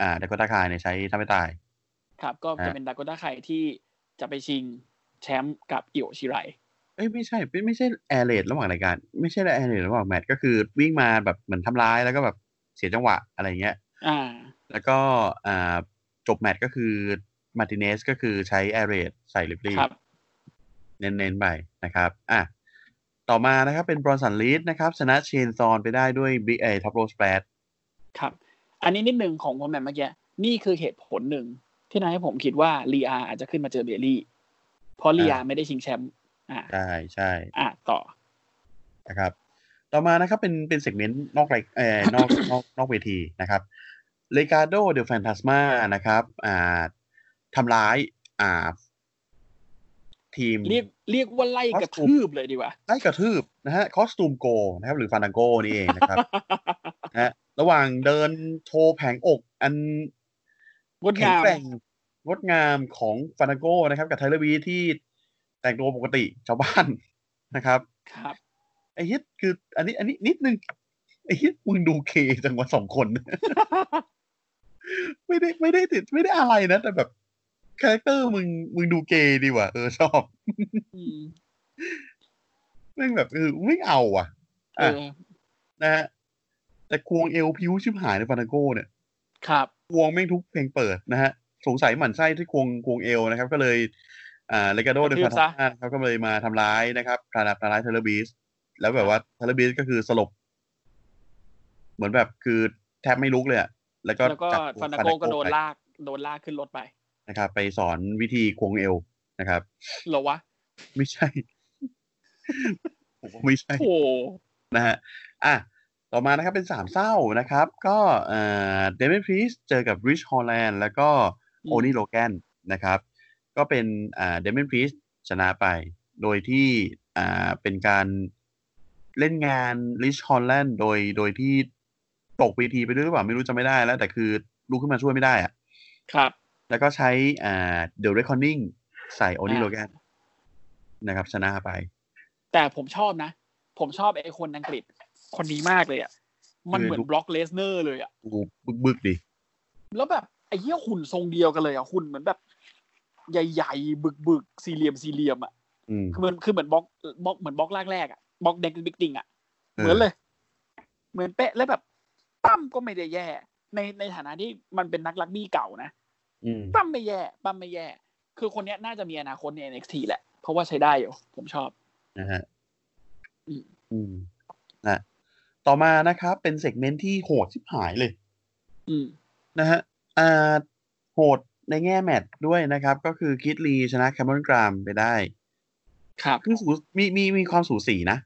อ่า Dakota Kai เนี่ยใช้ท่าไม้ตาย ครับ ก็จะฮะเป็น Dakota Kai ที่จะไปชิงแชมป์กับ Io Shirai เอ้ยไม่ใช่ไม่ไม่ใช่ Air Raid ระหว่างรายการ ไม่ใช่ Air Raid ระหว่างแมตช์ก็คือวิ่งมาแบบเหมือนทำร้ายแล้วก็แบบเสียจังหวะอะไรเงี้ยอ่า แล้วก็อ่าจบแมตช์ก็คือ Martinez ก็คือใช้ Air Raid ใส่ Ripley ครับเน้นๆไปนะครับ อะต่อมานะครับเป็น Bronson Reed นะครับ ชนะ Shane Thorne ไปได้ด้วย big เอ top rope splash ครับ อันนี้นิดหนึ่งของผมแบบเมื่อกี้นี่คือเหตุผลหนึ่งที่ทำให้ผมคิดว่า Rhea อาจจะขึ้นมาเจอ Bayley เพราะ Rhea ไม่ได้ชิงแชมป์ อ่าใช่ใช่อ่าต่อนะครับ ต่อมานะครับเป็นเป็น segment นอกไรเอ่อนอกนอกนอกเวทีนะครับ Legado del Fantasma นะครับอ่าทำร้ายอ่า ทีม เรียกเรียกว่าไล่กระทืบเลยดีกว่า ไล่กระทืบนะฮะคอสตูมโกนะครับ หรือ Fandango นี่เองนะครับนะฮะระหว่างเดินโชว์แผงอกอันงดแข็งงามแกร่งงดงามของ Fandango นะครับ กับ Tyler Breeze ที่ แต่งตัวปกติชาวบ้านนะครับ ครับไอ้เฮ็ดคือ อันนี้ อันนี้นิดนึงไอ้เฮ็ดมึงดูเกย์จังวะสองคน ไม่ได้ไม่ได้ติดไม่ได้อะไรนะ แต่แบบ character มึงมึงดูเกย์ดีว่ะเออชอบอืมแม่งแบบเออไม่เอาอะเออะอนะฮะแต่ควงเอวพลิ้วชิบหายไอ้ Fandango เนี่ย ครับ ควงแม่งทุกเพลงเปิดนะฮะ สงสัยหมั่นไส้ที่ควงควงเอวนะครับ ก็เลย อ่า Legado del Fantasma ครับก็เลยมาทำร้ายนะครับทำร้ายทำร้าย Tyler Breeze แล้วแบบว่า Tyler Breeze ก็คือสลบ เหมือนแบบคือแทบไม่ลุกเลยอะแล้วก็แล้วก็จับ Fandango ก็โดนลากโดนลากขึ้นรถไปนะครับ ไปสอนวิธีควงเอวนะครับเหรอวะ ไม่ใช่ผมว่าไม่ใช่โอ้นะฮะอะต่อมานะครับเป็นสามเส้านะครับ ก็เอ่อ Damian Priest เจอกับ Ridge Holland แล้วก็ Oney Lorcan นะครับ ก็เป็นอ่า Damian Priest ชนะไป โดยที่อ่าเป็นการเล่นงาน Ridge Holland โดยโดยที่ตกเวทีไปด้วยหรือเปล่าไม่รู้จะไม่ได้แล้ว แต่คือลุกขึ้นมาช่วยไม่ได้อะครับ แล้วก็ใช้อ่า The Reckoning ใส่โอนี่อ่า Lorcan นะครับ ชนะไป แต่ผมชอบนะ ผมชอบไอ้คนอังกฤษ คนนี้มากเลยอะ มันเหมือน Brock Lesnar เลยอะดูบึกๆดิ แล้วแบบไอ้เหี้ยหุ่นทรงเดียวกันเลยอะหุ่นเหมือนแบบ ใหญ่ๆ บึกๆ สี่เหลี่ยมสี่เหลี่ยมอะอืมคือมันคือเหมือน Brock Brock เหมือน Brock แรกๆอะ Brock The Next Big Thing อะเหมือนเลย เหมือนเป๊ะแล้วแบบปล้ำก็ไม่ได้แย่ ในในฐานะที่มันเป็นนักรักบี้เก่านะอืมปล้ำไม่แย่ปล้ำไม่แย่ คือคนเนี้ยน่าจะมีอนาคตใน NXT แหละ เพราะว่าใช้ได้อยู่ผมชอบนะฮะอืมอืมนะต่อมานะครับเป็นเซกเมนต์ที่โหดชิบหายเลย อืมนะฮะอ่าโหด ในแง่แมตช์ด้วยนะครับ ก็คือคิดลีชนะแคม e รอนกรามไปได้ ครับคือสูมีมีมีความสูสีนะ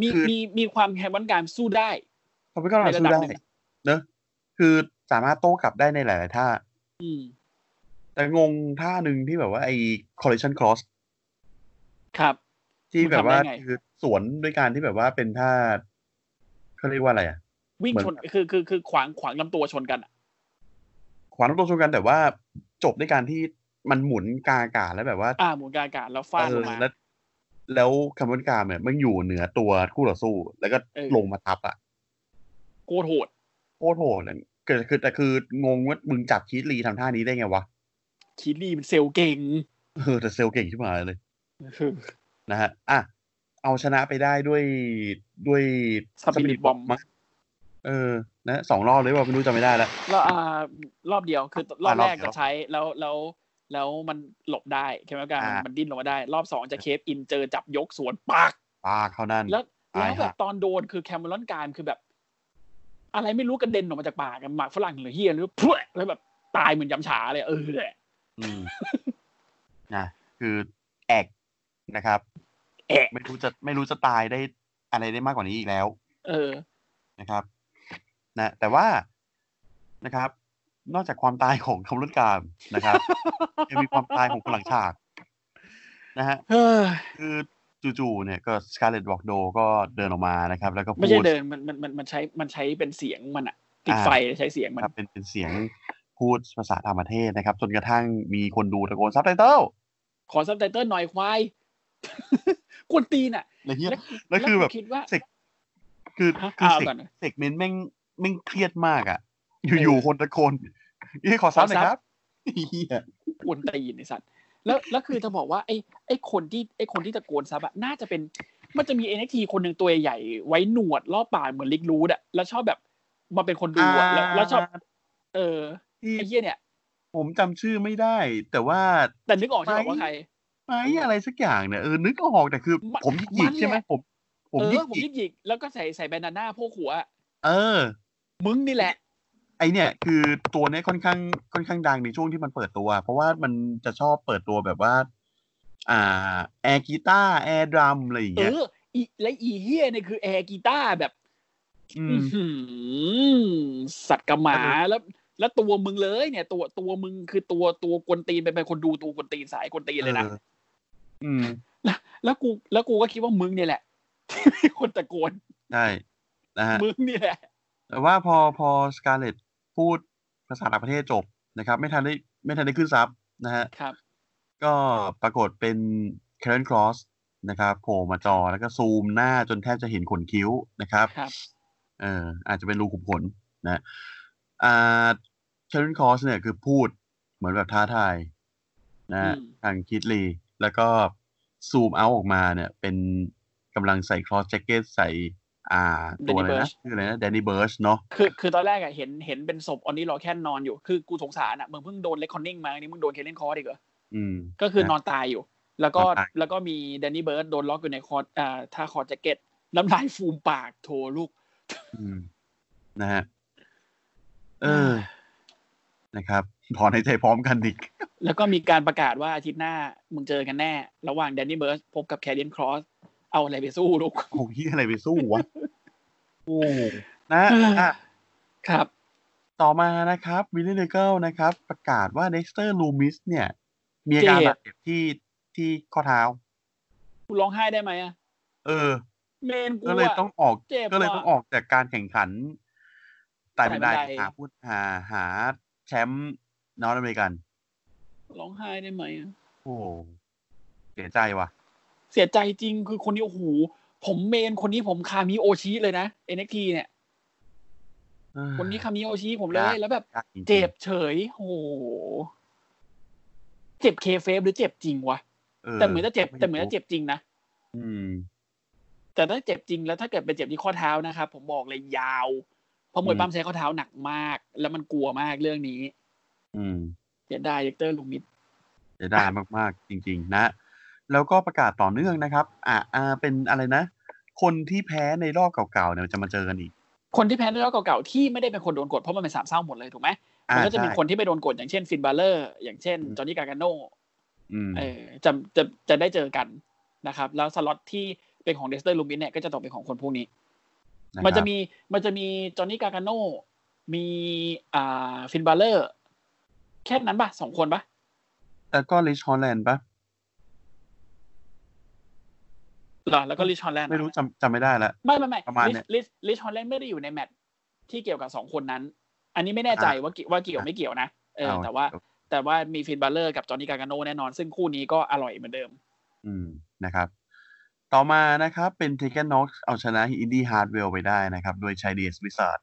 มีคือมีมีความแฮมวันการสู้ได้คาร์บอนกรามในระสู้ดับได้หนึ่งเนอะคือสามารถโต้กลับได้ในหลาย ๆ ท่าอืมแต่งงท่าหนึ่งที่แบบว่าไอ้ collision cross ครับ ที่แบบว่ามันทำได้ไงคือสวนด้วยการที่แบบว่าเป็นท่าเขาเรียกว่าอะไรอะ วิ่งเหมือนชนคือคือคือขวางขวางลำตัวชนกันอะ ขวานตรงชนกันแต่ว่าจบด้วยการที่มันหมุนกลางอากาศแล้วแบบว่า อ่าหมุนกลางอากาศแล้วฟาดเอลองมาแล้วแล้วคาร์บอนกรามเนี่ยมันอยู่เหนือตัวคู่ต่อสู้ แล้วก็เออลงมาทับอะโคตรโหดโคตรโหดเลยเกิดคือแต่คืองงว่ามึงจับคีตลีทำท่านี้ได้ไงวะคิดลี่มันเซลล์เก่งเออแต่เซลล์เก่งขึ้นมาเลยนะฮะอะเอาชนะไปได้ด้วยด้วย Spirit Bomb มั้ง เออ นะสองรอบเลยว่าไม่รู้จำไม่ได้แล้วแล้วอ่ารอบเดียวคือรอบอ่ารอบแรกเดียวจะใช้แล้วแล้วแล้วมันหลบได้ใช่ไหมกันอ่ามัมันดิ้นลงมาได้ รอบสองจะเคฟอินเจอจับยกสวนปากปากเท่านั้น แล้วตายแล้วแบบห่าตอนโดนคือแคมเมรอนการคือแบบอะไรไม่รู้กระเด็นออกมาจากปากอะหมากฝรั่งหรือเฮียหรือพรวดแล้วแบบตายเหมือนยำฉาเลยเออแหละอืมนะคือแอกนะครับแอะไม่รู้จะไม่รู้จะตายได้อะไรได้มากกว่านี้อีกแล้ว เออนะครับ นะแต่ว่านะครับ นอกจากความตายของคำรุ่นการนะครับยังมีความตายของคนหลังฉากนะฮะเฮ้ยคือจู่ๆเนี่ยก็ Scarlett Bordeaux ก็เดินออกมานะครับ แล้วก็พูไม่ใช่ดเดินมันมันมันมันใช้มันใช้เป็นเสียงมันอะติดอ่าไฟใช้เสียงมันครับเป็นเป็นเสียงพูดภาษาต่างประเทศนะครับ จนกระทั่งมีคนดูตะโกนซับไตเติลขอซับไตเติลหน่อยควายกวนตีนอะอะไรเงี้ยแล้วแล้วคือแบบกูคิดว่า seg คือฮะคือเอา seg ก่อนนะ segment แม่งแม่งเครียดมากอะ อยู่ๆคนตะโกนนี่ขอซับหน่อยครับเหี้ยกวนตีนไอสัตว์ แล้วแล้วคือจะบอกว่าไอ้ไอ้คนที่ไอ้คนที่ตะโกนซับอะน่าจะเป็น มันจะมี NXT คนหนึ่งตัวใหญ่ๆไว้หนวดรอบปากเหมือนลิกรูดอะแล้วชอบแบบมาเป็นคนดูอะแล้วแล้วชอบ เออที่ไอ้เหี้ยเนี่ย ผมจำชื่อไม่ได้ แต่ว่า แต่นึกออกใช่ไหมว่าใครไม้อะไรสักอย่างเนี่ยเออนึกออกแต่คือมันผมหยิกมันใช่ไหมแหละผมผมเอหยิอกผมยิกยิกๆแล้วก็ใส่ใส่แบนดาน่าพวกหัวอะเออ มึงนี่แหละ ไอเนี่ยคือตัวเนี้ยค่อนข้างค่อนข้างดังในช่วงที่มันเปิดตัว เพราะว่ามันจะชอบเปิดตัวแบบว่า อ่า air guitar air drum อะไรอย่างเอเงี้ยออีและอีเหี้ยเนี่ยคือ air guitar แบบอือื้มอหือสัตว์กระหมาแล้ว แล้วตัวมึงเลยเนี่ย ตัวตัวมึงคือตัวตัวกวนตีนเป็นเป็นคนดูตัวกวนตีนสายกวนตีนเลยนะอออืม แล้วกู แล้วกูก็คิดว่ามึงเนี่ยแหละที่เป็นคนตะโกนใช่นะฮะมึงนี่แหละ แต่ว่าพอพอสกาเลตพูดภาษาต่างประเทศจบนะครับ ไม่ทันได้ไม่ทันได้ขึ้นซับนะฮะครับ ก็ปรากฏเป็น Karen Cross นะครับโผล่มาจอแล้วก็ซูมหน้าจนแทบจะเห็นขนคิ้วนะครับครับเอออาจจะเป็นรูขุมขนนะอ่า Karen Cross เนี่ยคือพูดเหมือนแบบท้าทายนะฮะอืมทางคิดลี แล้วก็ zoom out ออกมาเนี่ย เป็นกำลังใส่ Kross Jacket ใส่ อ่าตัวอะไรนะชื่ออะไรนะ Danny Burch เนาะคือคือตอนแรกอะเห็นเห็นเป็นศพ Oney Lorcan อนอยู่คือกูสงสารอะมึงเพิ่งโดน Reckoning มาอันนี้มึงโดน Karrion Kross อีกเหรออืมก็คือนอนตายอยู่ แล้วก็นอนตายแล้วก็มี Danny Burch โดนล็อกอยู่ใน Kross อ่าท่า Kross Jacket น้ำลายฟูมปากโถลูกอืมนะฮะเออนะครับถอนหายใจพร้อมกันดิกแล้วก็มีการประกาศว่าอาทิตย์หน้ามึงเจอกันแน่ ระหว่าง Danny Burch พบกับ Karrion Kross เอาอะไรไปสู้ลูกโอ้ยอะไรไปสู้วะโอ้นะอะครับ ต่อมานะครับ William Regal นะครับ ประกาศว่า Dexter Lumis เนี่ย มีอาการเจ็บบาดเจ็บที่ที่ข้อเท้ากูร้องไห้ได้ไหมอะเออ main กูก็เลยอะต้องออกเจ็บก็เลยว่ะต้องออกจากการแข่งขันไต่บันไดไต่บันไดหาพูดหาหาแชมป์ North Americanร้องไห้ได้ไหมอะโอ้เสียใจว่ะ เสียใจจริงคือคนนี้โอ้โหผม main คนนี้ผม 神推し เลยนะ NXT เนี่ย คนนี้คามิโอชิผมเลยยากแล้วแบบยากจริงๆเจ็บเฉยโอ้โหเจ็บ kayfabe หรือเจ็บจริงวะแต่เหมือนจะเจ็บแต่เหมือนจะเจ็บจริงนะอืมแต่ถ้าเจ็บจริงแล้วถ้าเกิดไปเจ็บที่ข้อเท้านะครับผมบอกเลยยาวเพราะมวยอืมปล้ำใช้ข้อเท้าหนักมาก แล้วมันกลัวมากเรื่องนี้ อืมเสียดาย Dexter Lumisเสียดายมากๆ จริง ๆ นะ แล้วก็ประกาศต่อเนื่องนะครับ อ่าอ่าเป็นอะไรนะ คนที่แพ้ในรอบเก่าๆเนี่ยจะมาเจอกันอีก คนที่แพ้ในรอบเก่าๆที่ไม่ได้เป็นคนโดนกดเพราะมันเป็นสามเส้าหมดเลยถูกไหมอ่ามันก็จะมีใช่คนที่ไปโดนกดอย่างเช่น Finn Balor อย่างเช่นอืม Johnny Garganoอืมเออจะจะจะได้เจอกันนะครับ แล้วสล็อตที่เป็นของ Dexter Lumis เนี่ยก็จะตกเป็นของคนพวกนี้นะครับมันจะมีมันจะมี Johnny Gargano มีอ่า Finn Balor แค่นั้นปะสองคนปะแล้วก็ Ridge Holland ปะ เหรอแล้วก็ Ridge Holland ไม่รู้จำจำไม่ได้ละไม่ไม่ไม่ประมาณเนี่ย Ridge Ridge Holland ไม่ได้อยู่ในแมตช์ที่เกี่ยวกับสองคนนั้น อันนี้ไม่แน่ใจอะว่าเกี่ยวว่าเกี่ยวไม่เกี่ยวนะเออเอาแต่ว่าแต่ว่ามี Finn Balor กับ Johnny Gargano แน่นอน ซึ่งคู่นี้ก็อร่อยเหมือนเดิม อืมนะครับ ต่อมานะครับเป็น Tegan Nox เอาชนะ Indi Hartwell ไปได้นะครับ โดย Shiniest Wizard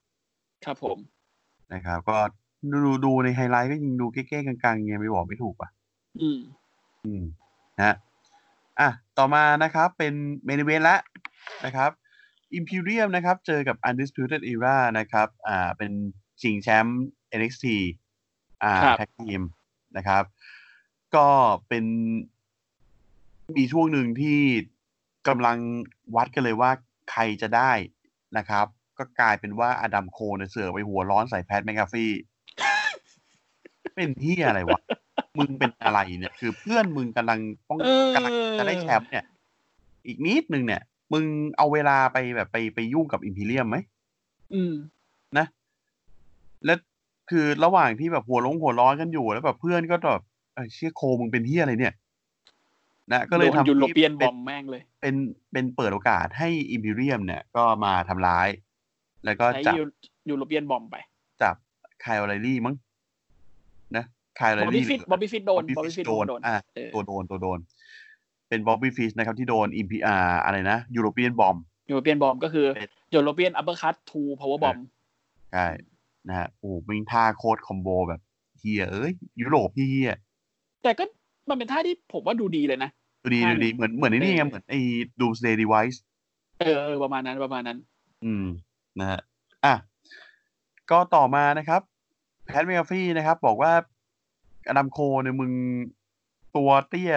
ครับผมนะครับ ก็ดูดูในไฮไลท์ก็ยิงดูเก้ๆกังๆยังไม่บอกไม่ถูกป่ะ อืม อืมนะฮะ อะต่อมานะครับเป็น main event ละนะครับ Imperium นะครับเจอกับ Undisputed Era นะครับอ่าเป็นชิงแชมป์ NXT อ่าครับ tag team นะครับ ก็เป็นมีช่วงหนึ่งที่กำลังวัดกันเลยว่าใครจะได้นะครับ ก็กลายเป็นว่า Adam Cole เนี่ยเสือกไปหัวร้อนใส่ Pat McAfee เป็นเหี้ยอะไรวะ มึงเป็นอะไรเนี่ย คือเพื่อนมึงกำลังป้องเออกำลังจะได้แชมป์เนี่ย อีกนิดนึงเนี่ย มึงเอาเวลาไปแบบไปไปยุ่งกับอิมพีเรียมไหมอืมนะ แล้วคือระหว่างที่แบบหัวลงหัวร้อนกันอยู่แล้วแบบเพื่อนก็แบบเอ้ยเชี่ยโคมึงเป็นที่อะไรเนี่ยนะก็เลยโดนทำยูโรให้เปียนบป็อมแม่งเลย เป็นเป็นเปิดโอกาสให้อิมพีเรียมเนี่ย ก็มาทำร้าย แล้วก็ใช้จับยูยูโรเปียนบอมไป จับไคลไลลี่มั้ง นะไคลไลบอบบี้ลี่ฟิตบอบบี้ฟิตโดน บอบบี้ฟิตโดนโดน อะเออตัวโดน ตัวโดน เป็น Bobby Fish นะครับที่โดนอิมพีอาอะไรนะ European Bomb European Bomb ก็คือเป็น European uppercut to powerbombใช่ นะฮะ โอ้โหมิงท่าโคตร combo แบบเหี้ยเอ้ย ยุโรปพี่เหี้ยแต่ก็มันเป็นท่าที่ผมว่าดูดีเลยนะ ดูดีท่าดูนี้ดี เหมือนเหมือนไอ้นี่ไงเออเหมือนไอ้ Doomsday Device เออเออประมาณนั้นประมาณนั้น อืม นะฮะ อะ ก็ต่อมานะครับPat McAfee นะครับ บอกว่า Adam Cole เนี่ยมึงตัวเตี้ย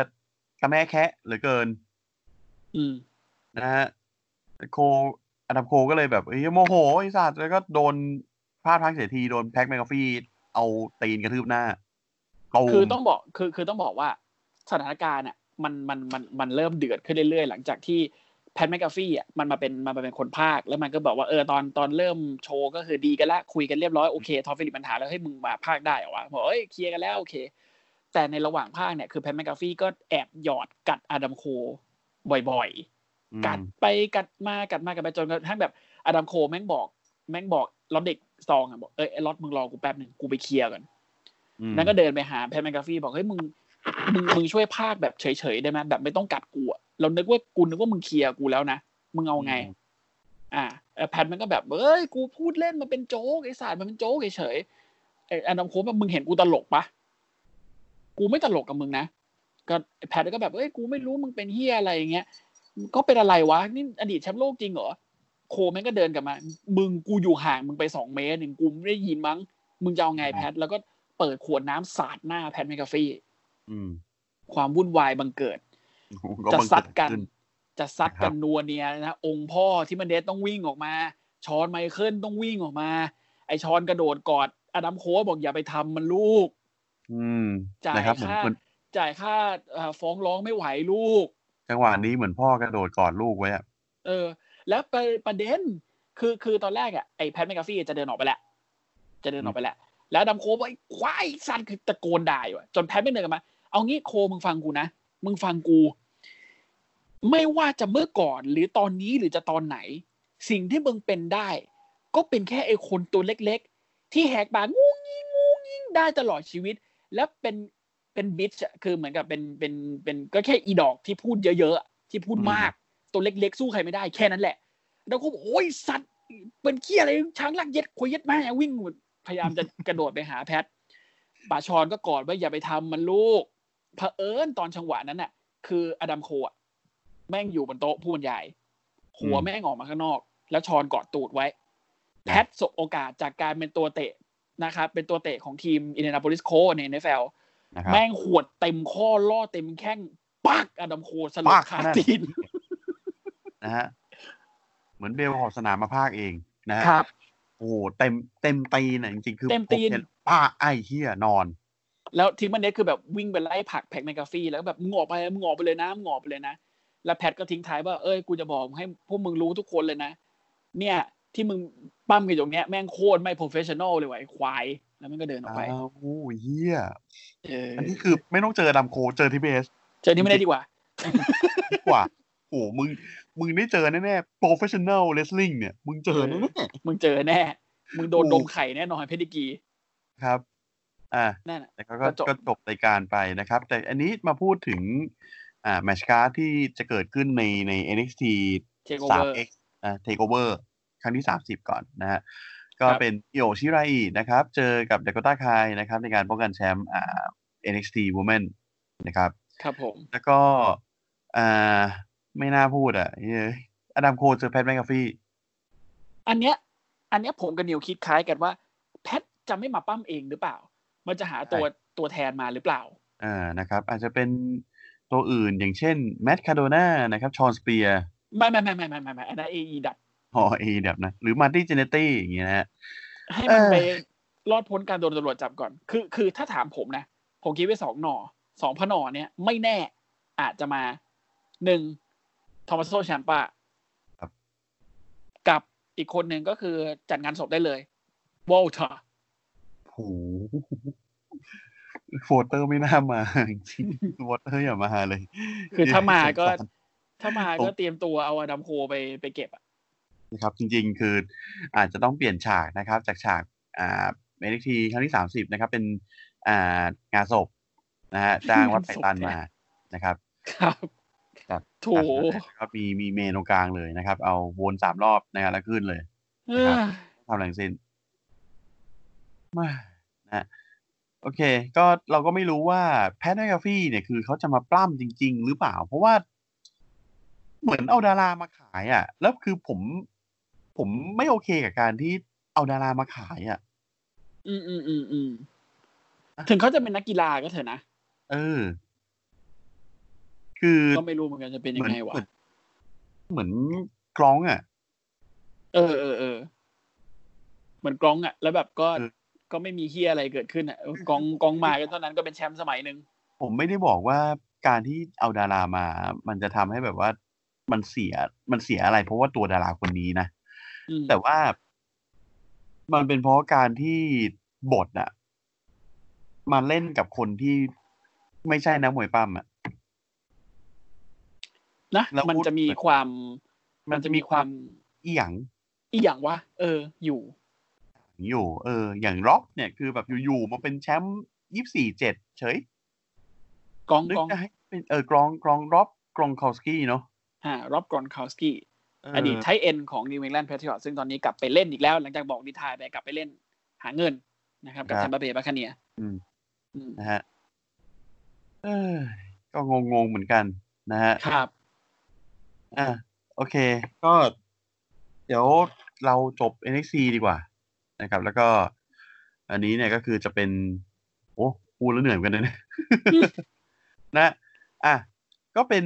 กระแมะแคะเหลือเกิน อืมนะฮะ Cole Adam Cole ก็เลยแบบเอ้ยโมโหไอ้สัตว์แล้วก็โดนพลาดพังเสียทีโดน Pat McAfee เอาตีนกระทืบหน้าตูมคือต้องบอกคือคือต้องบอกว่าสถานการณ์อะมันมันมันมันเริ่มเดือดขึ้นเรื่อยๆ หลังจากที่ Pat McAfee อะมันมาเป็นมันมาเป็นคนพากย์ แล้วมันก็บอกว่าเออตอนตอนเริ่มโชว์ก็คือดีกันละคุยกันเรียบร้อยโอเค Tom Phillips ปัญหาแล้วเฮ้ยมึงมาพากย์ได้เหรอวะบอกเอ้ย clear กันแล้วโอเค แต่ในระหว่างพากย์เนี่ยคือ Pat McAfee ก็แอบหยอดกัด Adam Cole บ่อยๆอืมกัดไปกัดมากัดมากัดไปจนกระทั่งแบบ Adam Cole แม่งบอก แม่งบอก Roderick Strong อะบอกเอ้ยไอ้ Rod มึงรอกูแป๊บหนึ่งกูไป clear ก่อนอืมนั่นก็เดินไปหา Pat McAfee บอกเฮ้ยมึงมึงมึงช่วยพากย์แบบเฉยๆได้ไหมแบบไม่ต้องกัดกูอะ เรานึกว่ากูนึกว่ามึง clear กูแล้วนะมึงเอาไง อ่าเออ Pat มันก็แบบเอ้ยกูพูดเล่นมันเป็นโจ๊กไอ้สัตว์มันเป็นโจ๊กเฉยๆไอ้ Adam Cole แบบมึงเห็นกูตลกปะกูไม่ตลกกับมึงนะก็ Pat ก็แบบเอ้ยกูไม่รู้มึงเป็นเหี้ยอะไรอย่างเงี้ยก็เป็นอะไรวะนี่อดีตแชมป์โลกจริงเหรอ Cole แม่งก็เดินกลับมา มึงกูอยู่ห่างมึงไปสองเมตรหนึ่งกูไม่ได้ยินมั้ง มึงจะเอาไง Pat แล้วก็เปิดขวดน้ำสาดหน้า Pat McAfee อืมความวุ่นวายบังเกิดก็ จะบังซัดเกิกันขึ้จะซัดครักับนนัวเนียนะองค์พ่อที่มันเดสต้องวิ่งออกมา ชอนไมเคิลต้องวิ่งออกมา ไอชอนกระโดดกอดอดัมโค้ชบอกอย่าไปทำมันลูก อืมจ่ายนะครับเหมือนค่าเหมือนจ่ายค่าเอ่อฟ้องร้องไม่ไหวลูก จังหวะนี้เหมือนพ่อกระโดดกอดลูกไว้อะเออ แล้วประประเด็นคือคือตอนแรกอะไอ้แพทแมกกาฟี่จะเดินออกไปแหละจะเดินออกไปแหละ แล้วอดัมโคบอกไอ้ควายสัตว์คือตะโกนด่าอยู่อะจนแพทไม่เดินกลันมา เอางี้โคมึงฟังกูนะ มึงฟังกู ไม่ว่าจะเมื่อก่อนหรือตอนนี้หรือจะตอนไหน สิ่งที่มึงเป็นได้ ก็เป็นแค่ไอ้คนตัวเล็กๆ ที่แหกปากงูงิงงูงิงได้ตลอดชีวิต และเป็นเป็นบิชคือเหมือนกับเป็นเป็นเป็นก็แค่อีดอกที่พูดเยอะๆที่พูดมากตัวเล็กๆ สู้ใครไม่ได้แค่นั้นแหละ แล้วก็บอกโอ้ยสัตว์เป็นเคี้ยอะไรช้างลากเย็ดควยเย็ดแม่วิ่งพยายามจะกระโดดไปหาแพทป่าชอนก็กอดว่าอย่าไปทำมันลูก เผอิญตอนจังหวะนั้นน่ะ คืออดัมโคอะแม่งอยู่บนโต๊ะผู้บรรยาย หัวแม่งออกมาข้างนอก แล้วชอนกอดตูดไว้ แพทสบโอกาสจากการเป็นตัวเตะนะครับ เป็นตัวเตะของทีมอินเดนาโพลิสโคใน NFL นะครับแม่งขวดเต็มข้อล่อเต็มแข้งปักอดัมโคสลปับกคานั่นตีนนะฮะเหมือนเบลขอบสนามมาภาคเองนะฮะครับ โอ้โหเต็มเต็มตีนอะจริงๆคือเต็มตีนผห็ป้าไอ้เฮียนอน แล้วทีมมันเน็ตคือแบบวิ่งไปไล่ผลักแพ็กแมกกาฟี่แล้วก็แบบมึงออกไปมึงออกไปเลยนะมึงออกไปเลยนะ แล้วแพทก็ทิ้งท้ายว่าเอ้ยกูจะบอกให้พวกมึงรู้ทุกคนเลยนะ เนี่ยที่มึงปั้มกันอยู่เนี้ยแม่งโคตรไม่โปรเฟชชั่นอลเลยว่ะไอ้ควาย แล้วมันก็เดินออกไปอ้าวโอ้ยเฮียเอออันนี้คือไม่ต้องเจอดัมโคเจอทีเบสเจอที่ไม่ได้ดีกว่าดีกว่าโอ้โหมึงมึงได้เจอแน่ๆ professional wrestling เนี่ย มึงเจอแน่มึงเจอแน่ มึงโดนโอ้ดมไข่แน่นอนเพดิกีๆครับ อ่านั่นน่ะแต่ก็ก็ก็จบก็จบรายการไปนะครับ แต่อันนี้มาพูดถึงอ่าแมชการ์ที่จะเกิดขึ้นในใน NXT เทคโอเวอร์ 3X อ่า Takeover ครั้งที่ 30 ก่อนนะฮะก็ครับเป็นอิโอชิไรอินะครับ เจอกับเด k กต้าคายนะครับ ในการป้องกันแชมป์อ่า NXT Women นะครับครับผม แล้วก็อ่าไม่น่าพูดอะเฮ้ย Adam Cole เจอ Pat McAfeeอันเนี้ยอันเนี้ยผมกับนิวคิดคล้ายกันว่า Pat จะไม่มาปล้ำเองหรือเปล่า มันจะหาตัวตัวแทนมาหรือเปล่า อ่านะครับ อาจจะเป็นตัวอื่นอย่างเช่นแม t คาโดนานะครับ Shawn Spearsไม่ไม่ไม่ไม่ไม่ไม่ไม่อันนั้นเอดับฮอเอแบบนะ หรือ Marty Jannetty อย่างเงี้ยนะฮะให้มันเออไปรอดพ้นการโดนตำรวจจับก่อน คือ คือถ้าถามผมนะ ผมคิดไว้สองหน่อสองพนอเนี้ยไม่แน่อาจจะมาหนึ่งทอมัสโซแชมปากับอีกคนหนึ่งก็คือจัดงานศพได้เลยวอลเตอร์โห โฟเตอร์ไม่น่ามาจริงๆโฟเตอร์อย่ามาเลย คือถ้ามาก็สงสรถ้ามาผมก็เตรียมตัวเอาอดัมโคไปไปเก็บอะนะครับ จริง ๆ คืออาจจะต้องเปลี่ยนฉากนะครับ จากฉากอ่าเมนิทีครั้งที่สามสิบนะครับ เป็นอ่างานศพนะฮะจ้างวัดไผ่ตันมานะครับ ครับจัดโถจัดแล้วก็มีมีเมนตรงกลางเลยนะครับ เอาวนสามรอบนะครับแล้วขึ้นเลยเอครัอบทำอะไรทั้งสิ้นมานะฮะ โอเค ก็เราก็ไม่รู้ว่าแพทแมคกาฟี่เนี่ยคือเขาจะมาปล้ำจริง ๆ หรือเปล่า เพราะว่า เหมือนเอาดารามาขายอะ แล้วคือผม ผมไม่โอเคกับการที่เอาดารามาขายอะ อืมอืมอืมอืมถึงเขาจะเป็นนักกีฬาก็เถอะนะ เออ คือก็ไม่รู้เหมือนกันจะเป็นยังไงวะ เหมือนเหมือนกล้องอะ เออเออเออเหมือนกล้องอะ แล้วแบบก็เออ ก็ไม่มีเฮียอะไรเกิดขึ้นอะเออกองกองมาก็ตอนนั้นก็เป็นแชมป์สมัยหนึ่งผมไม่ได้บอกว่าการที่เอาดารามา มันจะทำให้แบบว่ามันเสียมันเสียอะไร เพราะว่าตัวดาราคนนี้นะอืมแต่ว่ามันเป็นเพราะการที่บทอะมาเล่นกับคนที่ไม่ใช่นักมวยปั้มอะนะแล้วมันพูดจะมีความ มัมันนจะจะมีมีความความอีหยังอีหยังวะเออ อยู่ อยู่ เออ อย่างร็อกเนี่ยคือแบบอยู่ๆมาเป็นแชมป์ยี่สี่เจ็ดเฉยกองนึกกองจะให้เป็นเออกรองกรอง Rob Gronkowski เนาะฮะร็อบกรอนคาวสกี้เอออดีตไทเอ็นของนิว e งแลนด์แพทริอตซึ่งตอนนี้กลับไปเล่นอีกแล้ว หลังจากบอกดีทายไปกลับไปเล่น หาเงินนะครับ กับครัแทบมเปอร์เบย์บาคาเนียอืมอืมนะฮะเออก็งงๆเหมือนกันนะฮะครับอ่าโอเค ก็ เดี๋ยวเราจบ NXT ดีกว่า นะครับ แล้วก็ อันนี้เนี่ยก็คือจะเป็น โอ้พูดแล้วเหนื่อยเหมือนกันนะเนี่ยนะอะก็เป็น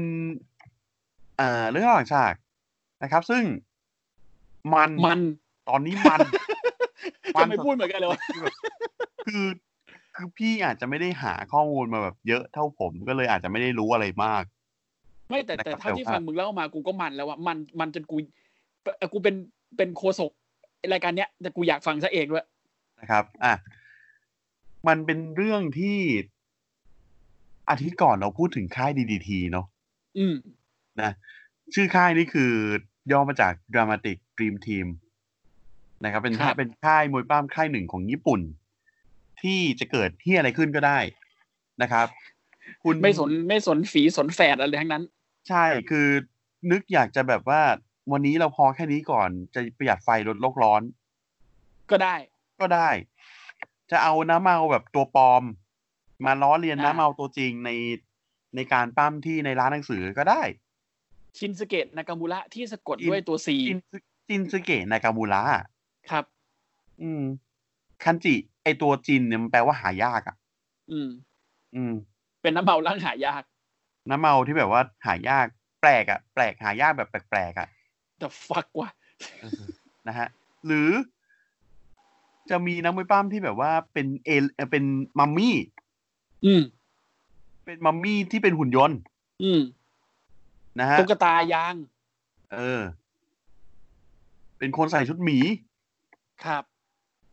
อ่าเรื่องระหว่างฉากนะครับ ซึ่งมันมันตอนนี้มันจะไม่พูดเหมือนกันเลยวะคือแบบคือคือพี่อาจจะไม่ได้หาข้อมูลมาแบบเยอะเท่าผมก็เลยอาจจะไม่ได้รู้อะไรมาก ไม่แต่นะครับแต่เท่าที่แต่ว่าฟังมึงเล่ามากูก็มันแล้วว่ามันมันจนกูเอ่อกูเป็นเป็นโคศก รายการเนี้ยแต่กูอยากฟังซะเองด้วยนะครับอะมันเป็นเรื่องที่อาทิตย์ก่อนเราพูดถึงค่าย DDT เนาะอืมนะ ชื่อค่ายนี่คือย่อมาจาก Dramatic Dream Team นะครับ เป็นครับเป็นค่ายมวยปล้ำค่ายหนึ่งของญี่ปุ่น ที่จะเกิดที่อะไรขึ้นก็ได้นะครับ คุณไม่สนไม่สนฝีสนแฝดอะไรทั้งนั้น ใช่คือนึกอยากจะแบบว่า วันนี้เราพอแค่นี้ก่อนจะประหยัดไฟลดโลกร้อน ก็ได้ ก็ได้ จะเอานักมวยแบบตัวปลอม มาล้อเลียนอ่านักมวยตัวจริงในในการปล้ำที่ในร้านหนังสือก็ได้ ชินสึเกะ นากามูระที่สะกดชินด้วยตัว C ชินสึชินสึเกะนากามูระครับ อืม คันจิ ไอตัวชินเนี่ยมันแปลว่าหายากอะ อืม อืม เป็นน้ำเมาล้างหายาก น้ำเมาที่แบบว่าหายาก แปลกอะ แปลกหายากแบบแปลกๆอะ แต่ฟักว่ะเออนะฮะหรือจะมีนักมวยปล้ำที่แบบว่าเป็นเอลเอ่อเป็นมัมมี่อืม เป็นมัมมี่ที่เป็นหุ่นยนต์ อืมนะฮะตุ๊กตายาง เออ เป็นคนใส่ชุดหมี ครับ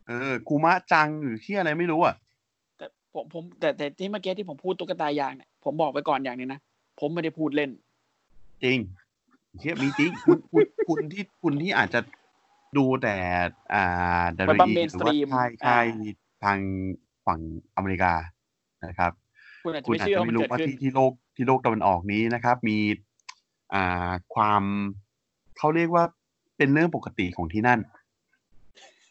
เออคูมะจังหรือที่อะไรไม่รู้อะแต่ผมผมแต่แต่ที่เมื่อกี้ที่ผมพูดตุ๊กตายางเนี่ยผมบอกไปก่อนอย่างหนึงนะ ผมไม่ได้พูดเล่น จริง เชี่ยมีจริงคุณคุณคุณที่คุณที่อาจจะดูแต่อ่าดามันรีบ้างหรือว่า mainstream ค่ายอ่าค่ายทางฝั่งอเมริกานะครับ คุณอาจจะคุณไม่อาจเชื่อจะว่ามัไม่นรู้เกิดว่าขึ้นที่ที่โลกที่โลกตะวันออกนี้นะครับ มีอ่าความเขาเรียกว่าเป็นเรื่องปกติของที่นั่น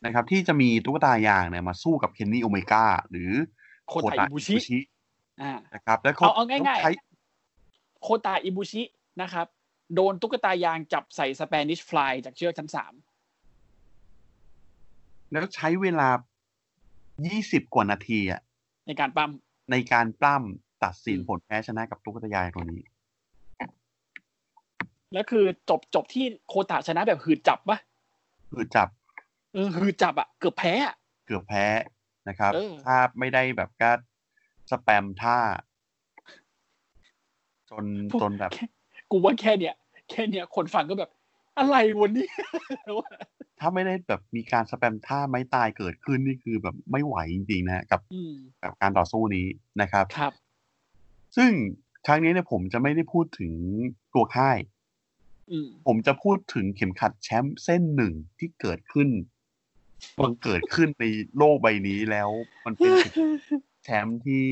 นะครับ ที่จะมีตุ๊กตายางเนี่ยมาสู้กับเคนนี่โอเมก้าหรือโคไตอิบุชิชิอ่านะครับ แล้วเขาเอาเอาง่ายๆใช้โคตาอิบุชินะครับ โดนตุ๊กตายางจับใส่สเปนิชฟลายจากเชือกชั้นสามแล้วใช้เวลา 20 กว่านาทีอะในการปั้มในการปล้ำตัดสินอืมผลแพ้ชนะกับตุ๊กตายางตัวนี้ แล้วคือจบจบที่โคตาชนะแบบหืดจับปะคือจับเออหืดจับอะเกือบแพ้อะเกือบแพ้นะครับเออถ้าไม่ได้แบบก็สแปมท่า จนจนแบบ กูว่าแค่เนี้ยแค่เนี้ยคนฟังก็แบบ อะไรวันนี้ ถ้าไม่ได้แบบมีการสแปมท่าไม้ตายเกิดขึ้นนี่คือแบบไม่ไหวจริงๆนะกับอืมกับการต่อสู้นี้นะครับครับ ซึ่งครั้งนี้เนี่ยผมจะไม่ได้พูดถึงตัวค่ายอืมผมจะพูดถึงเข็มขัดแชมป์เส้นหนึ่งที่เกิดขึ้นบังเกิดขึ้นในโลกใบนี้แล้ว มันเป็นแชมป์ที่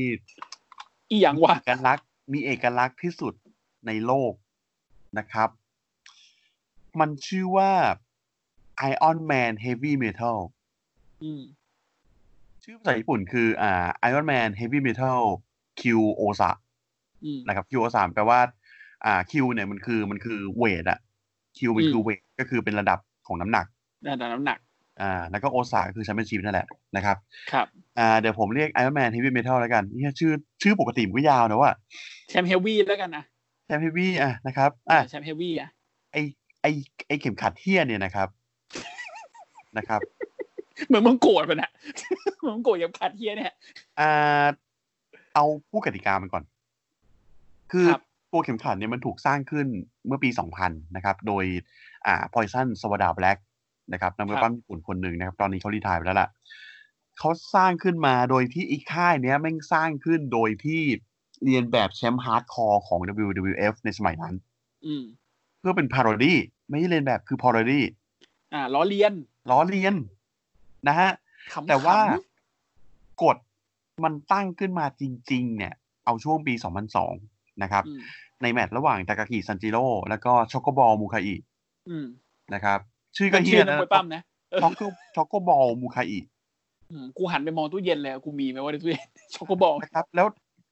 อีหยังวะเอกลักษณ์มีเอกลักษณ์ที่สุดในโลก นะครับ มันชื่อว่า Iron Man Heavy Metal อืมชื่อภาษาญี่ปุ่นคืออ่า Iron Man Heavy Metal Q Osa อืมนะครับ 級王座 แปลว่า อ่า Q เนี่ยมันคือมันคือ weight อะ Q มันคือเวทก็คือเป็นระดับของน้ำหนักด้านน้ำหนักอ่าแล้วก็王座 คือแชมเปี้ยนชิพนั่นแหละนะครับครับอ่าเดี๋ยวผมเรียก Iron Man Heavy Metal แล้วกันเนี่ยชื่อชื่อปกติมันก็ยาวนะว่าแชมป์ Heavy แล้วกันนะ แชมป์ Heavy อะนะครับอะแชมป์ Heavy อะไอไอไอเข็มขัดเหี้ยเนี่ยนะครับ นะครับ เหมือนมึงโกรธมันอะเหมือนมึงโกรธกับเข็มขัดเหี้ยเนี่ยอ่าเอาพูดกติกามันก่อน คือครับตัวเข็มขัดเนี่ยมันถูกสร้างขึ้นเมื่อปี 2000 นะครับ โดยอ่า Poison Sawada Black นะครับนักมวยปล้ำญี่ปุ่นคนหนึ่งนะครับ ตอนนี้เขา retire ไปแล้วล่ะเขาสร้างขึ้นมาโดยที่อีกค่ายเนี้ยแม่งสร้างขึ้นโดยที่ เลียนแบบแชมป์ hardcore ของ WWF ในสมัยนั้นอืมเพื่อเป็น parody ไม่ใช่เลียนแบบคือ parody อ่าล้อเลียนล้อเลียน นะฮะขำๆแต่ว่ากฎมันตั้งขึ้นมาจริง ๆ เนี่ย เอาช่วงปี 2002 นะครับอืมในแมตช์ระหว่างตากากิซันจิโร่แล้วก็ช็อกโกบอลมูคาอิอืมนะครับ ชื่อก็เป็นชื่อนักมวยปล้ำนะเออช็อกโกช็อกโกบอลมูคาอิอืมกูหันไปมองตู้เย็นเลยกูมีไหมว่าในตู้เย็นช็อกโกบอลนะครับ แล้ว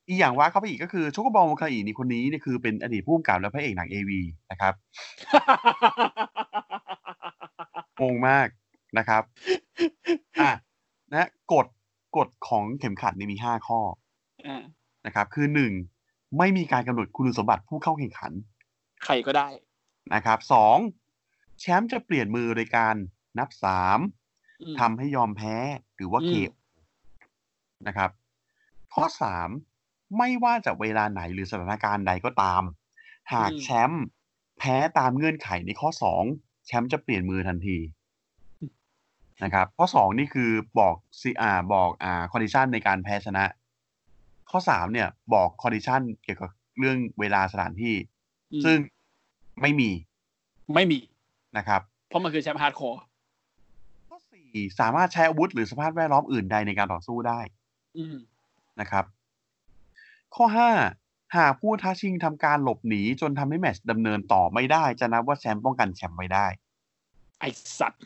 อีกอย่างว่าเข้าไปอีกก็คือช็อกโกบอลมูคาอินี่คนนี้เนี่ยคือเป็นอดีตผู้กำกับและพระเอกหนัง AV นะครับงงมากนะครับอะนะกฎกฎของเข็มขัดนี่มีห้าข้ออ่านะครับ คือหนึ่งไม่มีการกำหนดคุณสมบัติผู้เข้าแข่งขัน ใครก็ได้นะครับสองแชมป์จะเปลี่ยนมือโดยการนับสามอืม ทำให้ยอมแพ้หรือว่าเคอืมนะครับ ข้อสาม ไม่ว่าจะเวลาไหนหรือสถานการณ์ใดก็ตาม หากแชมป์แพ้ตามเงื่อนไขในข้อสองแชมป์จะเปลี่ยนมือทันทีนะครับข้อสองนี่คือบอกซีอาบอกอ่า condition ในการแพ้ชนะ ข้อสามเนี่ยบอก condition เกี่ยวกับเรื่องเวลาสถานที่อืมซึ่งไม่มี ไม่มีนะครับ เพราะมันคือแชมป์ hardcore ข้อสี่สามารถใช้อาวุธหรือสภาพแวดล้อมอื่นใดในการต่อสู้ได้อืมนะครับ ข้อห้าหากผู้ท้าชิงทำการหลบหนีจนทำให้แมตช์ดำเนินต่อไม่ได้ จะนับว่าแชมป์ป้องกันแชมป์ไว้ได้ ไอสัตว์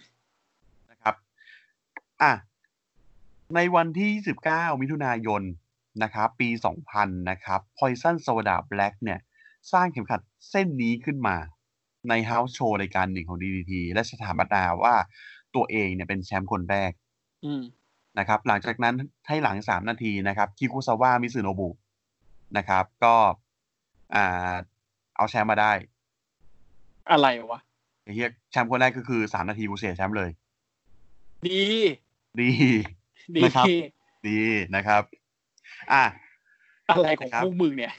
นะครับ อะ ในวันที่ 29 มิถุนายนนะครับ ปี 2000 นะครับ Poison Sawada Black เนี่ย สร้างเข็มขัดเส้นนี้ขึ้นมา ใน House Show รายการหนึ่งของ DDT และสถาบันาว่าตัวเองเนี่ยเป็นแชมป์คนแรกอืมนะครับ หลังจากนั้นให้หลัง3นาทีนะครับ คิคุซาวะมิซึโนบุ นะครับ ก็อ่าเอาแชมป์มาได้ อะไรวะไอ้เฮียแชมป์คนแรกก็คือ3นาทีกูเสียแชมป์เลย ดี ดีดีนะครับดีนะครับ อะอะไรของนะครับพวกมึงเนี่ย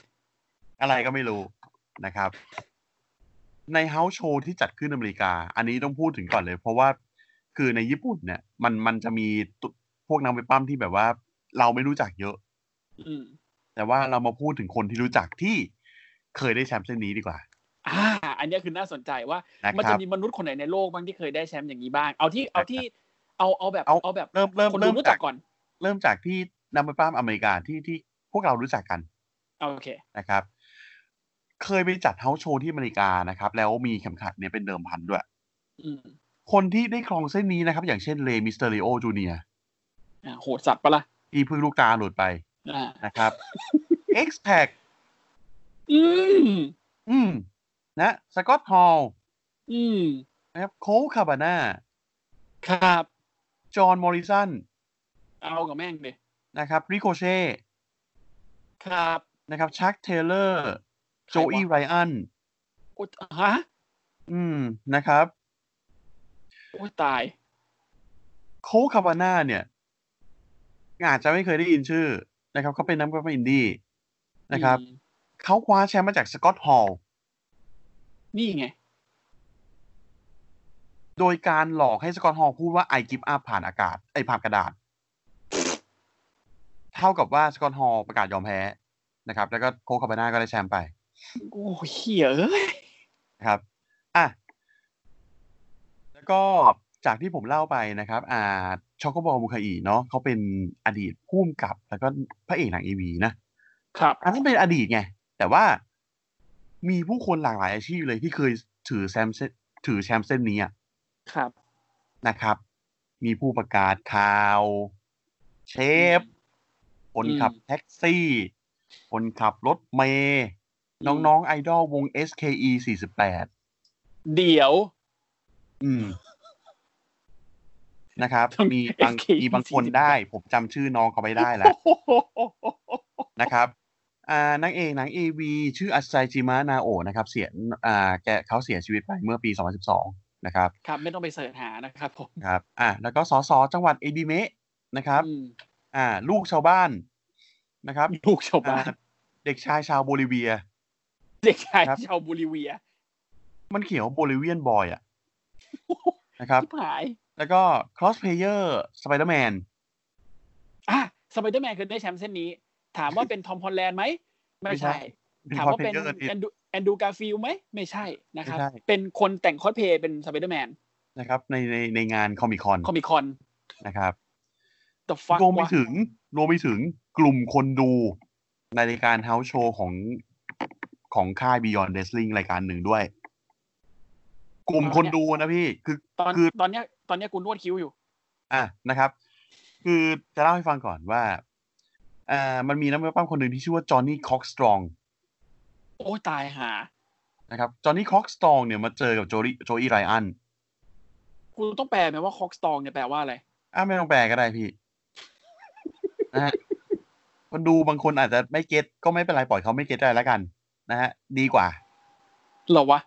อะไรก็ไม่รู้นะครับ ในเฮาส์โชว์ที่จัดขึ้นอเมริกา อันนี้ต้องพูดถึงก่อนเลย เพราะว่าคือในญี่ปุ่นเนี่ย มันมันจะมีตุพวกนักมวยปั้มที่แบบว่า เราไม่รู้จักเยอะอืม แต่ว่าเรามาพูดถึงคนที่รู้จักที่เคยได้แชมป์เส้นนี้ดีกว่า อ่า อันเนี้ยคือน่าสนใจว่านะมันคจะรับมีมนุษย์คนไหนในโลกบ้างที่เคยได้แชมป์อย่างนี้บ้าง เอาที่เอาที่เอาเอาแบบเอาเอาแบบเริ่มเริ่มคนเริ่ดูมรู้จาจักกก่อน เริ่มจากที่นักมวยปล้ำอเมริกาที่ที่พวกเรารู้จักกันเอาโอเคนะครับ เคยไปจัด house show ที่อเมริกานะครับ แล้วมีเข็มขัดเนี่ยเป็นเดิมพันด้วยอืมคนที่ได้ครองเส้นนี้นะครับ อย่างเช่น Rey Mysterio Junior อ่าโหดสัตว์ปะล่ะที่เพิ่งลูกตาหลุดไปอ่า นะครับ X Pac อืม อืม นะ Scott Hallอืม นะครับ Colt Cabana ครับ John Morrison เอากับแม่งดินะครับ Ricochet ครับนะครับ Chuck Taylor ใครวะ Joey Ryan โอ้ฮะ อืม นะครับ โอ้ยตาย Colt Cabana เนี่ย อาจจะไม่เคยได้ยินชื่อ นะครับเขาเป็นนักมวยปล้ำอินดี้นะครับอืมเขาคว้าแชมป์มาจาก Scott Hall นี่ไง โดยการหลอกให้ Scott Hall พูดว่า I give up ผ่านอากาศเอ้ยผ่านกระดาษ เท่ากับว่า Scott Hall ประกาศยอมแพ้นะครับ แล้วก็ Colt Cabana ก็ได้แชมป์ไป โอ้เหี้ยเอ้ยนะครับ อะ แล้วก็ จากที่ผมเล่าไปนะครับอ่าช็อกโกบอลมูคาอิเนาะเขาเป็นอดีตผู้กำกับ แล้วก็พระเอกหนังเอวีนะครับอันนั้นเป็นอดีตไง แต่ว่ามีผู้คนหลากหลายอาชีพเลยที่เคยถือแชมป์เส้นถือแชมป์เส้นนี้อะครับนะครับ มีผู้ประกาศข่าว เชฟคนขับแท็กซี่ คนขับรถเมย์น้องๆไอดอลวง SKE 48 เดี๋ยว อืม นะครับต้องมีบาง SKE มีบางคนได้ ผมจำชื่อน้องเขาไม่ได้แล้วนะครับอ่านางเอกหนังเอวีชื่ออัสไซจิมะนาโอะนะครับ เสียอ่าแกเขาเสียชีวิตไปเมื่อปี 2012 นะครับ ครับ ไม่ต้องไปเสิร์ชหานะครับผมครับอ่าแล้วก็สสจังหวัดเอดิเมะนะครับอืมอ่า ลูกชาวบ้านนะครับ ลูกชาวบ้านอ่าเด็กชายชาวโบลิเวีย เด็กชายครับชาวบูริเวีย มันเขียนว่า Bolivian boy อะนะครับชิบหาย แล้วก็ครอสเพลเยอร์สไปเดอร์แมนอะสไปเดอร์แมนเคยได้แชมป์เส้นนี้ ถามว่าเป็น Tom Holland ไหม ไม่ไม่ใช่ใช่เป็นถามว่าเพลเป็น Andrew Andrew Garfield ไหม ไม่ใช่นะครับไม่ใช่เป็นคนแต่งคอสเพลย์เป็นสไปเดอร์แมนนะครับ ในในในงาน Comic Con Comic Con นะครับ the fuck วะรวมไปถึงรวมไปถึงกลุ่มคนดูในรายการเฮาส์โชว์ของของค่าย Beyond Wrestling รายการหนึ่งด้วย กลุ่มคนดูนะพี่ คือตอนคือตอนเนี้ย ตอนเนี้ยกูนวดคิ้วอยู่ อะนะครับ คือจะเล่าให้ฟังก่อนว่าอ่ามันมีนักมวยปั้มคนหนึ่งที่ชื่อว่าจอห์นนี่คอกสตรองโอ้ยตายหานะครับจอห์นนี่คอกสตรองเนี่ยมาเจอกับโจลี่โจอี้ไรอันกูต้องแปลไหมว่าคอกสตองเนี่ยแปลว่าอะไรอะไม่ต้องแปลก็ได้พี่นะฮะคนดูบางคนอาจจะไม่ get ก็ไม่เป็นไรปล่อยเขาไม่ get ได้แล้วกัน นะฮะ ดีกว่าเหรอวะ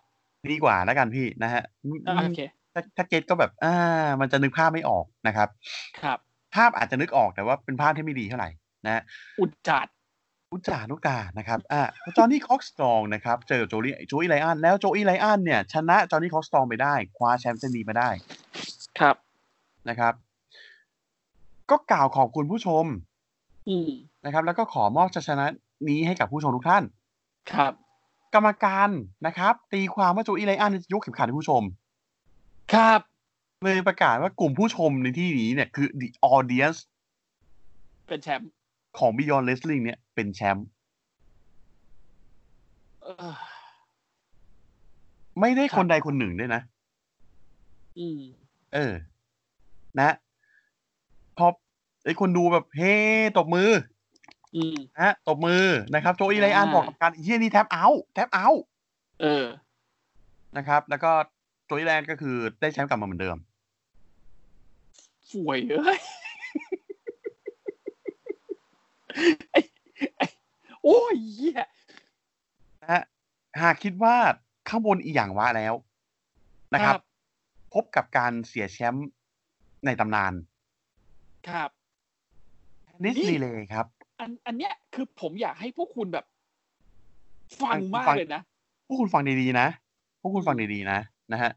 ดีกว่าแล้วกันพี่นะฮะอะโอเค ถ้าถ้า get ก็แบบอ่ามันจะนึกภาพไม่ออกนะครับ ครับ ภาพอาจจะนึกออกแต่ว่าเป็นภาพที่ไม่ดีเท่าไหร่นะฮะอุจจาดอุจจานุกานะครับอ่าจอห์นนี่คอกสตรองนะครับ เจอกับโจลี่โจอี้ไลอันแล้วโจอี้ไลอันเนี่ย ชนะจอห์นนี่คอกสตรองไปได้ คว้าแชมป์เส้นนี้มาได้ ครับนะครับ ก็กล่าวขอบคุณผู้ชมอืมนะครับ แล้วก็ขอมอบชัยชนะนี้ให้กับผู้ชมทุกท่าน ครับ กรรมการนะครับ ตีความว่าโจอี้ไลอันยกเข็มขัดให้ผู้ชม ครับเลยประกาศว่ากลุ่มผู้ชมในที่นี้เนี่ยคือ the audience เป็นแชมป์ของ Beyond Wrestling เนี่ยเป็นแชมป์เออไม่ได้ครับคนใดคนหนึ่งด้วยนะ อืม เออ นะพอไอ้คนดูแบบ เฮ้ ตบมือ อืมนะฮะ ตบมือนะครับ โจอี้ไลอันอ่าบอกกับการเฮียนี่แท็บเอา แท็บเอา เออ นะครับ แล้วก็ โจอี้ไลอันก็คือได้แชมป์กลับมาเหมือนเดิมสวยเอ้ยไอ้ไอ้โอ้ยเหี้ยนะฮะหากคิดว่าข้างบนอีหยังวะแล้วนะครับ พบกับการเสียแชมป์ในตำนานครับนิสนี่ลีเลยครับ อันอันเนี้ยคือผมอยากให้พวกคุณแบบ ฟังฟังมากฟังเลยนะ พวกคุณฟังดีๆนะ พวกคุณฟังดีๆนะ นะฮะ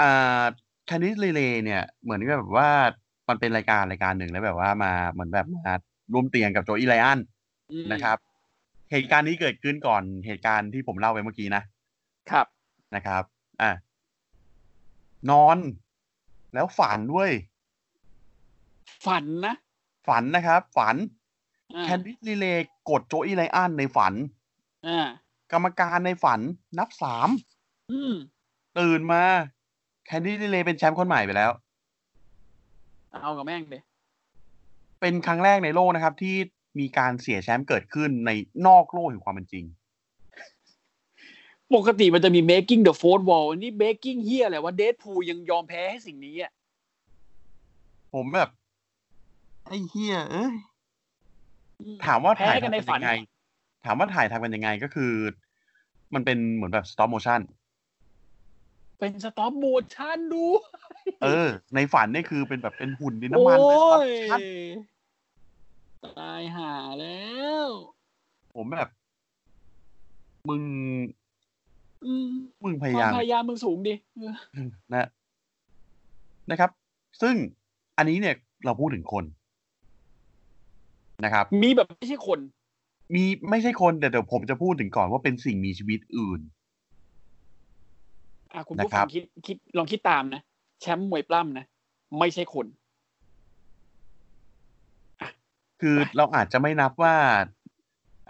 อ่าคานิสลีเลเนี่ยเหมือนกับแบบว่ามันเป็นรายการรายการหนึ่งแล้วแบบว่ามาเหมือนแบบมาร่วมเตียงกับโจอี้ไลอันอืมนะครับ เหตุการณ์นี้เกิดขึ้นก่อนเหตุการณ์ที่ผมเล่าไปเมื่อกี้นะครับนะครับ อะนอน แล้วฝันด้วย ฝันนะ ฝันนะครับ ฝันอ่าแคนดิสลีเลกดโจอี้ไลอันในฝันอ่ากรรมการในฝันนับสามอืม ตื่นมาแคนดี้ดิเลย์เป็นแชมป์คนใหม่ไปแล้ว เอากับแม่งเลยเป็นครั้งแรกในโลกนะครับ ที่มีการเสียแชมป์เกิดขึ้นในนอกโลกแห่งความเป็นจริง ปกติมันจะมี making the fourth wall อันนี้ making เฮียอะไรวะเด p พูยังยอมแพ้ให้สิ่งนี้อะผมแบบ ไอ้เฮียเอ้ยถามว่าแพ้ถ่ายกันในทำฝักันนยังไง ถามว่าถ่ายทำกันยังไงก็คือ มันเป็นเหมือนแบบ stop motion เป็น stop motion ดูเออ ในฝันเนี่ยคือเป็นแบบเป็นหุ่นดินโอ้น้ำมันเป็นย stop motion ตายหาแล้ว ผมแบบ มึงอืมมึงพคาวามยายมพยายามมึงสูงดิเออนะนะครับ ซึ่งอันนี้เนี่ยเราพูดถึงคนนะครับ มีแบบไม่ใช่คน มีไม่ใช่คนแต่เดี๋ยวผมจะพูดถึงก่อนว่าเป็นสิ่งมีชีวิตอื่น อะคุณนะผู้ครัฟับงคิดคิดลองคิดตามนะแชมป์มวยปล้ำนะไม่ใช่คน คือเราอาจจะไม่นับว่า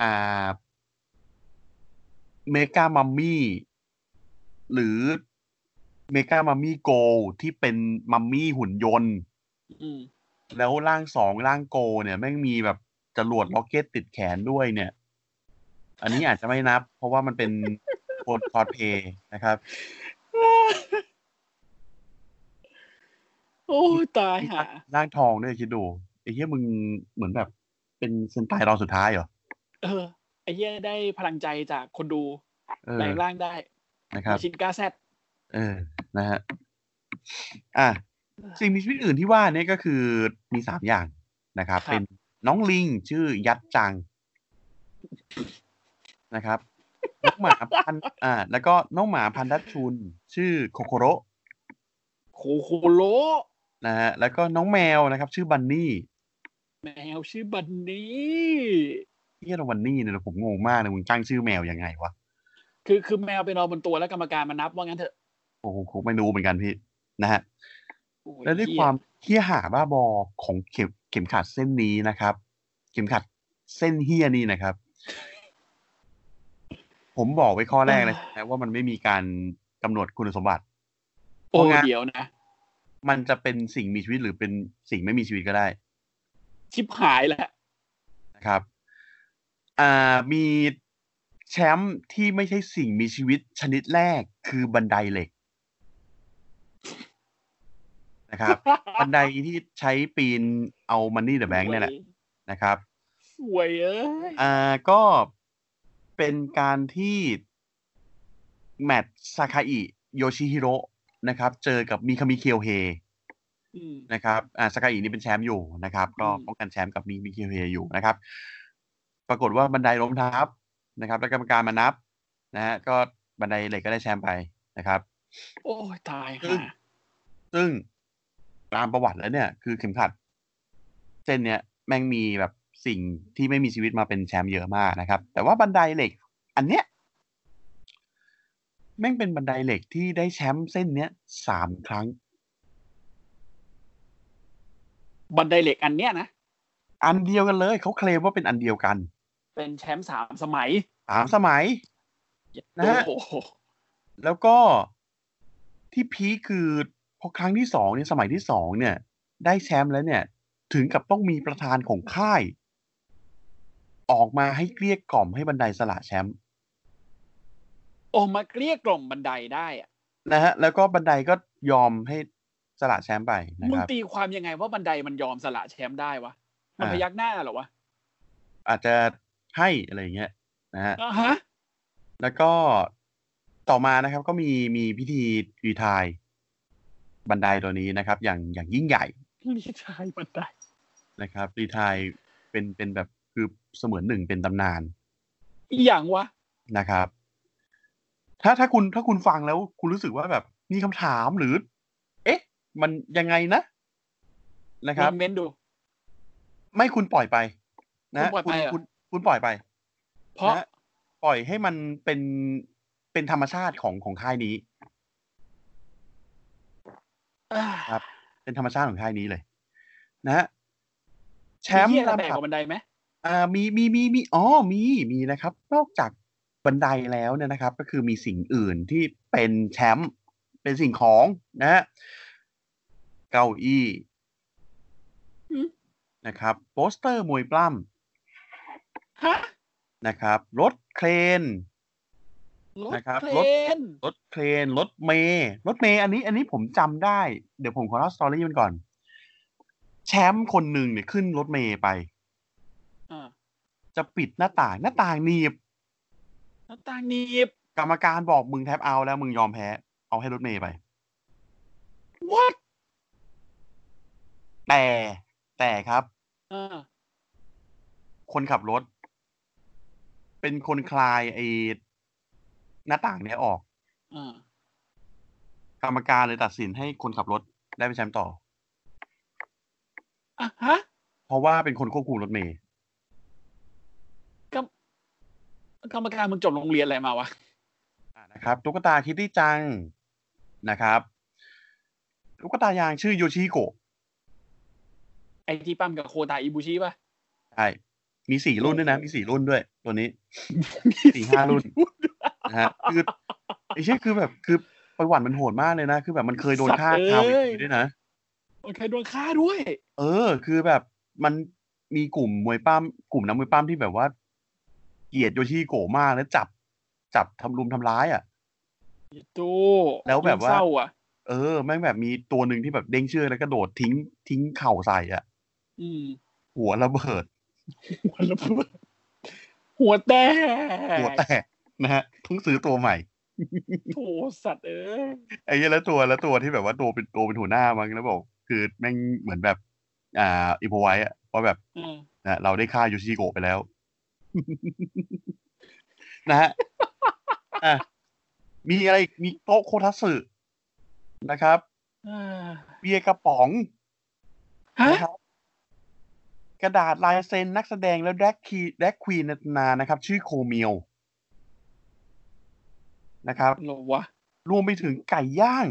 อ่า เมกามัมมี่ หรือเมกามัมมี่โกที่เป็นมัมมี่หุ่นยนต์อืมแล้วร่างสองร่างโก เนี่ยแม่งมีแบบจรวดล็อกเก็ตติดแขนด้วยเนี่ย อันนี้อาจจะไม่นับ เพราะว่ามันเป็นคนคอสเพย์นะครับ โอ้ยตายหาร่างทองด้วยคิดดูไอ้เหี้ยมึงเหมือนแบบ เป็นเซนไตรอนสุดท้ายเหรอ เออ ไอ้เหี้ยได้พลังใจจากคนดูเออแปลงร่างได้ นะครับชินกาแซดเออ นะฮะ อะ สิ่งมีชีวิตอื่นที่ว่าเนี่ยก็คือมีสามอย่างนะครับ เป็นน้องลิงชื่อยัดจังนะครับ น้องหมาพันธุ์อ่า แล้วก็น้องหมาพันธุ์ดัชชุน ชื่อโคโคโรโคโคโลนะฮะแล้วก็น้องแมวนะครับ ชื่อบันนี่แมวชื่อบันนี่ที่เราบันนี่เนี่ยผมงงมากเลยมึงตั้งชื่อแมวยังไงวะคือคือแมวไปนอนบนตัวแล้วกรรมการมานับว่างั้นเถอะโอ้โหผมไม่รู้เหมือนกันพี่นะฮะโอ้ยและด้วยเหี้ความเฮี้ยหาบ้าบอของเข็มเข็มขัดเส้นนี้นะครับ เข็มขัดเส้นเฮี้ยนี่นะครับ ผมบอกไว้ข้อแรกเลยนะว่ามันไม่มีการกำหนดคุณสมบัติ โอ้เพราะงั้นเดี๋ยวนะ มันจะเป็นสิ่งมีชีวิตหรือเป็นสิ่งไม่มีชีวิตก็ได้ ชิบหายแล้วนะครับอ่ามีแชมป์ที่ไม่ใช่สิ่งมีชีวิตชนิดแรกคือบันไดเหล็กนะครับ บันไดที่ใช้ปีนเอา Money in the Bank เนี่ยแหละนะครับสวยเอ้ยอ่าก็ เป็นการที่ แมตต์ซาคาอิโยชิฮิโร่นะครับ เจอกับมิคามิเคียวเฮอืมนะครับอ่าซาคาอินี่เป็นแชมป์อยู่นะครับ ก็อืมป้องกันแชมป์กับมิคามิเคียวเฮอยู่นะครับ ปรากฏว่าบันไดล้มทับนะครับ แล้วกรรมการมานับ นะฮะก็บันไดเหล็กก็ได้แชมป์ไปนะครับ โอ้ยตายซึ่งห่าซึ่งตามประวัติแล้วเนี่ย คือเข็มขัด เส้นเนี้ยแม่งมีแบบ สิ่งที่ไม่มีชีวิตมาเป็นแชมป์เยอะมากนะครับ แต่ว่าบันไดเหล็ก อันเนี้ยแม่งเป็นบันไดเหล็กที่ได้แชมป์เส้นเนี้ยสามครั้ง บันไดเหล็กอันเนี้ยนะอันเดียวกันเลยเขาเคลมว่าเป็นอันเดียวกัน เป็นแชมป์สามสมัยสามสมัยนะฮะโอ้โหแล้วก็ที่พีคคือพอครั้งที่สองเนี่ยสมัยที่สองเนี่ย ได้แชมป์แล้วเนี่ย ถึงกับต้องมีประธานของค่าย ออกมาให้เกลี้ยกล่อมให้บันไดสละแชมป์โอ้มาเกลี้ยกล่อมบันไดได้อะนะฮะ แล้วก็บันไดก็ยอมให้สละแชมป์ไปนะครับ มึงตีความยังไงว่าบันไดมันยอมสละแชมป์ได้วะมันอ่าพยักหน้าเหรอวะอาจจะให้อะไรอย่างเงี้ยนะฮะอ่าฮะแล้วก็ต่อมานะครับก็มีมีพิธี retire บันไดตัวนี้นะครับ อย่างอย่างยิ่งใหญ่นี่ชายบันไดนะครับ retire เป็นเป็นแบบ คือเสมือนหนึ่งเป็นตำนาน อีหยังวะนะครับ ถ้าถ้าคุณถ้าคุณฟังแล้วคุณรู้สึกว่าแบบมีคำถามหรือ เอ๊ะ มันยังไงนะ นะครับลองเม้นดู ไม่คุณปล่อยไป นะคุณปล่อยไปเหรอคุณคุณปล่อยไป เพราะนะปล่อยให้มันเป็นเป็นธรรมชาติของของค่ายนี้อ่าครับ เป็นธรรมชาติของค่ายนี้เลย นะฮะแชมป์เหี้ยอะไรแปลกลำกดับว่าบันไดไหม อ่ามีมีมีมีอ๋อมีมีนะครับ นอกจากบันไดแล้วเนี่ยนะครับ ก็คือมีสิ่งอื่นที่เป็นแชมป์เป็นสิ่งของนะฮะเก้าอี้อืมนะครับ โปสเตอร์มวยปล้ำนะฮะ นะครับ รถเครนรถนะครับรถเครนรถเครนรถเมย์รถเมย์อันนี้อันนี้ผมจำได้ เดี๋ยวผมขอเล่า story มันก่อน แชมป์คนหนึ่งเนี่ยขึ้นรถเมย์ไปอ่า จะปิดหน้าต่างหน้าต่างหนีบ หน้าต่างหนีบ กรรมการบอกมึงแทบเอาแล้วมึงยอมแพ้ เอาให้รถเมย์ไป what แต่แต่ครับอ่าคนขับรถ เป็นคนคลายไอ้หน้าต่างเนี้ยออกอ่ากรรมการเลยตัดสินให้คนขับรถได้เป็นแชมป์ต่ออะฮะ เพราะว่าเป็นคนควบคุมรถเมย์ กรรมการมึงจบโรงเรียนอะไรมาวะอะนะครับตุ๊กตาคิตตี้จังนะครับตุ๊กตายางชื่อโยชิโกะไอที่ปั้มกับโคตาอิบุชิป่ะใช่มีสี่รุ่นด้วยนะ มีสี่รุ่นด้วย ตัวนี้สี่ห้ารุ่นนะฮะคือไอ้เชี่ยคือแบบคือประวัติมันโหดมากเลยนะ คือแบบมันเคยโดนฆ่าสัตว์คาเอ้เวยทีด้วยนะโอเคโดนฆ่าด้วย เออ คือแบบมันมีกลุ่มมวยปั้มกลุ่มนักมวยปั้มที่แบบว่า เกลียดโยชิโกะมากแล้วจับจับทำรุมทำร้ายอะโตแล้วแบบว่าเศร้าอะเออ แม่งแบบมีตัวหนึ่งที่แบบเด้งเชือกแล้วก็โดดทิ้งทิ้งเข่าใส่อะอืมหัวระเบิด หัวระเบิด หัวแตกหัวแตกนะฮะเพิ่งซื้อตัวใหม่โถสัตว์เอ้ยไอ้เหี้ยแล้วตัวแล้วตัวที่แบบว่าตัวเป็นตัวเป็นหัวหน้ามั้งแล้วบอก คือแม่งเหมือนแบบ อ่าอิโพไว้อะว่าแบบอ่านะเราได้ฆ่าโยชิโกะไปแล้ว นะฮะอะมีอะไรอีกมีโต๊ะโคทัสึนะครับอ่าเบียร์กระป๋องฮะนะครับกระดาษลายเซ็นนักแสดงแล้วแดกคีแดกควีนในตำนานนะครับ ชื่อโคเมียวนะครับเหรอวะรวมไปถึงไก่ย่าง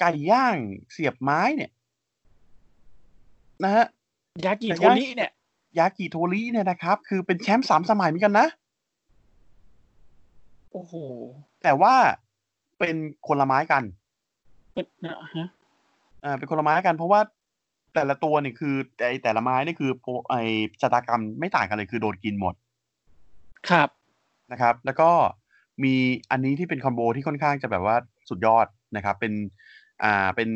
ไก่ย่างเสียบไม้เนี่ย นะฮะยากิโทริเนี่ย ยากิโทริเนี่ยนะครับ คือเป็นแชมป์สามสมัยเหมือนกันนะ โอ้โห แต่ว่าเป็นคนละไม้กันเป็นนะฮะอ่าเป็นคนละไม้กัน เพราะว่าแต่ละตัวเนี่ยคือไอแต่ละไม้นี่คือโปไอชะตากรรมไม่ต่างกันเลยคือโดนกินหมด ครับนะครับ แล้วก็มีอันนี้ที่เป็นคอมโบที่ค่อนข้างจะแบบว่าสุดยอดนะครับ เป็น อ่าเป็น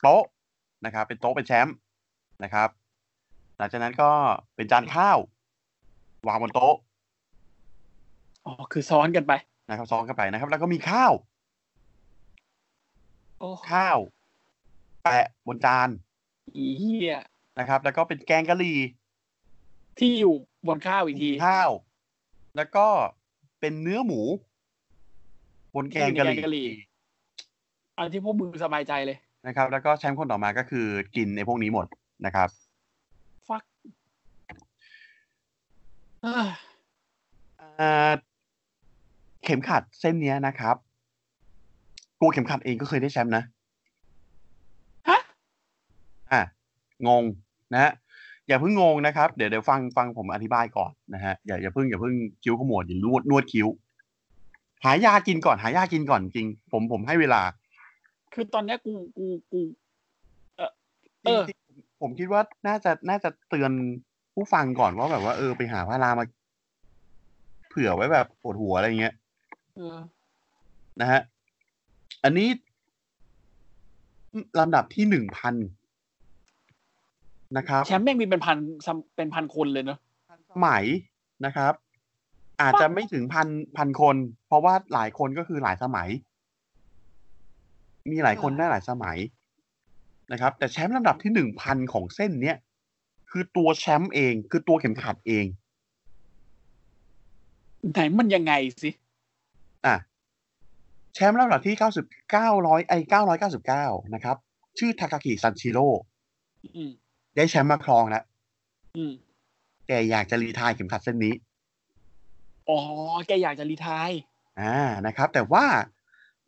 โต๊ะนะครับ เป็นโต๊ะเป็นแชมป์นะครับ หลังจากนั้นก็เป็นจานข้าว วางบนโต๊ะอ๋อคือซ้อนกันไปนะครับซ้อนกันไปนะครับ แล้วก็มีข้าวโอ้ข้าว แปะบนจานอีเหี้ยนะครับ แล้วก็เป็นแกงกะหรี่ที่อยู่บนข้าวอีกทีข้าว แล้วก็เป็นเนื้อหมู บนแกงกะหแกงกะหรี่รี่อันที่พวกมึงสบายใจเลยนะครับ แล้วก็แชมป์คนต่อมาก็คือกินในพวกนี้หมดนะครับ ฟักอ่า อ่า เข็มขัดเส้นเนี้ยนะครับตัวเข็มขัดเองก็เคยได้แชมป์นะฮะอะงงนะฮะอย่าเพิ่งงงนะครับ เดี๋ยวเดี๋ยวฟังฟังผมอธิบายก่อนนะฮะอย่าอย่าเพิ่งอย่าเพิ่งคิ้วขมวดอย่านวดนวดคิ้ว หายากินก่อน หายากินก่อนจริง ผมผมให้เวลา คือตอนเนี้ยกูกูกู เออจริงๆผมคิดว่าน่าจะน่าจะเตือน ผู้ฟังก่อนว่าแบบว่าเออไปหาพารามา เผื่อไว้แบบปวดหัวอะไรเงี้ยเออนะฮะ อันนี้ลำดับที่หนึ่งพันนะครับแชมป์แม่งมีเป็นพันซัมเป็นพันคนเลยเนอะสมัยนะครับ อาจจะไม่ถึงพันพันคน เพราะว่าหลายคนก็คือหลายสมัย มีหลายคนได้หลายสมัยนะครับ แต่แชมป์ลำดับที่หนึ่งพันของเส้นเนี้ย คือตัวแชมป์เอง คือตัวเข็มขัดเอง ไหนมันยังไงสิอะแชมป์ลำดับที่เก้าสิบเก้าร้อยไอเก้าร้อยเก้าสิบเก้านะครับ ชื่อทากากิซันชิโร่อืมได้แชมป์มาครองแล้วอืมแต่อยากจะ retire เข็มขัดเส้นนี้ อ๋อ แกอยากจะ retireาย อ่า นะครับ แต่ว่า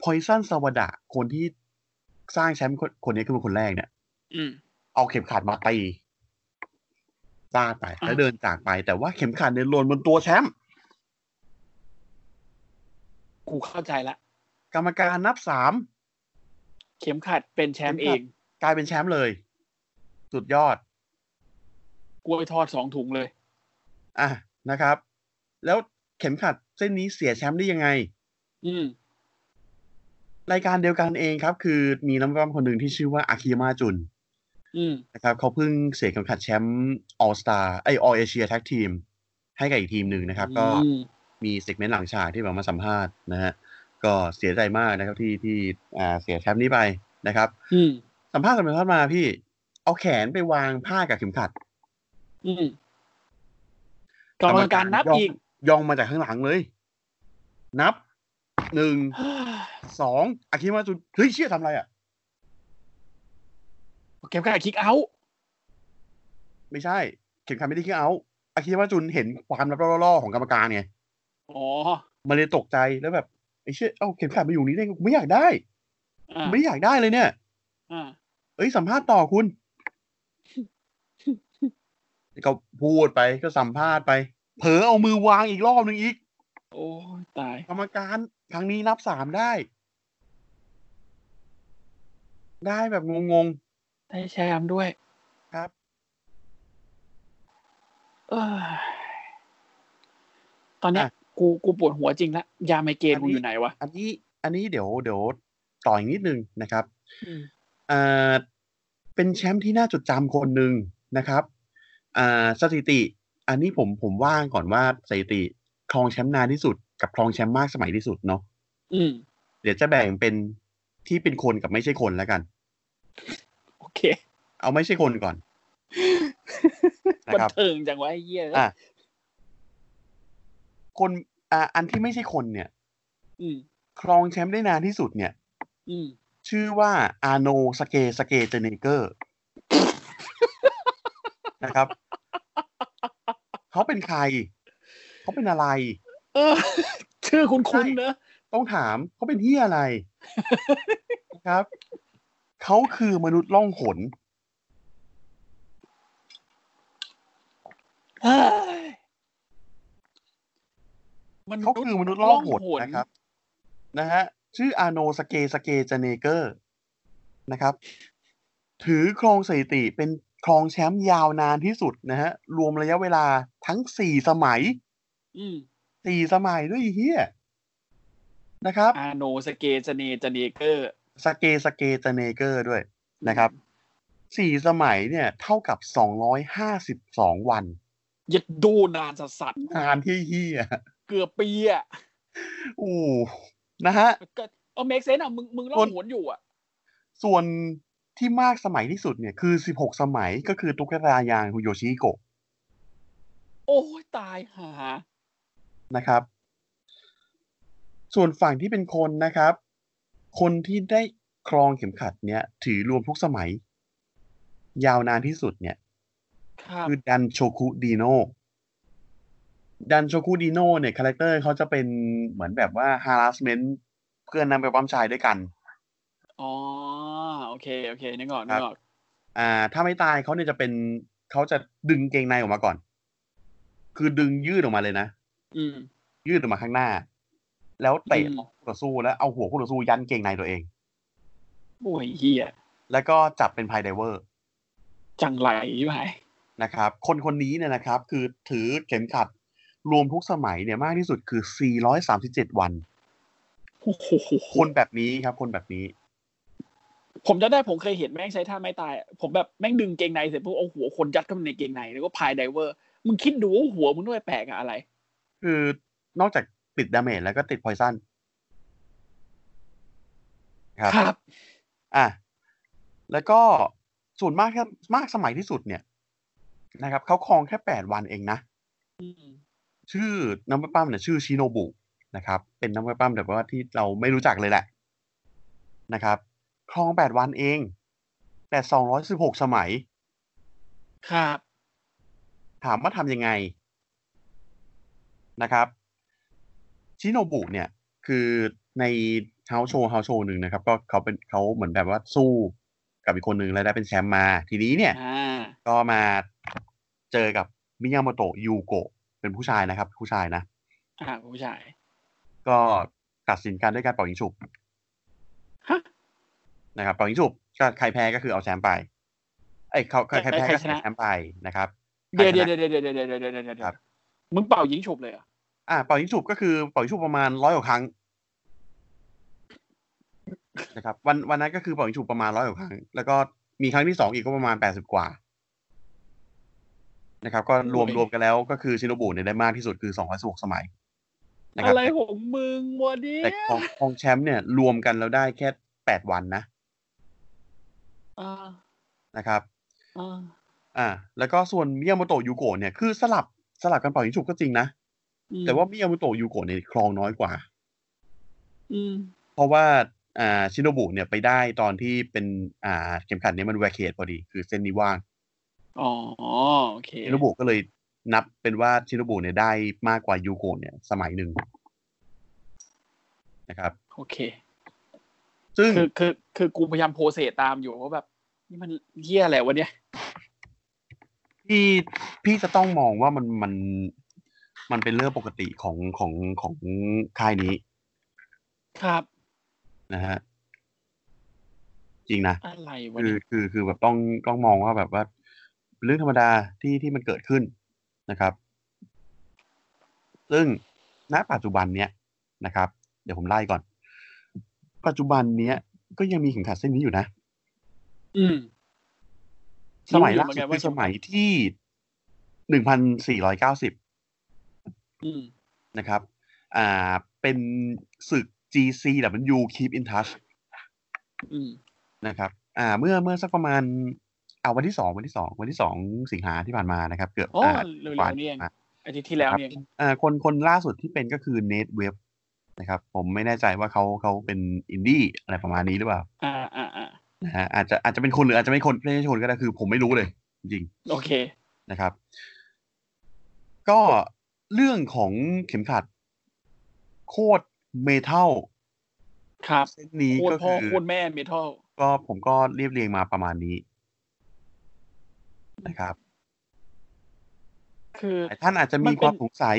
Poison Sawada คนที่สร้างแชมป์คนคนนี้คือเป็นคนแรกเนี่ยอืมเอาเข็มขัดมาตี ฟาดไปแล้วอะเดินจากไป แต่ว่าเข็มขัดเนี่ยหล่นบนตัวแชมป์กูเข้าใจละ กรรมการนับสามเข็มขัดเป็นแชมป์เข็เอมขัดเองกลายเป็นแชมป์เลย สุดยอด กล้วยทอดสองถุงเลย อะนะครับ แล้วเข็มขัดเส้นนี้เสียแชมป์ได้ยังไง อืมรายการเดียวกันเองครับ คือมีน้ำร้อนคนหนึ่งที่ชื่อว่าอากิยามาจุนอืม นะครับเขาเพิ่งเสียเข็มขัดแชมป์ All Star ไอ All Asia Tag Team ให้กับอีกทีมหนึ่งนะครับ ก็อืมมีเซกเมนต์หลังฉากที่แบบมาสัมภาษณ์นะฮะก็เสียใจมากนะครับที่ที่อ่าเสียแชมป์นี้ไปนะครับอืมสัมภาษณ์กันไปสัมภาษณ์มาพี่ เอาแขนไปวางผ้ากับเข็มขัดอืมกรรมการนับย่งอีกย่องมาจากข้างหลังเลย นับหนึ่งสองอาคิมาจุนเฮ้ยเชี่ยทำอะไรอะ เก็บการคิกเอาท์ไม่ใช่ เข็มขัดไม่ได้ขี้เอาอาคิมาจุนเห็นความลับล่อๆของกรรมการไงอ๋อมันเลยตกใจแล้วแบบไอ้เชี่ยเอาเข็มขัดมาอยู่นี่ได้ไงกูไม่อยากได้ไม่อยากได้เลยเนี่ยอ่าเอ้ยสัมภาษณ์ต่อคุณก็พูดไปก็สัมภาษณ์ไป เผลอเอามือวางอีกรอบหนึ่งอีก โอ้ตายกรรมการครั้งนี้นับสามได้ ได้แบบงง ได้แชมป์ด้วยๆครับ เอ้ยตอนเนี้ยอะกูกูปวดหัวจริงละยาไมเกรนอันกูนี้อยู่ไหนวะ อันนี้ อันนี้เดี๋ยวเดี๋ยวต่ออีกนิดนึงนะครับอืมอ่าเป็นแชมป์ที่น่าจดจำคนหนึ่งนะครับอ่าสถิติ อันนี้ผมผมว่างก่อนว่าสถิติครองแชมป์นานที่สุด กับครองแชมป์มากสมัยที่สุดเนาะอืมเดี๋ยวจะแบ่งเป็นที่เป็นคนกับไม่ใช่คนแล้วกันโอ เค เอาไม่ใช่คนก่อนนะนะครับ บันเทิงจังวะไอ้เหี้ยอะคนอ่าอันที่ไม่ใช่คนเนี่ย อืมครองแชมป์ได้นานที่สุดเนี่ย อืมชื่อว่าอาโนสเกสเกเจเนเกอร์นะครับ เขาเป็นใคร เขาเป็นอะไร เออ ชื่อคุณคุณใช่เนอะต้องถามเขาเป็นที่อะไรนะครับ เขาคือมนุษย์ล่องหนเฮ้ยมันเขาคือมนุษย์ล่องหนนะครับ นะฮะ ชื่ออาโนสเกสเกเจเนเกอร์นะครับ ถือครองสถิติเป็นครองแชมป์ยาวนานที่สุดนะฮะ รวมระยะเวลาทั้งสี่สมัยอืมสี่สมัยด้วยไอ้เฮียนะครับ อาโนสเกจเนจเนเกอร์ สเกสเกเจเนเกอร์ด้วยนะครับสี่สมัยเนี่ยเท่ากับสองร้อยห้าสิบสองวันยัดดูนานสัสสัสงานที่เฮียๆเกือบปีอะอู้นะฮะก็เอาเมกเซนอะมึงมึงล่อคงนหวนอยู่อะ ส่วนที่มากสมัยที่สุดเนี่ยคือสิบหกสมัยก็คือตุ๊กตายางโยชิฮิโกะโอ้ยตายหานะครับ ส่วนฝั่งที่เป็นคนนะครับ คนที่ได้ครองเข็มขัดเนี่ย ถือรวมทุกสมัย ยาวนานที่สุดเนี่ยครับคือดันโชคุดีโนดันโชคุดีโนเนี่ย character เขาจะเป็นเหมือนแบบว่า harassment เพื่อนนำไปปั้มชายด้วยกัน อ๋อ โอเค โอเค นึกออกคนึรับกออกอ่า ถ้าไม่ตายเขาเนี่ยจะเป็นเขาจะดึงเกงในออกมาก่อน คือดึงยืดออกมาเลยนะ อืมยืดออกมาข้างหน้า แล้วเตะอืมคู่ต่อสู้แล้วเอาหัวคู่ต่อสู้ยันเกงในตัวเองโอ้ยเฮียแล้วก็จับเป็นพายไดเวอร์ จังไรใช่ไหมนะครับ คนคนนี้เนี่ยนะครับ คือถือเข็มขัดรวมทุกสมัยเนี่ยมากที่สุดคือ 437 วันโอ้โหคนแบบนี้ครับ คนแบบนี้ ผมจะได้ผมเคยเห็นแม่งใช้ท่าไม้ตายอะผมแบบแม่งดึงเกงในเสร็จปุ๊บเอาหัวคนยัดเข้าไปในเกงในแล้วก็ piledriver มึงคิดดูว่าหัวมึงด้วยแปลกอะอะไร คือนอกจาก ติด damage แล้วก็ติด poison ครับครับ อะแล้วก็ส่วนมากแค่มากสมัยที่สุดเนี่ยนะครับเขาครองแค่แปดวันเองนะอืมชื่อน้ำปั้มเนี่ยชื่อชิโนบุนะครับ เป็นน้ำปั้มแบบว่าที่เราไม่รู้จักเลยแหละนะครับครองแปดวันเอง แต่สองร้อยสิบหกสมัย ครับ ถามว่าทำยังไงนะครับ ชิโนบุเนี่ยคือในเฮาโชว์เฮาโชว์หนึ่งนะครับ ก็เขาเป็นเขาเหมือนแบบว่าสู้กับอีกคนหนึ่งแล้วได้เป็นแชมป์มา ทีนี้เนี่ยอ่าก็มาเจอกับมิยาโมโตะยูโกะเป็นผู้ชายนะครับ ผู้ชายนะอ่าผู้ชาย ก็ตัดสินกันด้วยการเป่ายิงฉุบฮะนะครับเป่ายิงฉุบก็ใครแพ้ก็คือเอาแชมป์ไปเอ้ยเขาใครใครแพ้ใครก็ชนะเสียแชมป์ไปนะครับเดี๋ยวใครเดี๋ยวชนะเดี๋ยวเดี๋ยวเดี๋ยวเดี๋ยวเดี๋ยวเดี๋ยวเดี๋ยวครับมึงเป่ายิงฉุบเลยเหรอะ อ่าเป่ายิงฉุบก็คือเป่ายิงฉุบประมาณร้อยกว่าครั้งนะครับ วันวันนั้นก็คือเป่ายิงฉุบประมาณร้อยกว่าครั้ง แล้วก็มีครั้งที่สองอีกก็ประมาณแปดสิบกว่า นะครับ ก็รวมรวมกันแล้วก็คือชิโนบุเนี่ยได้มากที่สุดคือสองร้อยสิบหกสมัยนะครัอะบไรของมึงวะเนี่ยแต่ของของแชมป์เนี่ยรวมกันแล้วได้แค่แปดวันนะอ่านะครับอ่าอ่า แล้วก็ส่วนมิยาโมโตะยูโกะเนี่ยคือสลับสลับกันเป่ายิงฉุบก็จริงนะอืม แต่ว่ามิยาโมโตะยูโกะเนี่ยครองน้อยกว่า อืม เพราะว่า อ่า ชิโนบุเนี่ยไปได้ตอนที่เป็น อ่า เข็มขัดเนี้มันแวคเคทพอดี คือเส้นนี้ว่าง อ๋อ โอเค ชิโนบุก็เลยนับเป็นว่าชิโนบุเนี่ยได้มากกว่ายูโกะเนี่ย สมัยหนึ่งนะครับ โอเค ซึ่งคือคือคือกูพยายามโพสเซตตามอยู่ว่าแบบ นี่มันเหี้ยอะไรวะเนี่ยพี่พี่จะต้องมองว่ามันมัน มันเป็นเรื่องปกติของของของค่ายนี้ ครับนะฮะจริงนะอะไรวะคือเนี่ยคือคือแบบต้องต้องมองว่าแบบว่าเป็นเรื่องธรรมดาที่ที่มันเกิดขึ้นนะครับ ซึ่งณปัจจุบันเนี้ยนะครับ เดี๋ยวผมไล่ก่อน ปัจจุบันเนี้ยก็ยังมีเข็มขัดเส้นนี้อยู่นะ อืม สมัยล่าสุด รู้สุอยู่ดเหมือนกันว่าคือสมัยที่หนึ่งพันสี่ร้อยเก้าสิบอืม นะครับอ่าเป็นศึก GCW Keep in Touch อืมนะครับอ่าเมื่อเมื่อสักประมาณเอาวันที่สองวันที่สองวันที่สองสิงหาที่ผ่านมานะครับ เกือบโอ้อ่าเร็วกว่าๆนี่เองอะอาทิตย์ที่แล้วเนี่ยเองอ่าคนคนล่าสุดที่เป็นก็คือเน t เว็บนะครับ ผมไม่แน่ใจว่าเขาเขาเป็นอินดี้อะไรประมาณนี้หรือเปล่า อ่าอ่าอ่านะฮะอาจจะอาจจะเป็นคนหรืออาจจะไม่คนไม่ใช่คนก็ได้คือ ผมไม่รู้เลย จริง โอเคๆนะครับ ก็ เรื่องของเข็มขัด โคตรเมทัลครับเส้นนี้โคตรก็พ่อคือโคตรแม่เมทัลก็ผมก็เรียบเรียงมาประมาณนี้ นะครับ คือหลายท่านอาจจะมัมีนเป็นความสงสัย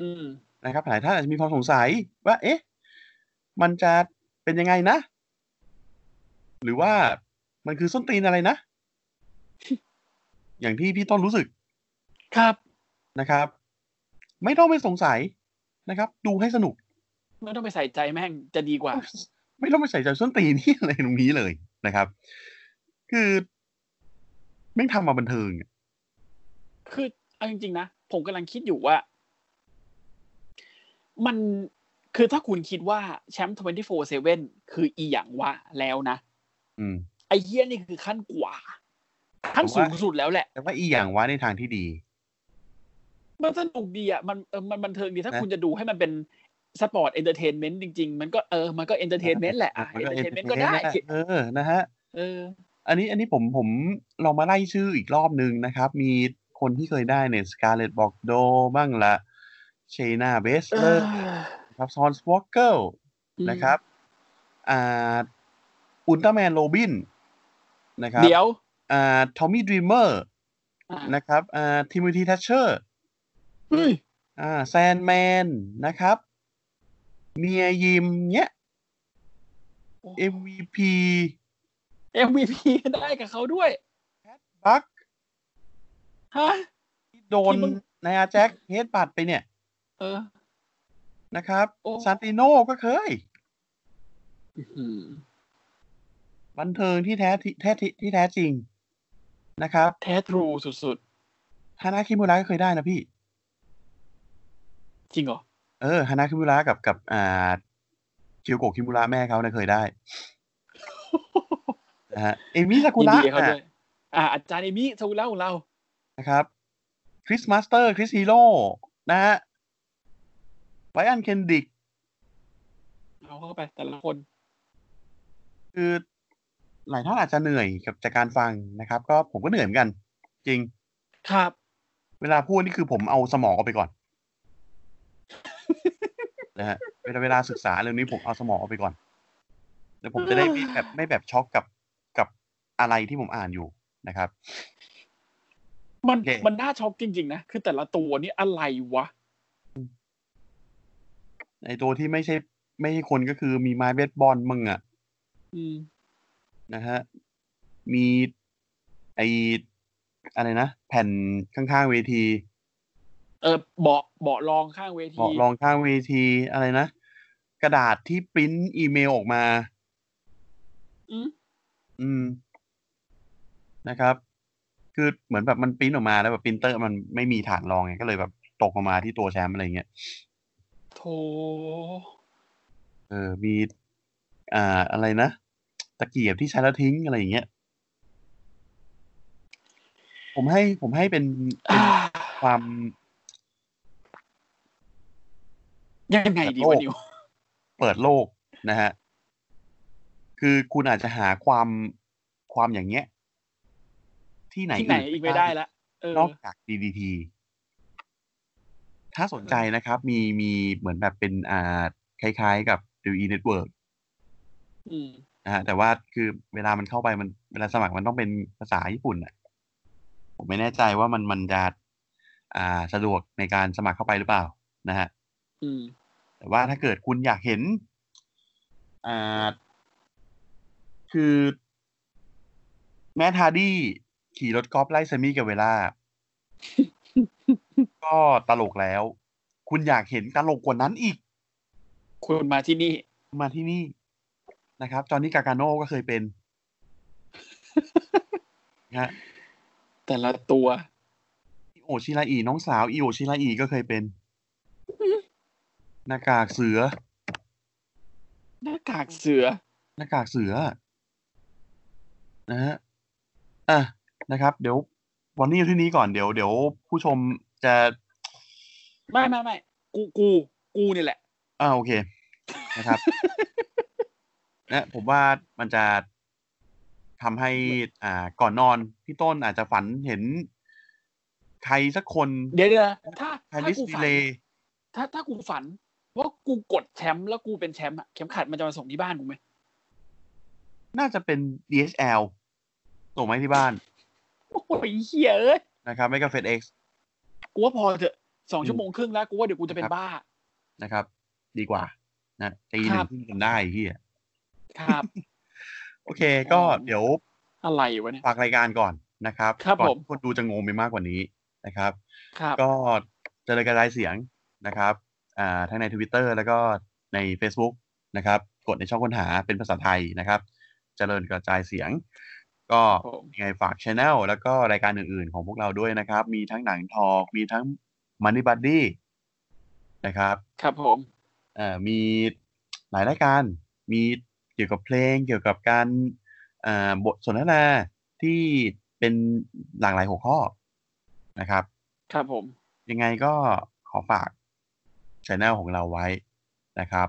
อืมนะครับหลายท่านอาจจะมีความสงสัย ว่า เอ๊ะ มันจะเป็นยังไงนะ หรือว่ามันคือส้นตีนอะไรนะ อย่างที่พี่ต้นรู้สึก ครับนะครับ ไม่ต้องไปสงสัยนะครับ ดูให้สนุก ไม่ต้องไปใส่ใจแม่งจะดีกว่า ไม่ต้องไปใส่ใจส้นตีนที่อะไรตรงนี้เลยนะครับ คือแม่งทำมาบันเทิงอะคือเอาจริงๆนะผมกำลังคิดอยู่ว่า มันคือถ้าคุณคิดว่าแชมป์24/7คืออีหยังวะแล้วนะอืมไอ้เหี้ยนี่คือขั้นกว่าขั้นผมว่าสูงสุดแล้วแหละ แต่ว่าอีอย่างว่าในทางที่ดี มันสนุกดีอะมันเออมันบันเทิงดีถ้านะคุณจะดูให้มันเป็น sport entertainment จริง ๆ มันก็เออมันก็ entertainment แหละอะมัเอนก็ entertainment ก็ entertain ได้นั่นแหละเออนะฮะเออ อันนี้อันนี้ผมผมลองมาไล่ชื่ออีกรอบหนึ่งนะครับ มีคนที่เคยได้เนี่ยสกาเลตบอกโดบ้างละเชนาเบสเอเลออร์ครับซอนสวอเกิลนะครับอ่าอุลตร้าแมนโรบินนะครับเดี๋ยวอ่าทอมมี่ดรีมเมอร์อะนะครับอ่าทิม o ธีทัชเชอร์ เฮ้ยอ่าแซนแมนนะครับ เมียยิมเนี้ย MVP MVP ได้กับเขาด้วยบัคฮะโดนที่มึงนายอาแจ็คเฮดบัตไปเนี่ย เออ นะครับโอ้ซานติโนก็เคยอืมบันเทิงที่แท้ที่แท้ที่ที่แท้จริงนะครับ แท้ทรูสุดฮานาคิมุระก็เคยได้นะพี่ๆ จริงเหรอ เออฮานาคิมุระกับกับอ่าเคียวโกะคิมุระแม่เขาเนี่ยเคยได้นะฮะเอมิซากุยินระดีกับเขาอะด้วยอ่าอาจารย์เอมิซากุระของเรานะครับคริสมาสเตอร์คริสฮีโร่นะฮะไบอันเคนดิกเอาเข้าไปแต่ละคน คือหลายท่านอาจจะเหนื่อยกับจากการฟังนะครับ ก็ผมก็เหนื่อยเหมือนกัน จริง ครับ เวลาพูดนี่คือผมเอาสมองออกไปก่อน นะฮะเวลาเวลาศึกษาเรื่องนี้ผมเอาสมองออกไปก่อนแล้วผมจะได้ไม่แบบไม่แบบช็อกกับกับอะไรที่ผมอ่านอยู่นะครับ มันโอเคมันน่าช็อกจริง ๆ นะคือแต่ละตัวนี่อะไรวะไอตัวที่ไม่ใช่ ไม่ใช่คนก็คือมีไม้เบสบอลมึงอะอืมนะฮะมีไออะไรนะ แผ่นข้างๆเวที เออเบาะเบาะรองข้างเวทีเบาะรองข้างเวทีอะไรนะ กระดาษที่ปริ้นอีเมลออกมา อืมอืมนะครับ คือเหมือนแบบมันปริ้นออกมาแล้วแบบปรินเตอร์มันไม่มีฐานรองไงก็เลยแบบตกออกมาที่ตัวแชมป์อะไรเงี้ยโถเออมีอ่าอะไรนะตะเกียบที่ใช้แล้วทิ้งอะไรอย่างเงี้ย ผมให้ผมให้เป็นเป็นอ่าความ ยังไงดีวะนิว เปิดโลกนะฮะ คือคุณอาจจะหาความความอย่างเงี้ย ที่ไหนที่ไหนอีกไม่ได้ละเออนอกจาก DDT ถ้าสนใจนะครับ มีมีเหมือนแบบเป็นอ่าคล้ายๆกับ WWE Network อืมนะฮะแต่ว่าคือเวลามันเข้าไปมันเวลาสมัครมันต้องเป็นภาษาญี่ปุ่นอะ ผมไม่แน่ใจว่ามันมันจะอ่าสะดวกในการสมัครเข้าไปหรือเปล่านะฮะอืม แต่ว่าถ้าเกิดคุณอยากเห็น อ่า คือ Matt Hardy ขี่รถกอล์ฟไล่ Sammy Guevara ก็ตลกแล้ว คุณอยากเห็นตลกกว่านั้นอีก คุณมาที่นี่ มาที่นี่นะครับ Johnny Gargano ก็เคยเป็นนะฮะแต่ละตัว อิโอชิราอิน้องสาวอิโอชิราอิก็เคยเป็น หน้ากากเสือ หน้ากากเสือ หน้ากากเสือ นะฮะ อะ นะครับ เดี๋ยว วันนี้อยู่ที่นี้ก่อน เดี๋ยว เดี๋ยวผู้ชมจะ ไม่ไม่ไม่ กู กู กูนี่แหละ อ่าโอเค นะครับ นะผมว่ามันจะทำให้ อ่า ก่อนนอน พี่ต้นอาจจะฝันเห็นใครสักคน เดี๋ยวเดี๋ยวถ้าไฮถ้าริสกูดีฝันเลถ้าถ้ากูฝัน ว่ากูกดแชมป์แล้วกูเป็นแชมป์อะเข็มขัดมันจะมาส่งที่บ้านกูไหมน่าจะเป็น DHL ส่งมาให้ที่บ้านโอ้ยเฮียเอ้ยนะครับไม่ก็ FedEx กูว่าพอเถอะสองอืมชั่วโมงครึ่งแล้วกูว่าเดี๋ยวกูจะเป็นครับบ้านะครับ ดีกว่า นะตีหนึ่ครังบที่กันได้ที่ครับ โอเค ก็อ๋อเดี๋ยวอะไรวะเนี่ยฝากรายการก่อนนะครับครับก่อนผมที่คนดูจะงงไปมากกว่านี้นะครับครับก็เจริญกระจายเสียงนะครับอ่า ทั้งใน Twitter แล้วก็ใน Facebook นะครับ กดในช่องค้นหาเป็นภาษาไทยนะครับเจริญกระจายเสียง ก็ผมยังไงฝากช anel แล้วก็รายการอื่นๆ ของพวกเราด้วยนะครับ มีทั้งหนังทอก มีทั้ง Money Buddy นะครับ ครับผมเอ่อมีหลายรายการมีเกี่ยวกับเพลงเกี่ยวกับการอ่าบทสนทนาที่เป็นหลากหลายหัวข้อนะครับ ครับผม ยังไงก็ขอฝาก ช anel ของเราไว้นะครับ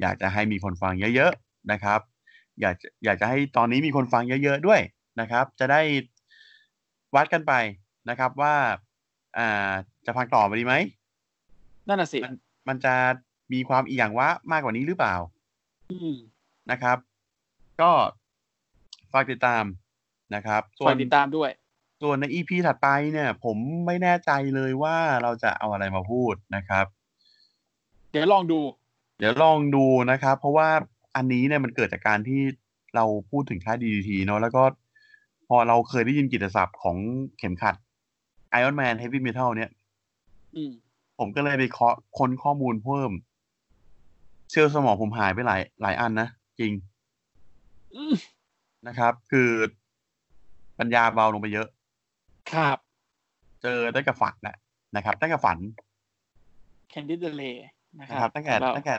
อยากจะให้มีคนฟังเยอะๆนะครับ อยากจะอยากจะให้ตอนนี้มีคนฟังเยอะๆด้วยนะครับ จะได้วัดกันไปนะครับว่าอ่าจะฟังต่อไปดีไหมนั่นน่ะสิมันมันจะมีความอีหยังวะมากกว่านี้หรือเปล่า อืมนะครับ ก็ฝากติดตามนะครับส่วฝานกติดตามด้วย ส่วนใน EP ถัดไปเนี่ย ผมไม่แน่ใจเลยว่าเราจะเอาอะไรมาพูดนะครับเดี๋ยวลองดู เดี๋ยวลองดูนะครับ เพราะว่าอันนี้เนี่ยมันเกิดจากการที่เราพูดถึงค่าย DDT เนาะแล้วก็ พอเราเคยได้ยินกิตติศัพท์ของเข็มขัด Iron Man Heavy Metal เนี่ยอืมผมก็เลยไปเคาะค้นข้อมูลเพิ่ม เซลล์สมองผมหายไปหลายหลายอันนะ จริงอืมนะครับ คือปัญญาเบาลงไปเยอะ ครับ เจอตั้งแต่ฝันนะนะครับตั้งแต่ฝันแคนดิดเดเล นะคนะครัรับบตั้งแต่ของเราตั้งแต่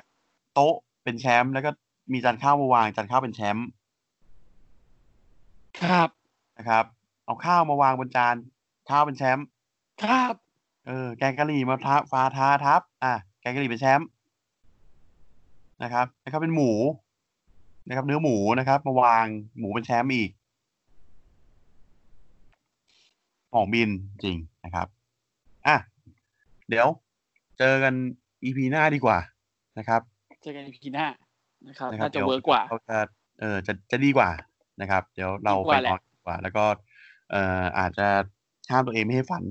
โต๊ะเป็นแชมป์แล้วก็มีจานข้าวมาวางจานข้าวเป็นแชมป์ครับนะครับ เอาข้าวมาวางบนจานข้าวเป็นแชมป์ครับเออแกงกะหรี่มาทับฟ้าท้าทับ อะแกงกะหรี่เป็นแชมป์นะครับแล้วก็เป็นหมูนะครับ เนื้อหมูนะครับ มาวางหมูเป็นแชมป์อีกของบินจริงนะครับ อะ เดี๋ยวเจอกัน อีพีหน้าดีกว่านะครับเจอกันในพีหน้านะครับนะครับน่าจะดี๋ยวเวิร์กกว่าเราจะเออจะจะดีกว่านะครับ เดี๋ยวเราดีกไปว่าแหนละอนดีกว่า แล้วก็ เอ่ออาจจะห้ามตัวเองไม่ให้ฝัน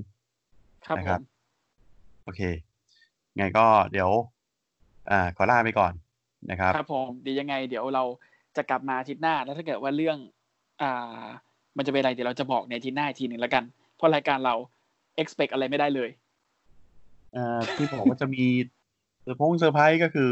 ครับนะผครับมโอเค ไงก็เดี๋ยว อ่า ขอลาไปก่อนนะครับ ครับผมเดี๋ยวยังไง เดี๋ยวเราจะกลับมาอาทิตย์หน้า แล้วถ้าเกิดว่าเรื่อง อ่า มันจะเป็นอะไรเดี๋ยวเราจะบอกในอาทิตย์หน้าอีกทีหนึ่งแล้วกัน เพราะรายการเรา expect อะไรไม่ได้เลยเอ่อที่บอกว่าจะมีเซ อร์พงเซอร์ไพรส์ก็คือ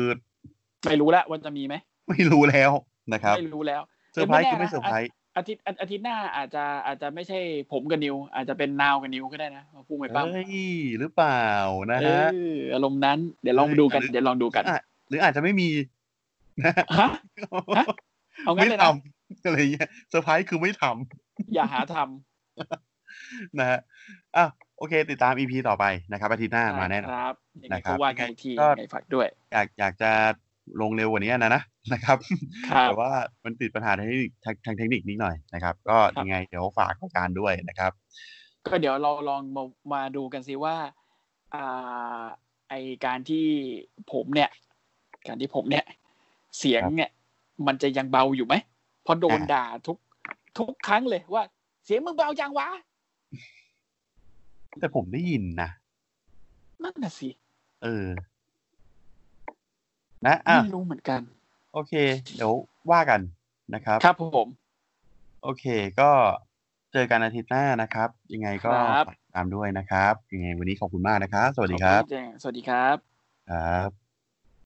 ไม่รู้แล้วว่าจะมีไหมไม่รู้แล้วนะครับไม่รู้แล้วเซอร์ไพรส์แต่คือไม่แน่นะเซอร์ไพรส์อาทิตย์อาอาทิตย์หน้าอาจจะอาจจะไม่ใช่ผมกับนิว อาจจะเป็นนาวกับนิวก็ได้นะพูดไม่ปั้มเอ้ยหรือเปล่านะเอฮะออารมณ์นั้นเดี๋ยวลองดูกันเออเดี๋ยวลองดูกันอะหรืออาจจะไม่มีนะฮะฮะเอางั้นไม่เลยทนะำอะไรเงี้ยเซอร์ไพรส์คือไม่ทำอย่าหาทนะฮะอะ โอเค ติดตาม EP ต่อไปนะครับอาทิตย์หน้าำมาแน่นอนครับยังไงนะครับก็ว่ากันอีกทีก็ยังไงฝากด้วย อยากอยากจะลงเร็วกว่านี้นะนะนะครับครับแต่ว่ามันติดปัญหาทางเทคนิคทางทางเทคนิคนิดหน่อยนะครับ ก็ครับยังไงเดี๋ยวฝากรายการด้วยนะครับ ก็เดี๋ยวเราลองมามาดูกันซิว่าอ่าไอการที่ผมเนี่ย การที่ผมเนี่ย เสียงเนี่ย มันจะยังเบาอยู่ไหมเพราะโดนอ่าด่าทุกทุกครั้งเลยว่า เสียงมึงเบาจังวะ แต่ผมได้ยินนะนั่นน่ะสิ เออ นะอะไม่รู้เหมือนกัน โอเค เดี๋ยวว่ากันนะครับ ครับผม โอเค ก็เจอกันอาทิตย์หน้านะครับ ยังไงก็ครับฝากติดตามด้วยนะครับ ยังไงวันนี้ขอบคุณมากนะครับ สวัสดีครับขอณแจ้งสวัสดีครับ ครับ